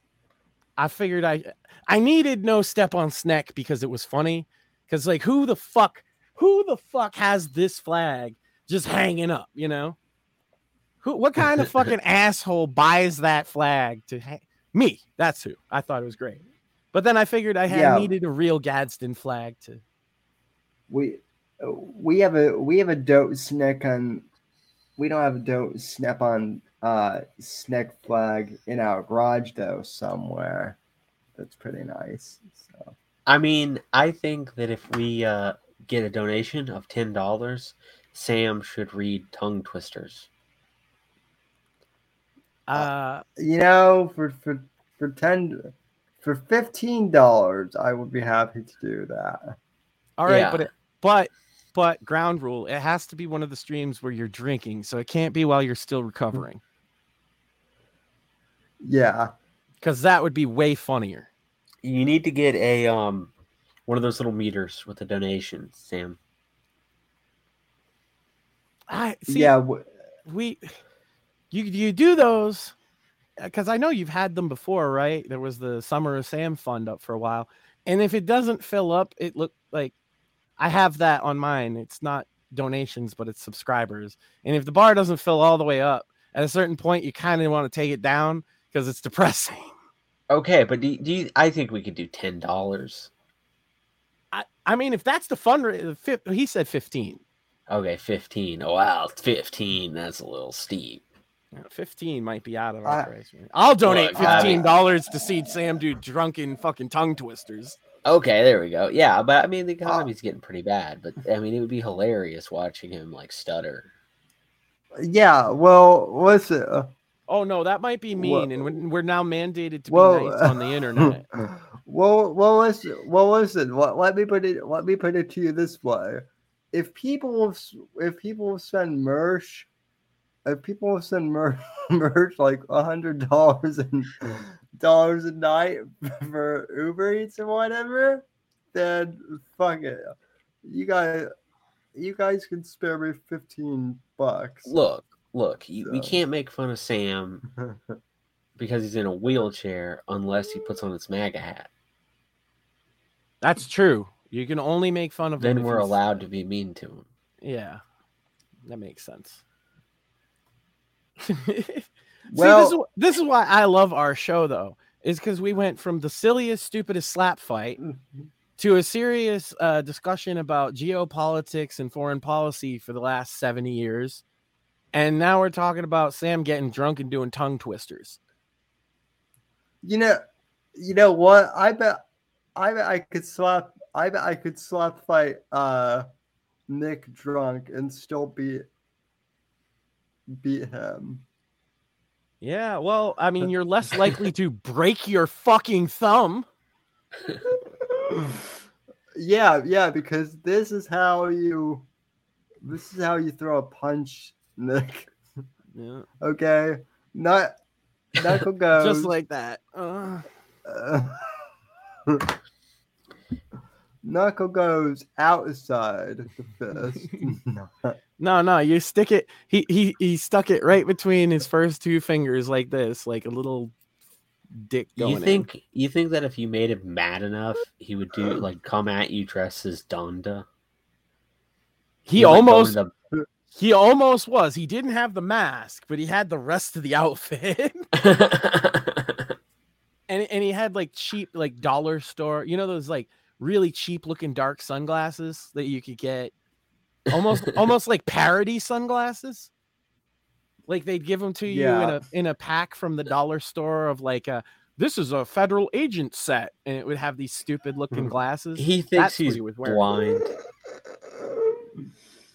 S3: I figured I I needed no step on snack because it was funny. Because like who the fuck who the fuck has this flag just hanging up, you know? Who what kind of fucking asshole buys that flag to hang? Me, that's who. I thought it was great. But then I figured I had
S2: Yeah.
S3: needed a real Gadsden flag to
S2: we we have a we have a dope snack on. We don't have a dope snap on uh snack flag in our garage though somewhere. That's pretty nice. So.
S4: I mean, I think that if we uh, get a donation of ten dollars, Sam should read tongue twisters.
S3: uh
S2: You know, for for for ten for fifteen dollars, I would be happy to do that.
S3: all right,
S4: Yeah.
S3: but it, but but ground rule, it has to be one of the streams where you're drinking, so it can't be while you're still recovering.
S2: Yeah,
S3: Because that would be way funnier.
S4: You need to get a um one of those little meters with a donation, Sam.
S3: I see
S2: yeah. w-
S3: we you you do those because I know you've had them before, right? There was the Summer of Sam fund up for a while, and if it doesn't fill up, it looked like I have that on mine. It's not donations, but it's subscribers. And if the bar doesn't fill all the way up, at a certain point, you kind of want to take it down because it's depressing.
S4: Okay, but do, do you, I think we could do ten dollars?
S3: I, I mean, if that's the fund, uh, he said fifteen.
S4: Okay, fifteen. Oh wow, fifteen. That's a little steep.
S3: Yeah, Fifteen might be out of
S2: I-
S3: our price. range. I'll donate
S4: Look, I mean-
S3: fifteen dollars to see Sam do drunken fucking tongue twisters.
S4: Okay, there we go. Yeah, but I mean the economy's getting pretty bad. But I mean it would be hilarious watching him like stutter.
S2: Yeah. Well, what's it? uh,
S3: Oh no, that might be
S2: Wha-
S3: mean, and we're- we're now mandated to be
S2: Well,
S3: nice on the internet.
S2: well, well, listen, well, listen. What, let me put it. Let me put it to you this way: if people, if people send merch, if people send mer- merch like a hundred dollars and dollars a night for Uber Eats or whatever, then fuck it. You guys, you guys can spare me fifteen bucks.
S4: Look, look, you, we can't make fun of Sam because he's in a wheelchair unless he puts on his MAGA hat.
S3: That's true. You can only make fun of him
S4: Then we're allowed to be mean to him.
S3: Yeah, that makes sense. See,
S2: Well-
S3: this is, this is why I love our show, though, is because we went from the silliest, stupidest slap fight to a serious uh, discussion about geopolitics and foreign policy for the last 70 years. And now we're talking about Sam getting drunk and doing tongue twisters.
S2: You know, you know what? I bet, I bet I could slap. I bet I could slap fight uh, Nick drunk and still beat beat him.
S3: Yeah, well, I mean, you're less likely to break your fucking thumb.
S2: yeah, yeah, because this is how you, this is how you throw a punch, Nick.
S3: Yeah,
S2: Okay, not knuckle goes
S3: just like that. Uh,
S2: uh, knuckle goes outside the fist.
S3: no, no, you stick it. He he he stuck it right between his first two fingers like this, like a little dick going.
S4: You think in. you think that if you made him mad enough, he would do like come at you dressed as Donda?
S3: He, he almost the... he almost was. He didn't have the mask, but he had the rest of the outfit. and and he had like cheap like dollar store, you know those like really cheap looking dark sunglasses that you could get almost almost like parody sunglasses. Like they'd give them to you yeah. in a in a pack from the dollar store of like a this is a federal agent set, and it would have these stupid looking hmm. glasses.
S4: He thinks That's he's he was blind.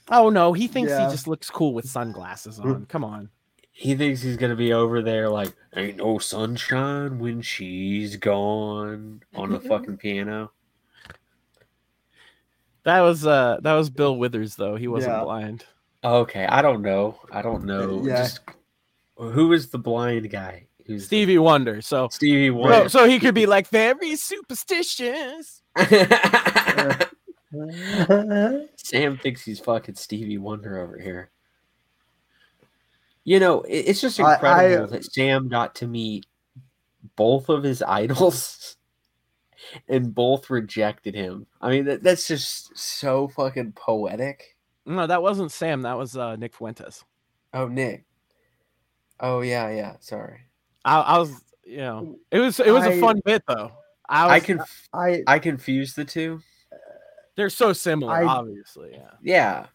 S3: Oh no, he thinks yeah. he just looks cool with sunglasses on. Come on.
S4: He thinks he's gonna be over there like ain't no sunshine when she's gone on the fucking piano.
S3: That was uh that was Bill Withers though. He wasn't yeah. blind.
S4: Okay, I don't know. I don't know. Yeah. Just, who is the blind guy?
S3: Who's Stevie the... Wonder. So
S4: Stevie Wonder.
S3: So, so he could be like very superstitious.
S4: Sam thinks he's fucking Stevie Wonder over here. You know, it's just incredible I, I, that Sam got to meet both of his idols and both rejected him. I mean, that, that's just so fucking poetic.
S3: No, that wasn't Sam. That was uh, Nick Fuentes.
S4: Oh, Nick. Oh yeah, yeah. Sorry.
S3: I, I was, you know, it was it was I, a fun bit though.
S4: I was, I can I I confused the two.
S3: They're so similar, I, obviously. Yeah.
S4: Yeah.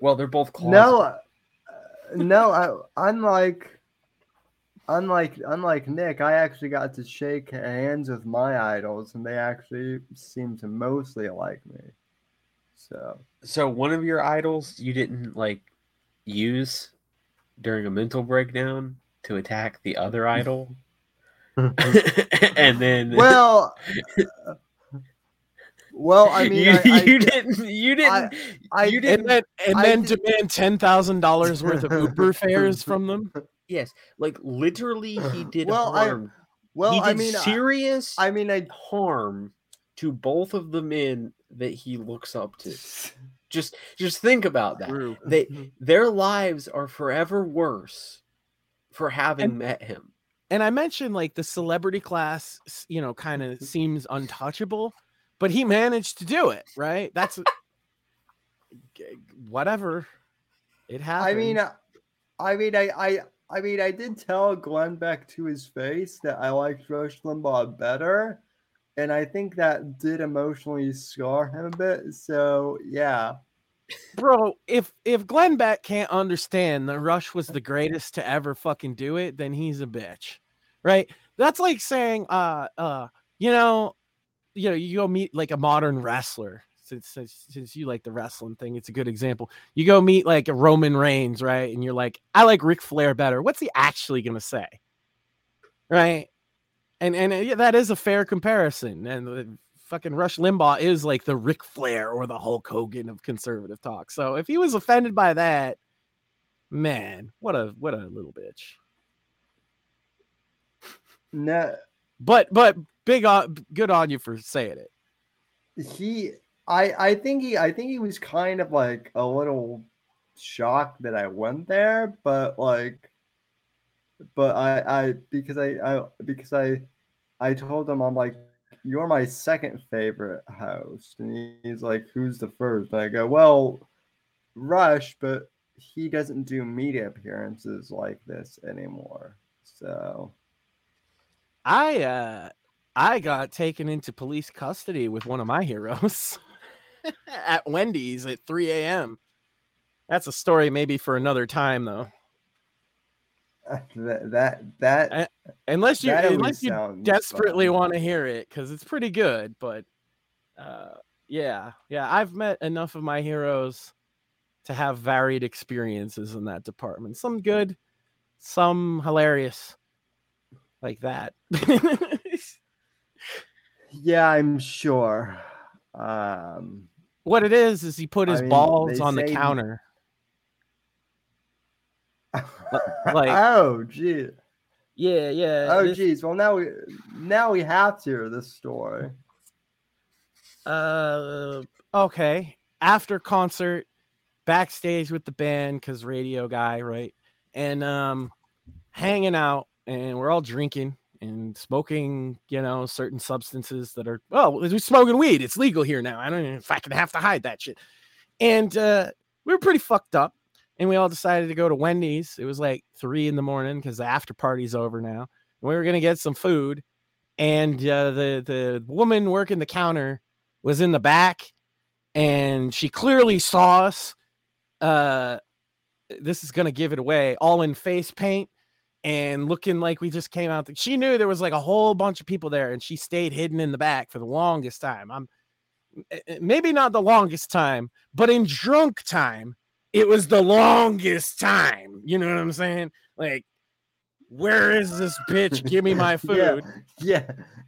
S4: Well, they're both
S2: closets. No, uh, no. I, unlike unlike unlike Nick, I actually got to shake hands with my idols, and they actually seem to mostly like me. So,
S4: so one of your idols you didn't like use during a mental breakdown to attack the other idol, and then
S2: well. Well, I mean,
S4: you,
S2: I, I,
S4: you didn't, you didn't,
S3: I, you didn't, and then, and then demand ten thousand dollars worth of Uber fares from them.
S4: Yes, like literally, he did well, harm. I, well, he did I mean, serious.
S2: I mean, I
S4: harm to both of the men that he looks up to. Just, just think about that. True. They, mm-hmm. their lives are forever worse for having and, met him.
S3: And I mentioned like the celebrity class, you know, kind of mm-hmm. seems untouchable, but he managed to do it. Right? That's whatever. It happened.
S2: I mean, uh, I mean, I, I, I mean, I did tell Glenn Beck to his face that I liked Rush Limbaugh better, and I think that did emotionally scar him a bit. So yeah,
S3: bro, if if Glenn Beck can't understand that Rush was the greatest to ever fucking do it, then he's a bitch, right? That's like saying, uh, uh, you know, you know, you go meet like a modern wrestler since, since since you like the wrestling thing, it's a good example. You go meet like a Roman Reigns, right? And you're like, I like Ric Flair better. What's he actually gonna say, right? And and uh, yeah, that is a fair comparison. And uh, fucking Rush Limbaugh is like the Ric Flair or the Hulk Hogan of conservative talk. So if he was offended by that, man, what a what a little bitch.
S2: No,
S3: but but big on good on you for saying it.
S2: He I I think he I think he was kind of like a little shocked that I went there, but like but I I because I I because I I told him I'm like you're my second favorite host. And he's like who's the first? And I go well Rush but he doesn't do media appearances like this anymore. So
S3: I uh I got taken into police custody with one of my heroes. at Wendy's at 3 a.m. That's a story maybe for another time, though.
S2: that that that
S3: unless you that unless you desperately want to hear it because it's pretty good but uh yeah yeah i've met enough of my heroes to have varied experiences in that department some good some hilarious like that
S2: yeah i'm sure um
S3: what it is is he put his I mean, balls on the counter.
S2: like oh gee.
S3: Yeah, yeah.
S2: Oh this... geez. Well now we now we have to hear this story.
S3: Uh okay. After concert, backstage with the band, cause radio guy, right? And um hanging out and we're all drinking and smoking, you know, certain substances that are well, we're smoking weed. It's legal here now. I don't I can have to hide that shit. And uh, we were pretty fucked up. And we all decided to go to Wendy's. It was like three in the morning because the after party's over now. And we were gonna get some food. And uh, the the woman working the counter was in the back, and she clearly saw us. Uh, this is gonna give it away. All in face paint and looking like we just came out. The, she knew there was like a whole bunch of people there, and she stayed hidden in the back for the longest time. I'm eh, eh, maybe not the longest time, but in drunk time, it was the longest time. You know what I'm saying? Like, where is this bitch? Give me my food.
S2: yeah,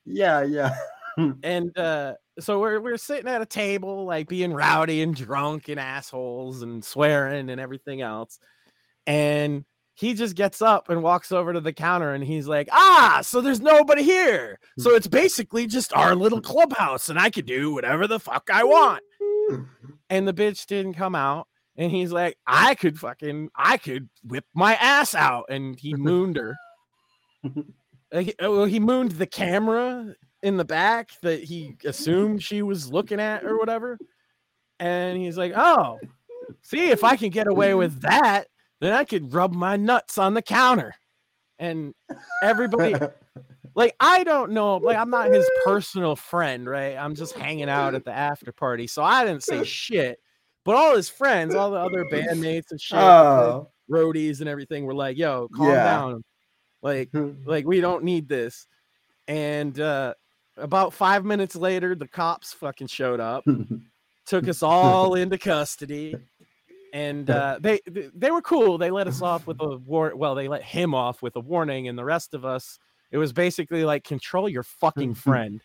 S2: yeah, yeah. yeah.
S3: and uh, so we're we're sitting at a table, like being rowdy and drunk and assholes and swearing and everything else, and he just gets up and walks over to the counter and he's like, ah, so there's nobody here. So it's basically just our little clubhouse and I could do whatever the fuck I want. And the bitch didn't come out. And he's like, I could fucking, I could whip my ass out. And he mooned her. Like, uh, well, he mooned the camera in the back that he assumed she was looking at or whatever. And he's like, oh, see if I can get away with that then I could rub my nuts on the counter. And everybody, like, I don't know, like, I'm not his personal friend, right? I'm just hanging out at the after party. So I didn't say shit. But all his friends, all the other bandmates and shit, oh. roadies and everything were like, yo, calm yeah. down. Like, like, we don't need this. And uh about five minutes later, the cops fucking showed up, took us all into custody and uh, they they were cool. They let us off with a war. Well, they let him off with a warning, and the rest of us, it was basically like control your fucking friend.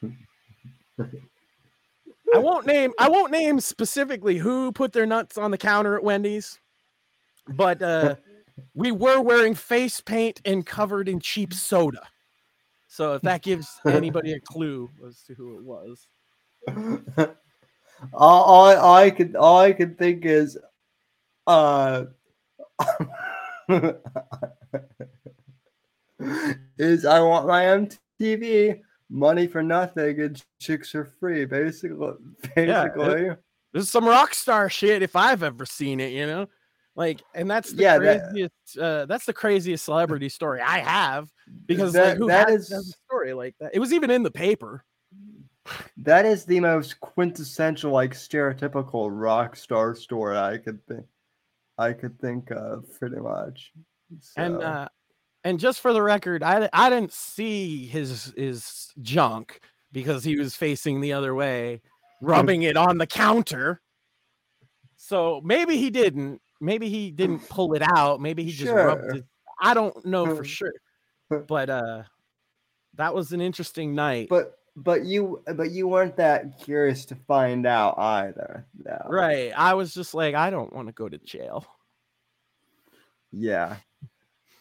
S3: I won't name I won't name specifically who put their nuts on the counter at Wendy's, but uh, we were wearing face paint and covered in cheap soda. So if that gives anybody a clue as to who it was.
S2: all, all I could all I could think is uh, is I want my MTV money for nothing and chicks are free. Basically, basically, yeah,
S3: this is some rock star shit if I've ever seen it. You know, like, and that's the yeah, craziest. That, uh, that's the craziest celebrity story I have because that, like, who that is, a story like that? It was even in the paper.
S2: That is the most quintessential, like stereotypical rock star story I could think. I could think of pretty much.
S3: So. And uh, and just for the record, I I didn't see his his junk because he was facing the other way, rubbing it on the counter. So maybe he didn't. Maybe he didn't pull it out. Maybe he just sure. rubbed it. I don't know for sure. But uh that was an interesting night.
S2: But but you but you weren't that curious to find out either no.
S3: right. I was just like i don't want to go to jail.
S2: Yeah.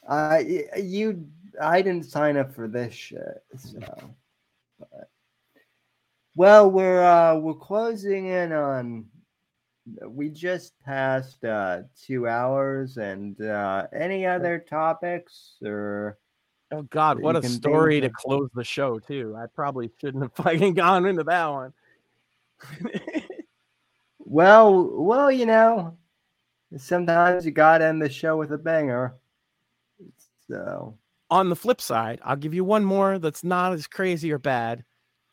S2: I you i didn't sign up for this shit so but well we're uh we're closing in on we just passed uh two hours and uh any other topics or
S3: Oh God, what a story to close the show too. I probably shouldn't have fucking gone into that one.
S2: well, well, you know, sometimes you gotta end the show with a banger. So
S3: on the flip side, I'll give you one more that's not as crazy or bad.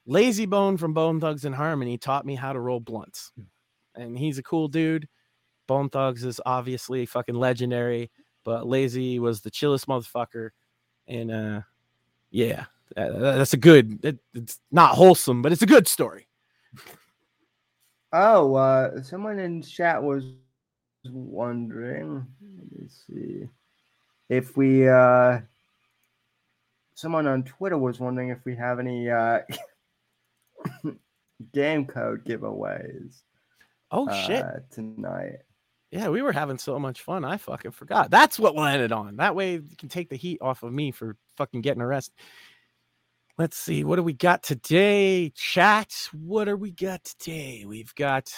S3: Layzie Bone from Bone Thugs-n-Harmony taught me how to roll blunts. Hmm. And he's a cool dude. Bone Thugs is obviously fucking legendary, but Lazy was the chillest motherfucker and uh, yeah, that's a good. It, it's not wholesome, but it's a good story.
S2: Oh, uh, someone in chat was wondering. Let me see if we. uh Someone on Twitter was wondering if we have any uh game code giveaways.
S3: Oh shit!
S2: Uh, tonight.
S3: Yeah, we were having so much fun. I fucking forgot. That's what we'll end it on. That way you can take the heat off of me for fucking getting arrested. Let's see. What do we got today? Chat. What do we got today? We've got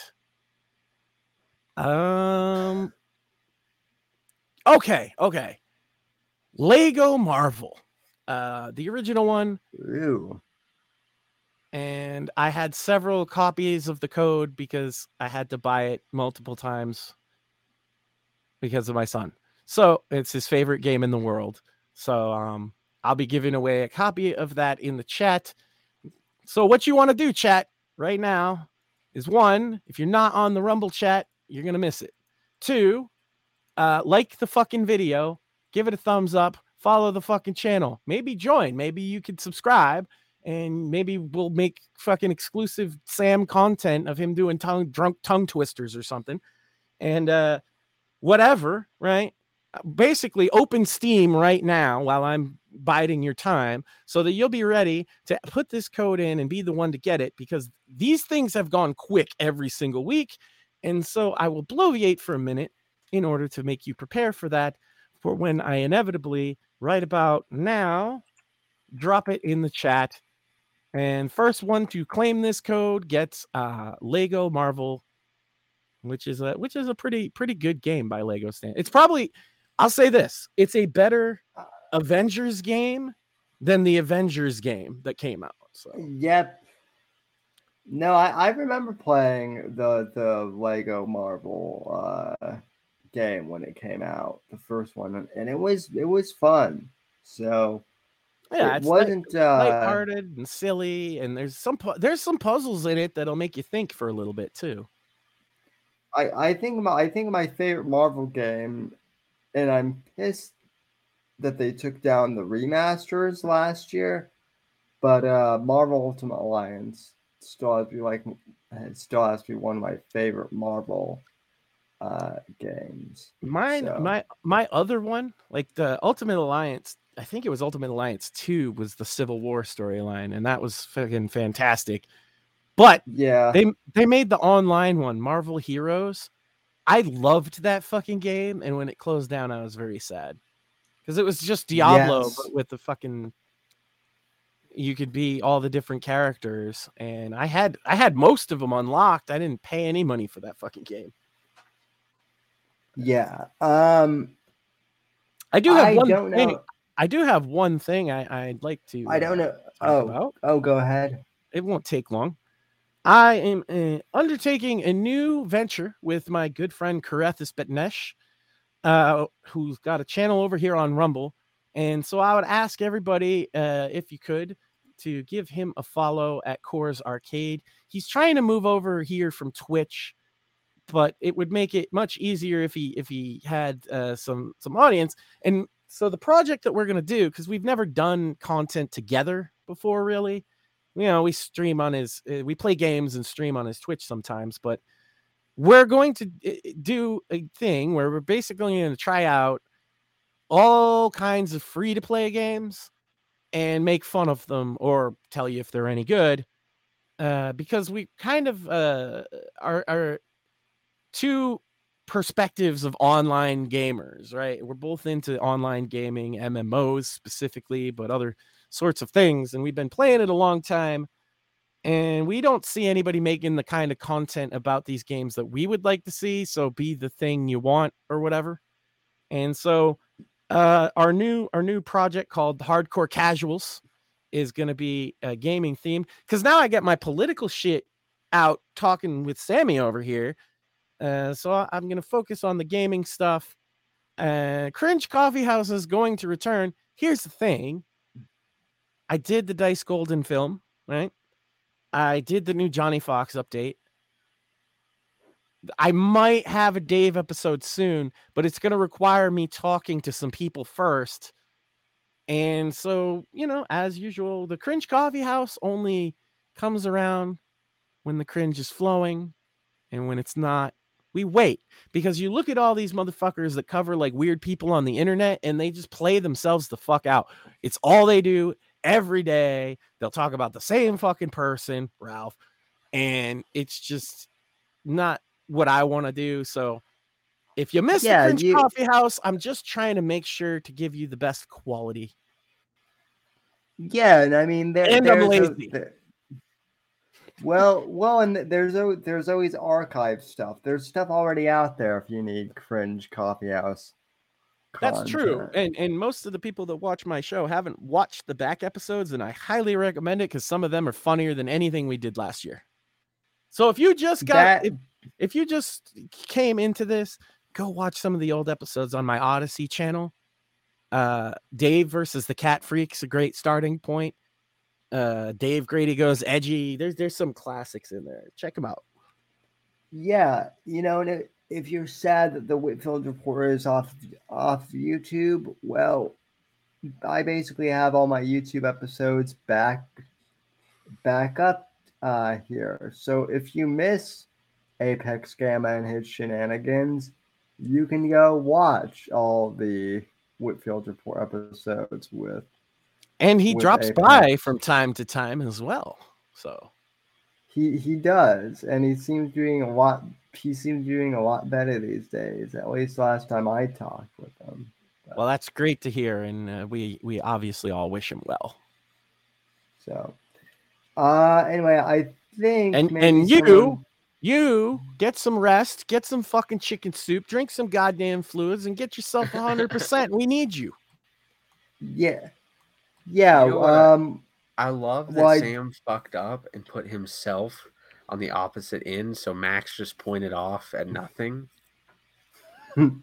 S3: um Okay, okay. Lego Marvel. uh, the original one.
S2: Ooh.
S3: And I had several copies of the code because I had to buy it multiple times because of my son. So it's his favorite game in the world. So um, I'll be giving away a copy of that in the chat. So what you want to do, chat, right now is one, if you're not on the Rumble chat, you're gonna miss it. Two, uh, like the fucking video, give it a thumbs up, follow the fucking channel. Maybe join. Maybe you could subscribe and maybe we'll make fucking exclusive Sam content of him doing tongue drunk tongue twisters or something. And uh whatever, right? Basically open Steam right now while I'm biding your time so that you'll be ready to put this code in and be the one to get it because these things have gone quick every single week. And so I will bloviate for a minute in order to make you prepare for that for when I inevitably, right about now, drop it in the chat. And first one to claim this code gets uh, Lego Marvel, which is a which is a pretty pretty good game by Lego Stand. It's probably I'll say this, it's a better Avengers game than the Avengers game that came out. So
S2: yep. No, I, I remember playing the the Lego Marvel uh, game when it came out, the first one, and it was it was fun. So
S3: yeah, it wasn't light, uh, lighthearted and silly, and there's some there's some puzzles in it that'll make you think for a little bit too.
S2: I I think my I think my favorite Marvel game, and I'm pissed that they took down the remasters last year, but uh Marvel Ultimate Alliance still has to be like it still has to be one of my favorite Marvel uh games.
S3: Mine so. my my other one, like the Ultimate Alliance, I think it was Ultimate Alliance 2 was the Civil War storyline and that was fucking fantastic. But
S2: yeah,
S3: they they made the online one, Marvel Heroes. I loved that fucking game and when it closed down I was very sad because it was just Diablo yes. but with the fucking you could be all the different characters and I had I had most of them unlocked. I didn't pay any money for that fucking game.
S2: Yeah. Um
S3: I do have I one don't thing. Know. I do have one thing I, I'd like to
S2: I don't know. oh, about. oh, go ahead.
S3: It won't take long. I am uh, undertaking a new venture with my good friend Karethis Betnesh uh, who's got a channel over here on Rumble. And so I would ask everybody, uh, if you could, to give him a follow at Coors Arcade. He's trying to move over here from Twitch, but it would make it much easier if he if he had uh, some some audience. And so the project that we're gonna do, because we've never done content together before, really. You know, we stream on his, uh, we play games and stream on his Twitch sometimes, but we're going to eh, eh, do a thing where we're basically going to try out all kinds of free to play games and make fun of them or tell you if they're any good uh, because we kind of uh, are, are two perspectives of online gamers right? We're both into online gaming mmos specifically but other sorts of things and we've been playing it a long time and we don't see anybody making the kind of content about these games that we would like to see so be the thing you want or whatever. And so uh, our new our new project called hardcore casuals is going to be a gaming theme because now i get my political shit out talking with sammy over here uh, so i'm going to focus on the gaming stuff uh, cringe coffee house is going to return. Here's the thing i did the dice golden film right I did the new Johnny Fox update. I might have a Dave episode soon, but it's going to require me talking to some people first. And so, you know, as usual, the cringe coffee house only comes around when the cringe is flowing. And when it's not, we wait because you look at all these motherfuckers that cover like weird people on the internet and they just play themselves the fuck out. It's all they do every day. They'll talk about the same fucking person, Ralph, and it's just not what I want to do. So if you miss yeah, the French you... Coffee House, I'm just trying to make sure to give you the best quality.
S2: Yeah, and I mean, there, and I'm lazy. A, well, well, and there's there's always archive stuff. There's stuff already out there if you need cringe coffee house.
S3: That's true. And and most of the people that watch my show haven't watched the back episodes, and I highly recommend it because some of them are funnier than anything we did last year. So if you just got that... if, if you just came into this, go watch some of the old episodes on my Odysee channel. Uh Dave versus the Cat Freaks, a great starting point. Uh Dave Grady goes edgy. There's there's some classics in there. Check them out.
S2: Yeah, you know, and it, if you're sad that the Whitfield Report is off off YouTube, well, I basically have all my YouTube episodes back back up uh, here. So if you miss Apex Gamma and his shenanigans, you can go watch all the Whitfield Report episodes with.
S3: And he drops Apex. by from time to time as well. So
S2: he he does, and he seems doing a lot he seems doing a lot better these days. At least last time I talked with him.
S3: But, well, that's great to hear, and uh, we we obviously all wish him well.
S2: So, uh, anyway, I think
S3: and and you someone... you get some rest, get some fucking chicken soup, drink some goddamn fluids, and get yourself hundred percent. We need you.
S2: Yeah, yeah. You know um,
S4: I love that well, Sam I... fucked up and put himself on the opposite end, so Max just pointed off at nothing.
S2: true.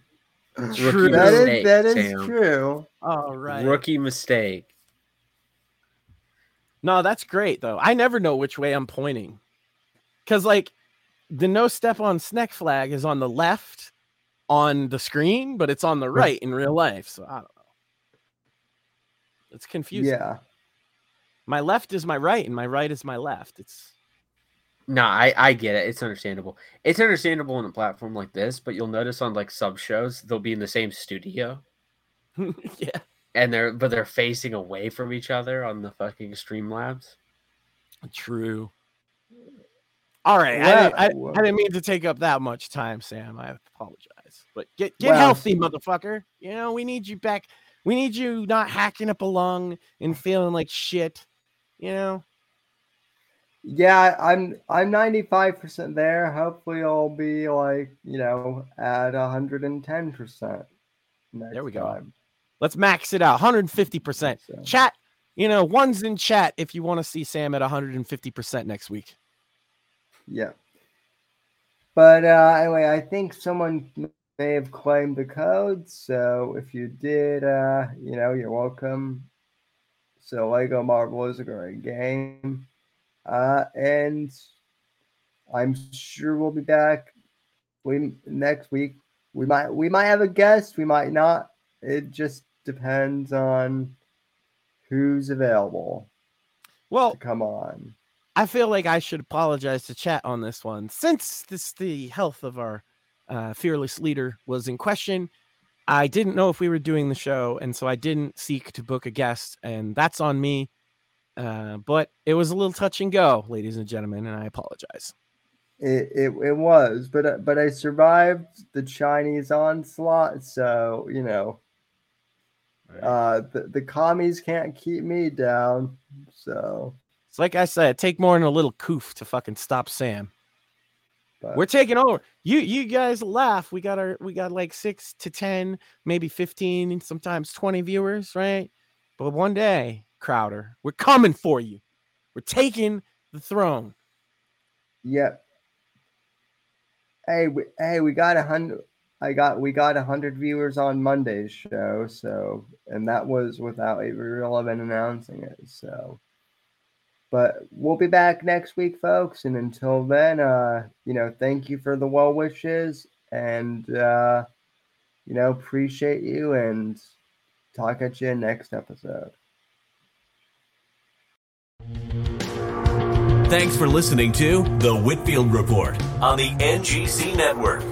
S2: That mistake, is, that is true.
S3: All right.
S4: Rookie mistake.
S3: No, that's great though. I never know which way I'm pointing. Cause like the no step on snack flag is on the left on the screen, but it's on the right in real life. So I don't know. It's confusing.
S2: Yeah.
S3: My left is my right, and my right is my left. It's
S4: no, I I get it. It's understandable. It's understandable on a platform like this, but you'll notice on like sub shows they'll be in the same studio.
S3: yeah.
S4: And they're but they're facing away from each other on the fucking Streamlabs.
S3: True. All right, well, I, didn't, I, I, didn't mean to take up that much time, Sam. I apologize, but get get well, healthy, motherfucker. You know we need you back. We need you not hacking up a lung and feeling like shit. You know.
S2: Yeah, I'm I'm 95% there. Hopefully I'll be like, you know, at 110%.
S3: There we go. Time. Let's max it out. 150%. So. Chat, you know, one's in chat if you want to see Sam at 150% next week.
S2: Yeah. But uh anyway, I think someone may have claimed the code. So if you did, uh, you know, you're welcome. So Lego Marvel is a great game. Uh, and I'm sure we'll be back we next week. We might we might have a guest, we might not. It just depends on who's available.
S3: Well,
S2: come on.
S3: I feel like I should apologize to chat on this one since this the health of our uh, fearless leader was in question. I didn't know if we were doing the show, and so I didn't seek to book a guest, and that's on me. Uh, but it was a little touch and go, ladies and gentlemen, and I apologize.
S2: It, it, it was, but uh, but I survived the Chinese onslaught, so you know, uh, the the commies can't keep me down. So
S3: it's like I said, take more than a little coof to fucking stop Sam. But, We're taking over. You you guys laugh. We got our we got like six to ten, maybe fifteen, sometimes twenty viewers, right? But one day Crowder. We're coming for you. We're taking the throne.
S2: Yep. Hey, we, hey, we got a hundred. I got we got a hundred viewers on Monday's show, so and that was without Avery even announcing it. So, but we'll be back next week, folks. And until then, uh, you know, thank you for the well wishes, and uh, you know, appreciate you, and talk at you next episode.
S1: Thanks for listening to The Whitfield Report on the NGC Network.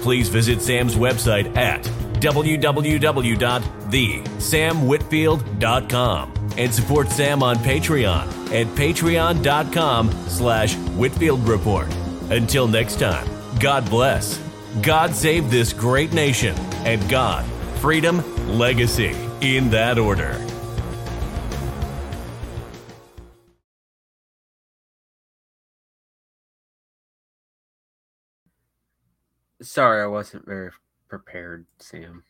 S1: Please visit Sam's website at www.thesamwhitfield.com and support Sam on Patreon at patreon.com slash Whitfield Report. Until next time, God bless, God save this great nation, and God, freedom, legacy, in that order.
S4: Sorry, I wasn't very prepared, Sam.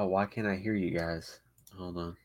S4: Oh, why can't I hear you guys? Hold on.